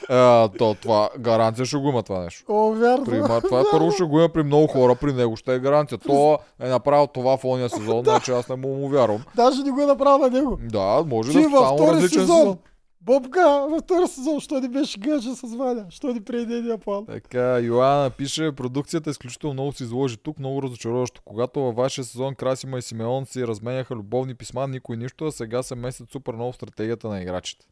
А, то, това, гаранция ще го има това нещо. О, вярно. При, ма, това е първо ще го има при много хора, при него ще е гаранция. То е направил това в ония сезон, значи аз не му му вярвам. Даже не го е направил на него. Да, може Ти да е само втори различен сезон. сезон. Бобка, във втори сезон, що не беше гъжа с Ваня? Що ни преди нейния план? Така, Йоанна пише, продукцията изключително много се изложи тук, много разочароващо. Когато във вашия сезон Красима и Симеон си разменяха любовни писма, никой нищо, а сега се месят супер много в стратегията на играчите.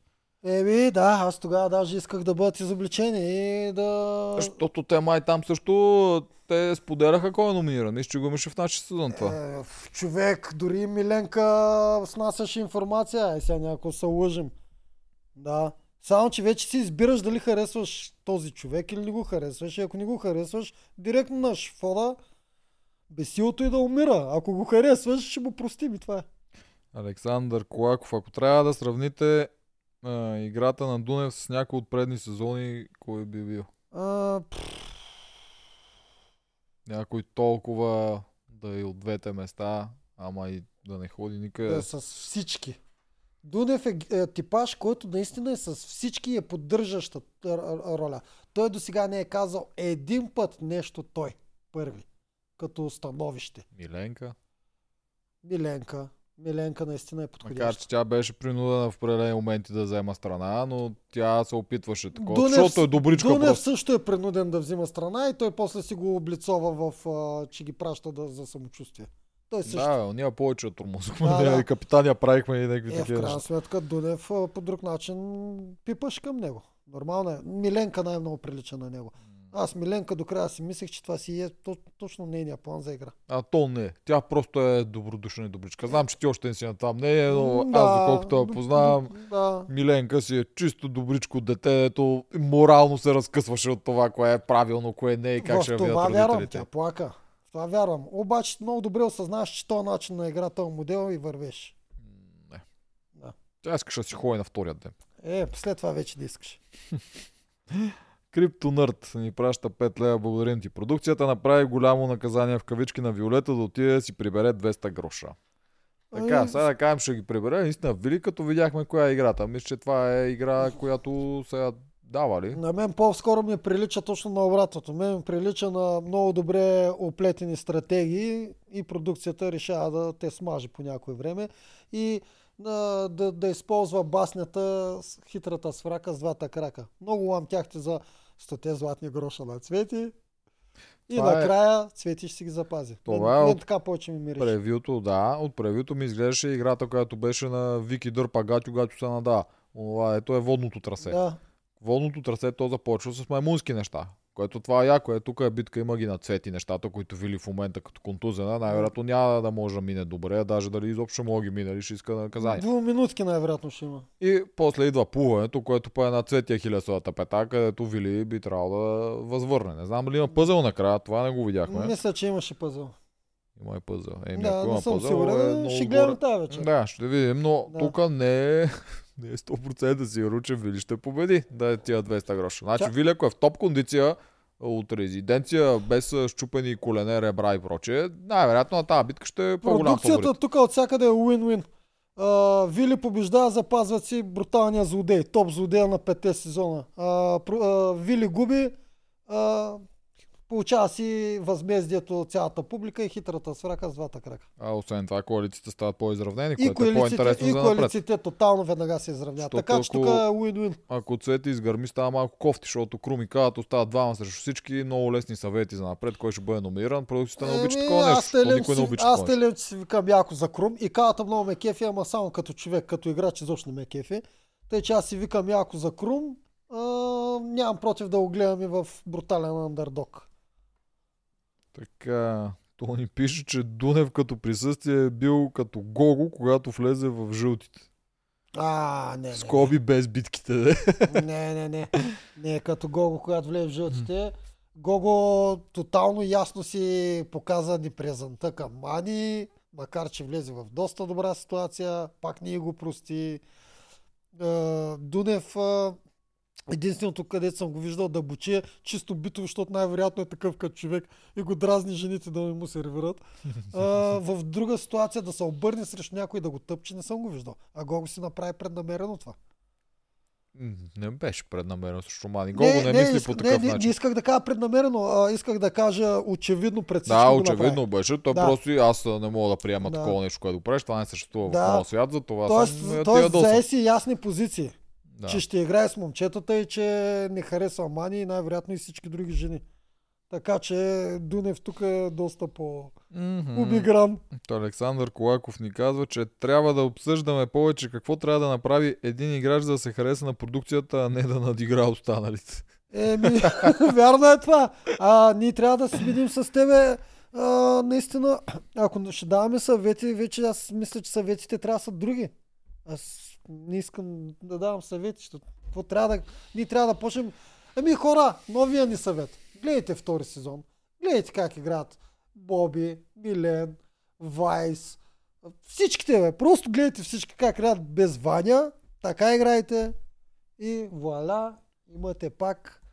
Еми, да, аз тогава даже исках да бъдат изобличени и да... Защото те май там също те споделяха кой е номиниран. Мисля, че го имаше в нашия сезон това. Е, човек, дори Миленка снасяше информация. Ай, сега някой се лъжим. Да. Само, че вече си избираш дали харесваш този човек или не го харесваш. И ако не го харесваш, директно на шфода, без силото и да умира. Ако го харесваш, ще му простим и това е. Александър Колаков, ако трябва да сравните а, играта на Дунев с някой от предни сезони, кой би бил? А, Някой толкова да е от двете места, ама и да не ходи никъде. да, с всички. Дунев е, е типаж, който наистина е с всички и е поддържаща роля. Той до сега не е казал един път нещо той, първи, като становище. Миленка. Миленка. Миленка наистина е Макар, подходяща. че тя беше принудена в определени моменти да взема страна, но тя се опитваше такова, Дунев- защото е добричка Дунев просто. също е принуден да взима страна и той после си го облицова в, а, че ги праща да, за самочувствие. Той също. Да, ние повече тормозихме. Да, Да. И капитания правихме и някакви е, в такива крайна неща. сметка Дунев по друг начин пипаш към него. Нормално е. Миленка най-много прилича на него. Аз Миленка до края си мислех, че това си е то, точно нейния план за игра. А то не. Тя просто е добродушна и добричка. Знам, че ти още не си на това мнение, но М, аз, доколкото я познавам, Да. Миленка си е чисто добричко дете, ето морално се разкъсваше от това, кое е правилно, кое не и как в ще това видят вярвам, родителите. тя плака. В това вярвам. Обаче много добре осъзнаваш, че този начин на игра, този модел и вървеш. Не. Да. Тя искаше да си ходи на втория ден. Е, след това вече да искаш. Криптонърд ни праща 5 лева, благодарим ти. Продукцията направи голямо наказание в кавички на Виолета да отиде да си прибере 200 гроша. Така, Ами, сега да кажем, ще ги прибере. Наистина, Вили, като видяхме коя е играта. Мисля, че това е игра, която сега дава ли? На мен по-скоро ми прилича точно на обратното. Мен ми прилича на много добре оплетени стратегии и продукцията решава да те смаже по някое време и да, да, да използва баснята с хитрата сврака с двата крака. Много ламтяхте за 100 златни гроша на Цвети и Това е- накрая Цвети ще си ги запази. Това мен, е от така повече ми мирише. Превюто, да. От превюто ми изглеждаше играта, която беше на Вики Дърпа Гатю, Гатю се надава. Това ето е водното трасе. Да. Водното трасе то започва с маймунски неща. Което това е яко. Е, тук е битка, има ги на цвети нещата, които вили в момента като контузена. Най-вероятно няма да може да мине добре, а даже дали изобщо мога ги мине, ще иска наказание. Двуминутки най-вероятно ще има. И после идва плуването, което па е на цветия хилесовата пета, където Вили би трябвало да възвърне. Не знам дали има пъзъл накрая, това не го видяхме. Мисля, че имаше пъзъл. Има и пъзъл. Еми, Да, не съм пъзъл, сигурен. е ще гледам тази вечер. Да, ще видим, но Да. тук не е Не е 100% сигурно, че Вили ще победи да тия 200 гроша. Значи Ча- Вили, ако е в топ кондиция от резиденция, без щупени колене, ребра и прочее, най-вероятно на тази битка ще е по-голям Продукцията тук от всякъде е уин-уин. А, Вили побеждава, запазват си бруталния злодей, топ злодея на петте сезона. Про- а, Вили губи, получава си възмездието от цялата публика и хитрата сврака с двата крака. А освен това, коалициите стават по-изравнени, което е по-интересно и за напред. коалициите тотално веднага се изравняват. Така че тук е уин-уин. Ако цвете изгърми, става малко кофти, защото Круми казват, остават двама срещу всички, много лесни съвети за напред, кой ще бъде номиниран. Продукцията не обича такова нещо, аз защото телем никой не обича Аз нещо. телем си викам яко за Крум и калата много ме кефи, ама само като човек, като играч изобщо не ме кефи. Тъй, че аз си викам яко за Крум. А, нямам против да го гледам и в брутален андердог. Така, то ни пише, че Дунев като присъствие е бил като Гого, когато влезе в жълтите. А, не, не, Скоби без битките, де. не, не, не. Не, като Гого, когато влезе в жълтите. Гого тотално ясно си показа непрезанта към Мани, макар че влезе в доста добра ситуация, пак не го прости. А, Дунев, а, единственото където съм го виждал да бучи е чисто битово, защото най-вероятно е такъв като човек и го дразни жените да не му се ревират. А, в друга ситуация да се обърне срещу някой и да го тъпче, не съм го виждал. А Гого си направи преднамерено това. Не беше преднамерено срещу Мани. Гого не, мисли иск- по такъв не, не, начин. не исках да кажа преднамерено, а исках да кажа очевидно пред Да, очевидно беше. Той Да. просто и аз не мога да приема Да. такова нещо, което правиш. Това не съществува Да. в моя свят, за това Тоест, съм е, тоест зае си ясни позиции, Да. че ще играе с момчетата и че не харесва Мани и най-вероятно и всички други жени. Така че Дунев тук е доста по-обигран. То Александър Колаков ни казва, че трябва да обсъждаме повече какво трябва да направи един играч за да се хареса на продукцията, а не да надигра останалите. Еми, вярно е това. А, ние трябва да сменим с тебе а, наистина, ако ще даваме съвети, вече аз мисля, че съветите трябва да са други. Аз не искам да давам съвети, защото какво трябва да... Ние трябва да почнем... Ами хора, новия ни съвет. Гледайте втори сезон. Гледайте как играят Боби, Милен, Вайс. Всичките, бе. Просто гледайте всички как играят без Ваня. Така играйте. И вуаля, имате пак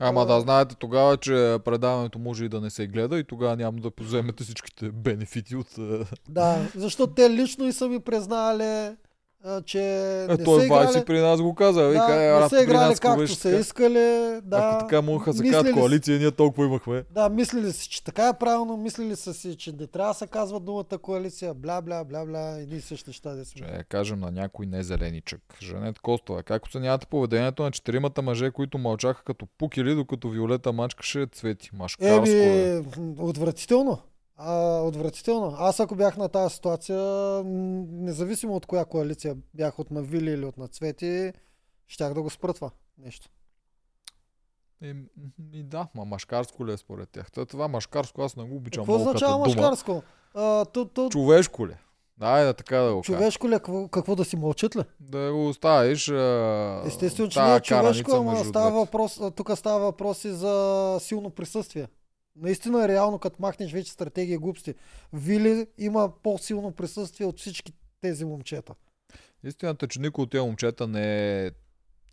Ама да знаете тогава, че предаването може и да не се гледа и тогава няма да поземете всичките бенефити от... е, Да, защото те лично и са ми признали, а, че Е, не той са играли, при нас го каза. Вика, да, е, не са при играли както беше са искали. Да, Ако така се Мислили кажат с- коалиция, ние толкова имахме. Да, мислили си, че така е правилно, мислили са си, че не трябва да се казва думата коалиция, бля, бля, бля, бля, и ние същи неща да Ще сме. я кажем на някой незеленичък. Женет Костова. Как оценявате поведението на четиримата мъже, които мълчаха като пукили, докато Виолета мачкаше цвети? Машкарско. е. Еми, отвратително. А, отвратително. Аз ако бях на тази ситуация, независимо от коя коалиция бях от Навили или от Нацвети, щях да го спра това нещо. Еми, и да, ма машкарско ли е според тях? То, това машкарско аз не го обичам Какво означава машкарско? А, то, то, Човешко ли? е? Дай да така да го кажа. човешко ли е? Какво, какво да си мълчат ли? Да го оставиш. А, Естествено, че не е човешко, ама става въпрос, тук става въпрос и за силно присъствие. Наистина е реално, като махнеш вече стратегия глупости. Вили има по-силно присъствие от всички тези момчета. Истината е, че никой от тези момчета не е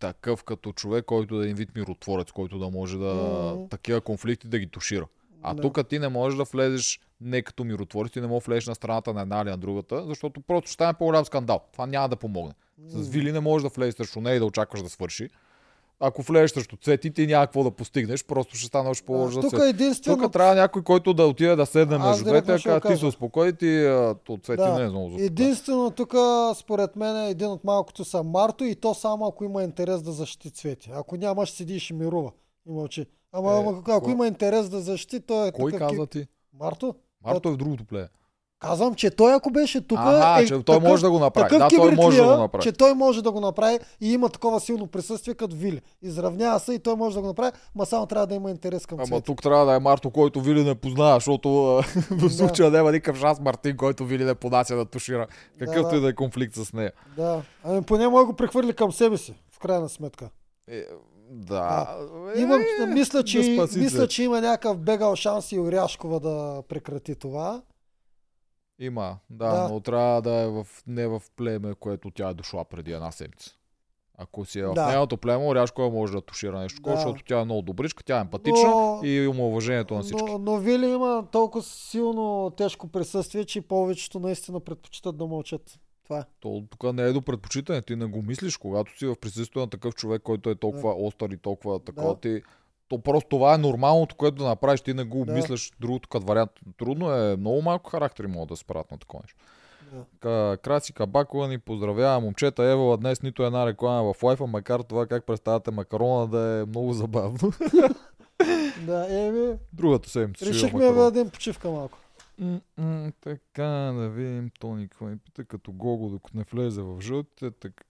такъв като човек, който да е вид миротворец, който да може да Мгм. такива конфликти да ги тушира. А Да. тук ти не можеш да влезеш не като миротворец, ти не можеш да влезеш на страната на една или на другата, защото просто ще стане по-голям скандал. Това няма да помогне. С Вили не можеш да влезеш срещу нея и да очакваш да свърши. Ако влезеш срещу цвети, ти няма какво да постигнеш, просто ще стане още по-лошо Тук цвети. единствено... Тук трябва някой, който да отиде да седне между двете, го ти се успокои, ти а, от цвети Да. не е много за Единствено тук, според мен, е един от малкото са Марто и то само ако има интерес да защити цвети. Ако няма, ще седи и мирува. И мълчи. Ама Е, ако кой- има интерес да защити, той е Кой каза кип. ти? Марто? Марто е в другото плея. Казвам, че той ако беше тук, Ага, е че той може да го направи. Такъв Да, той може да го направи. че той може да го направи и има такова силно присъствие като Вили. Изравнява се и той може да го направи, ма само трябва да има интерес към Ама тук трябва да е Марто, който Вили не познава, защото а, в случая няма никакъв шанс Мартин, който Вили не понася да тушира. Какъвто да. и да е конфликт с нея. Да. Ами поне може да го прехвърли към себе си, в крайна сметка. Е, да. Има, е, мисля, че, да мисля, че има някакъв бегал шанс и Оряшкова да прекрати това. Има, да, Да. но трябва да е в, не в племе, което тя е дошла преди една седмица. Ако си е в Да. нейното племе, Оряшкова може да тушира нещо такова, Да. защото тя е много добричка, тя е емпатична Но- и има уважението на всички. Но, но Вили има толкова силно тежко присъствие, че повечето наистина предпочитат да мълчат. Това е. То тук не е до предпочитане, ти не го мислиш, когато си в присъствие на такъв човек, който е толкова остър и толкова такова, Да. ти... То просто това е нормалното, което да направиш, ти не го Да. обмисляш другото като вариант. Трудно е, много малко характери могат да се правят на такова нещо. Да. Краси Кабакова ни поздравява момчета. Евала днес нито една реклама в лайфа, макар това как представяте макарона да е много забавно. Да, еми, Другата седмица. решихме да дадем почивка малко. М-м, така, да видим. Тони какво ми пита, като Гого, докато не влезе в жълтите. Так...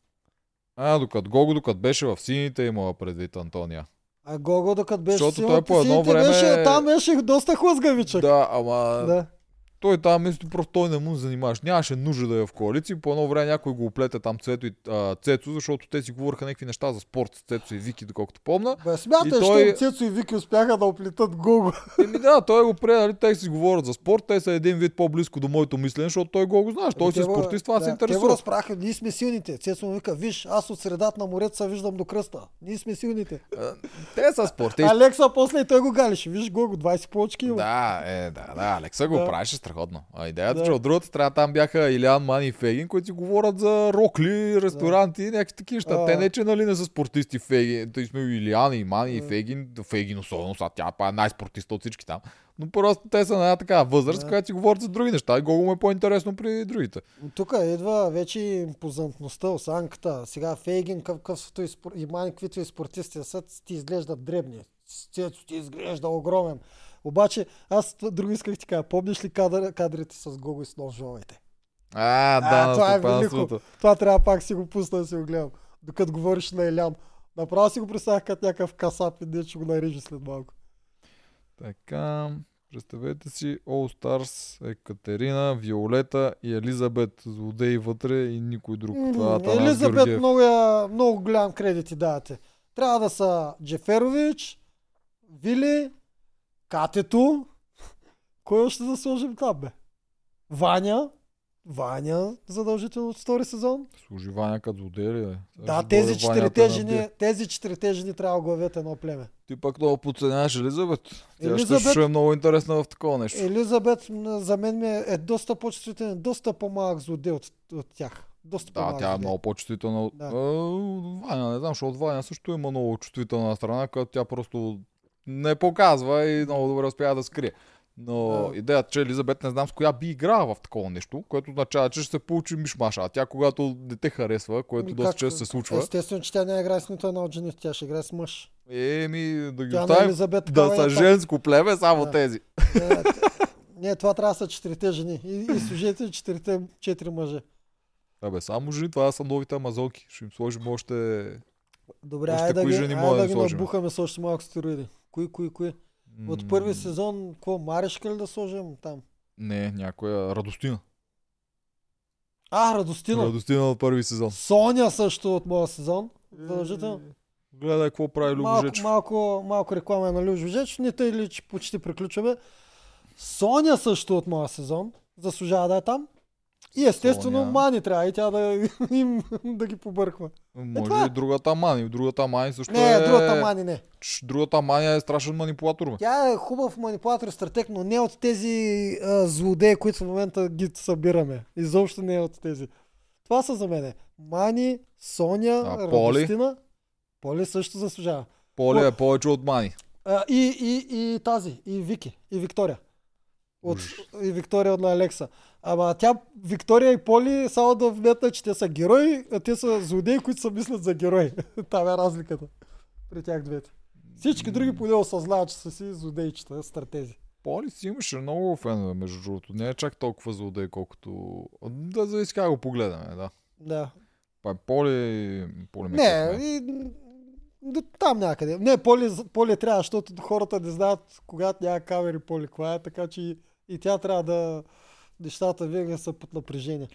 А, докато Гого, докато беше в сините, имала предвид Антония. А Гого, докато беше Защото той по едно време- беше, там беше доста хлъзгавичък. Да, ама да. Той там мисля, просто той не му занимаваш. Нямаше нужда да е в коалиция. По едно време някой го оплете там Цето и а, Цецо, защото те си говориха някакви неща за спорт с Цецо и Вики, доколкото помна. Бе, смятай, И той... Цецо и Вики успяха да оплетат Гого. Еми да, той го прие, нали, те си говорят за спорт, те са един вид по-близко до моето мислене, защото той го го знаеш. Той си спортист, това се да, Те го интересува. разправяха, ние сме силните. Цецо му вика, виж, аз от средата на морето се виждам до кръста. Ние сме силните. А, Те са спортисти. Алекса после и той го галеше. Виж Гого, 20 плочки има. Да, е, да, да, Алекса го правеше страхотно. А идеята, Да. че от другата страна там бяха Илян, Мани и Фегин, които си говорят за рокли, ресторанти, някакви такива неща. А. Те не, че нали не са спортисти Фегин. Той сме и Илян, и Мани, и Да. Фегин. Фегин особено, сега тя па е най-спортиста от всички там. Но просто те са на една такава възраст, Да. която си говорят за други неща. И Гого е по-интересно при другите. Тук идва вече импозантността, осанката. Сега Фейгин, какъвто и, спор... и Мани, каквито и спортисти са, ти изглеждат дребни. Ти изглежда огромен. Обаче, аз друго исках ти кажа. Помниш ли кадър, кадрите с Гого и с ножовете? А, да, А, това е стопанството. Това трябва пак си го пусна да си го гледам. Докато говориш на Елян. Направо си го представях като някакъв касап и не ще го нарежи след малко. Така, представете си All Stars, Екатерина, Виолета и Елизабет злодеи вътре и никой друг. Това Атанас Елизабет Георгиев. много, я, много голям кредит ти давате. Трябва да са Джеферович, Вили, Катето. Кой още да сложим там, бе? Ваня. Ваня, задължително от втори сезон. Служи Ваня като злодей? Да, тези четирите жени, тези четирите жени трябва да главят едно племе. Ти пък много подценяваш Елизабет. Тя Елизабет- ще, е много интересна в такова нещо. Елизабет за мен ми е, е доста по-чувствителен, доста по-малък злодей от, от тях. Доста Да, тя е много по-чувствителна. от- Да. Ваня, не знам, защото Ваня също има много чувствителна страна, която тя просто не показва и много добре успява да скрие. Но Да. идеята, че Елизабет не знам с коя би играла в такова нещо, което означава, че ще се получи мишмаша. А тя когато не те харесва, което доста често се случва, Естествено, че тя не играе с нито една от жените, тя ще играе с мъж. еми да ги оставим да са е, женско племе, само Да. тези. Не, т- Не, това трябва да са четирите жени. И, и служете четирите, четири мъже. Абе, само жени, това са новите амазонки. Ще им сложим още... Добре, Още айде да ги, айде да ги набухаме с още малко стероиди. Кои, кои, кои? От първи сезон, какво, Марешка ли да сложим там? Не, някоя Радостина. А, Радостина. Радостина от първи сезон. Соня също от моя сезон. Задължително. Гледай какво прави Малко, Любожечев. малко, малко реклама е на Люж Жечев. Не тъй ли, че почти приключваме. Соня също от моя сезон. Заслужава да е там. И естествено Соня. Мани трябва и тя да, им, да ги побърква. Може това е. и другата мани. Другата мани също Не, е... другата Мани не. Ч, Другата мани е страшен манипулатор. Бе. Тя е хубав манипулатор и стратег, но не от тези а, злодеи, които в момента ги събираме. Изобщо не е от тези. Това са за мене. Мани, Соня, А, Поли? Радостина. Поли също заслужава. Поле е повече от мани. А, и, и, и тази, и Вики, и Виктория. От, и Виктория от на Алекса. Ама тя, Виктория и Поли, само да вметна, че те са герои, а те са злодеи, които се мислят за герои. Там е разликата при тях двете. Всички други поне осъзнават, че са си злодейчета, стратези. Поли си имаше много фенове, между другото. Не е чак толкова злодей, колкото... Да зависи как го погледаме, да. Да. Па Поли... Поли ми Не, и, до там някъде. Не, Поли, Поли трябва, защото хората не знаят, когато няма камери Поли, каква е, така че и, и тя трябва да... Нещата винаги са под напрежение.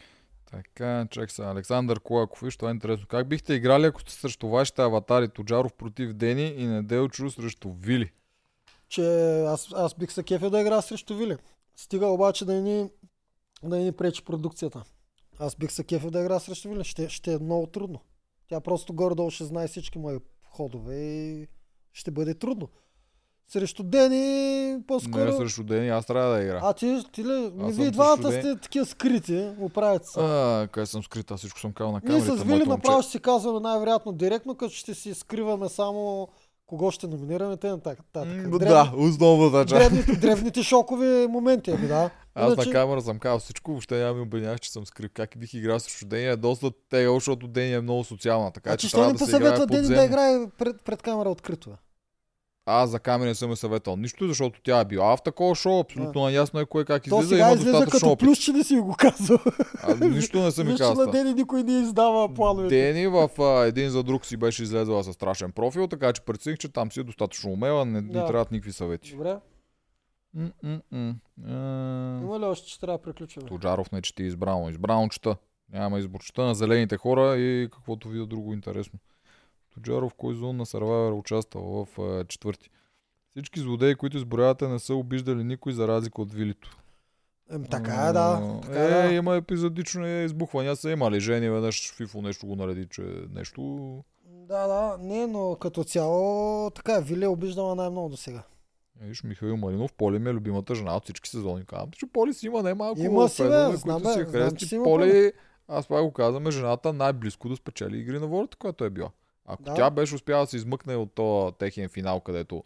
Така, чак се. Александър Колаков, виж, това е интересно. Как бихте играли, ако сте срещу вашите аватари Тоджаров против Дени и Неделчо срещу Вили? че аз, аз бих се кефил да игра срещу Вили. Стига обаче да ни да ни пречи продукцията. Аз бих се кефил да игра срещу Вилен. Ще, ще е много трудно. Тя просто горе-долу ще знае всички мои ходове и ще бъде трудно. Срещу Дени, по-скоро... Не, срещу Дени, аз трябва да игра. А ти, ти ли? Ми вие двамата сте такива скрити, оправите се. А, къде съм скрит, аз всичко съм казал на Ние камерите. с Вили направо ще си казваме най-вероятно директно, като ще си скриваме само кого ще номинираме, те нататък. Да, основната част. древните, древните шокови моменти, ами да. Аз на камера съм казал всичко, въобще няма ми обвиняваш, че съм скрив. Как бих играл срещу Дени е доста тега, защото Дени е много социална, така Значи че ще трябва да се играе Дени да играе пред, пред камера открито. Аз за камера не съм е съветвал нищо, защото тя е била в такова шоу, абсолютно наясно е кое как То излиза, сега има излиза като опит. плюс, че не си го казал. А, нищо не съм ми че казал. на Дени никой не издава плановете. Дени в а, един за друг си беше излезла със страшен профил, така че прецених, че там си е достатъчно умела, не, не Да. трябват никакви съвети. Добре. М-м-м. Има ли още, че трябва да приключим? Тоджаров не чети избрано. Избрано чета. Няма избор. Чета на зелените хора и каквото видя друго интересно. Тоджаров кой зон на Survivor участвал в а, четвърти. Всички злодеи, които изброявате, не са обиждали никой за разлика от Вилито. Ем, така е, да. Така е, е, да. има епизодично е, избухвания са имали. Жени веднъж Фифо нещо го нареди, че нещо... Да, да, не, но като цяло така е, Вили е обиждала най-много до сега. Е, Виж, Михаил Малинов, Поли ми е любимата жена от всички сезони. Казвам, че Поли си има най-малко Има си, бе, фенове, знам, които бе, си знам, харесват. И си има Поли, аз това го казвам, е жената най-близко да спечели игри на волята, която е била. Ако Да. тя беше успяла да се измъкне от този техен финал, където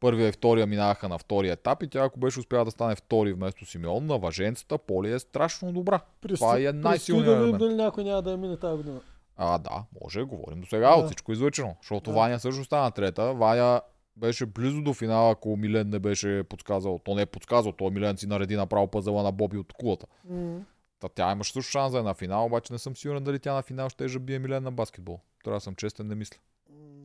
първия и втория минаваха на втория етап и тя ако беше успяла да стане втори вместо Симеон на въженцата, Поли е страшно добра. Това е най-силният елемент. дали някой няма да я мине тази година. А, да, може, говорим до сега Да. от всичко излъчено. Защото Да. Ваня също стана трета. Ваня беше близо до финала, ако Милен не беше подсказал. То не е подсказал, той Милен си нареди направо пъзела на Боби от кулата. М. Та тя имаше също шанс да е на финал, обаче не съм сигурен дали тя на финал ще же бие Милен на баскетбол. Трябва да съм честен, не мисля.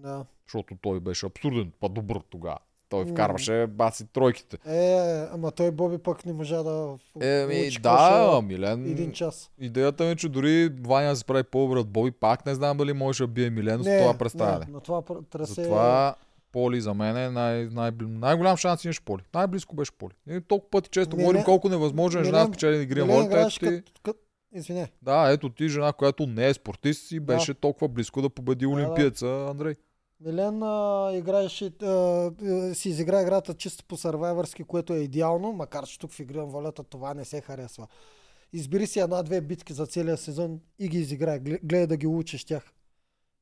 Да. Защото той беше абсурден, па добър тогава. Той вкарваше баси тройките. Е, ама той Боби пък не можа да Еми, да, Милен. един час. Идеята ми е, че дори Ваня се прави по-добър от Боби, пак не знам дали може да бие Милен с това представяне. не, на това трасе... Затова Поли за мен е най- най- най-голям шанс имаш Поли. Най-близко беше Поли. И толкова пъти често Милен- говорим колко невъзможно е жена да спечели игри на волята. Ето ти, като... Извине. да, ето ти жена, която не е спортист и беше толкова близко да победи да. олимпиеца Андрей. Милен а, играеше, а, а, си изигра играта чисто по сървайвърски, което е идеално, макар че тук в игри на волята това не се харесва. Избери си една-две битки за целия сезон и ги изиграй. Гле- Гледай да ги учиш тях.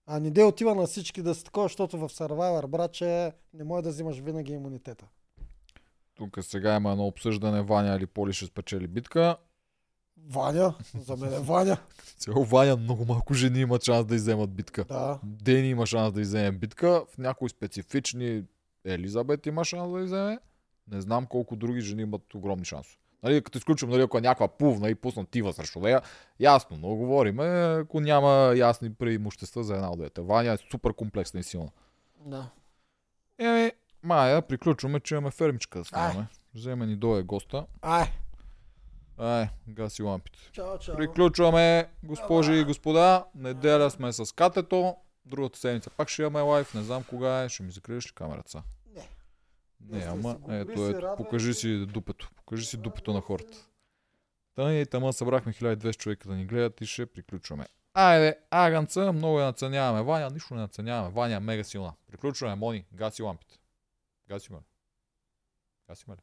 А не де отива на всички да си такова, защото в Survivor, братче, не може да взимаш винаги имунитета. Тук сега има едно обсъждане Ваня или Поли ще спечели битка. Ваня, за мен е Ваня. Цяло Ваня много малко жени имат шанс да изземат битка. Да. Дени има шанс да изземе битка. В някои специфични Елизабет има шанс да изземе. Не знам колко други жени имат огромни шансове. Нали, като изключим, нали, ако е някаква пувна и пусна тива срещу нея, ясно, но говорим, ако няма ясни преимущества за една от двете. Ваня е супер комплексна и силна. Да. Еми, Майя, приключваме, че имаме фермичка да снимаме. Вземе ни дое госта. Ай, Ай, гаси лампите. чао, чао. Приключваме, госпожи и господа. Неделя сме с катето. Другата седмица пак ще имаме лайф. Не знам кога е. Ще ми закриеш ли камерата? Не. Ама ето, ето, покажи си дупето. Покажи си дупето на хората. Та и тама събрахме 1200 човека да ни гледат и ще приключваме. Айде, аганца, много я наценяваме. Ваня, нищо не наценяваме. Ваня мега силна. Приключваме, Мони, гаси лампите. Гаси ме. Гаси ме.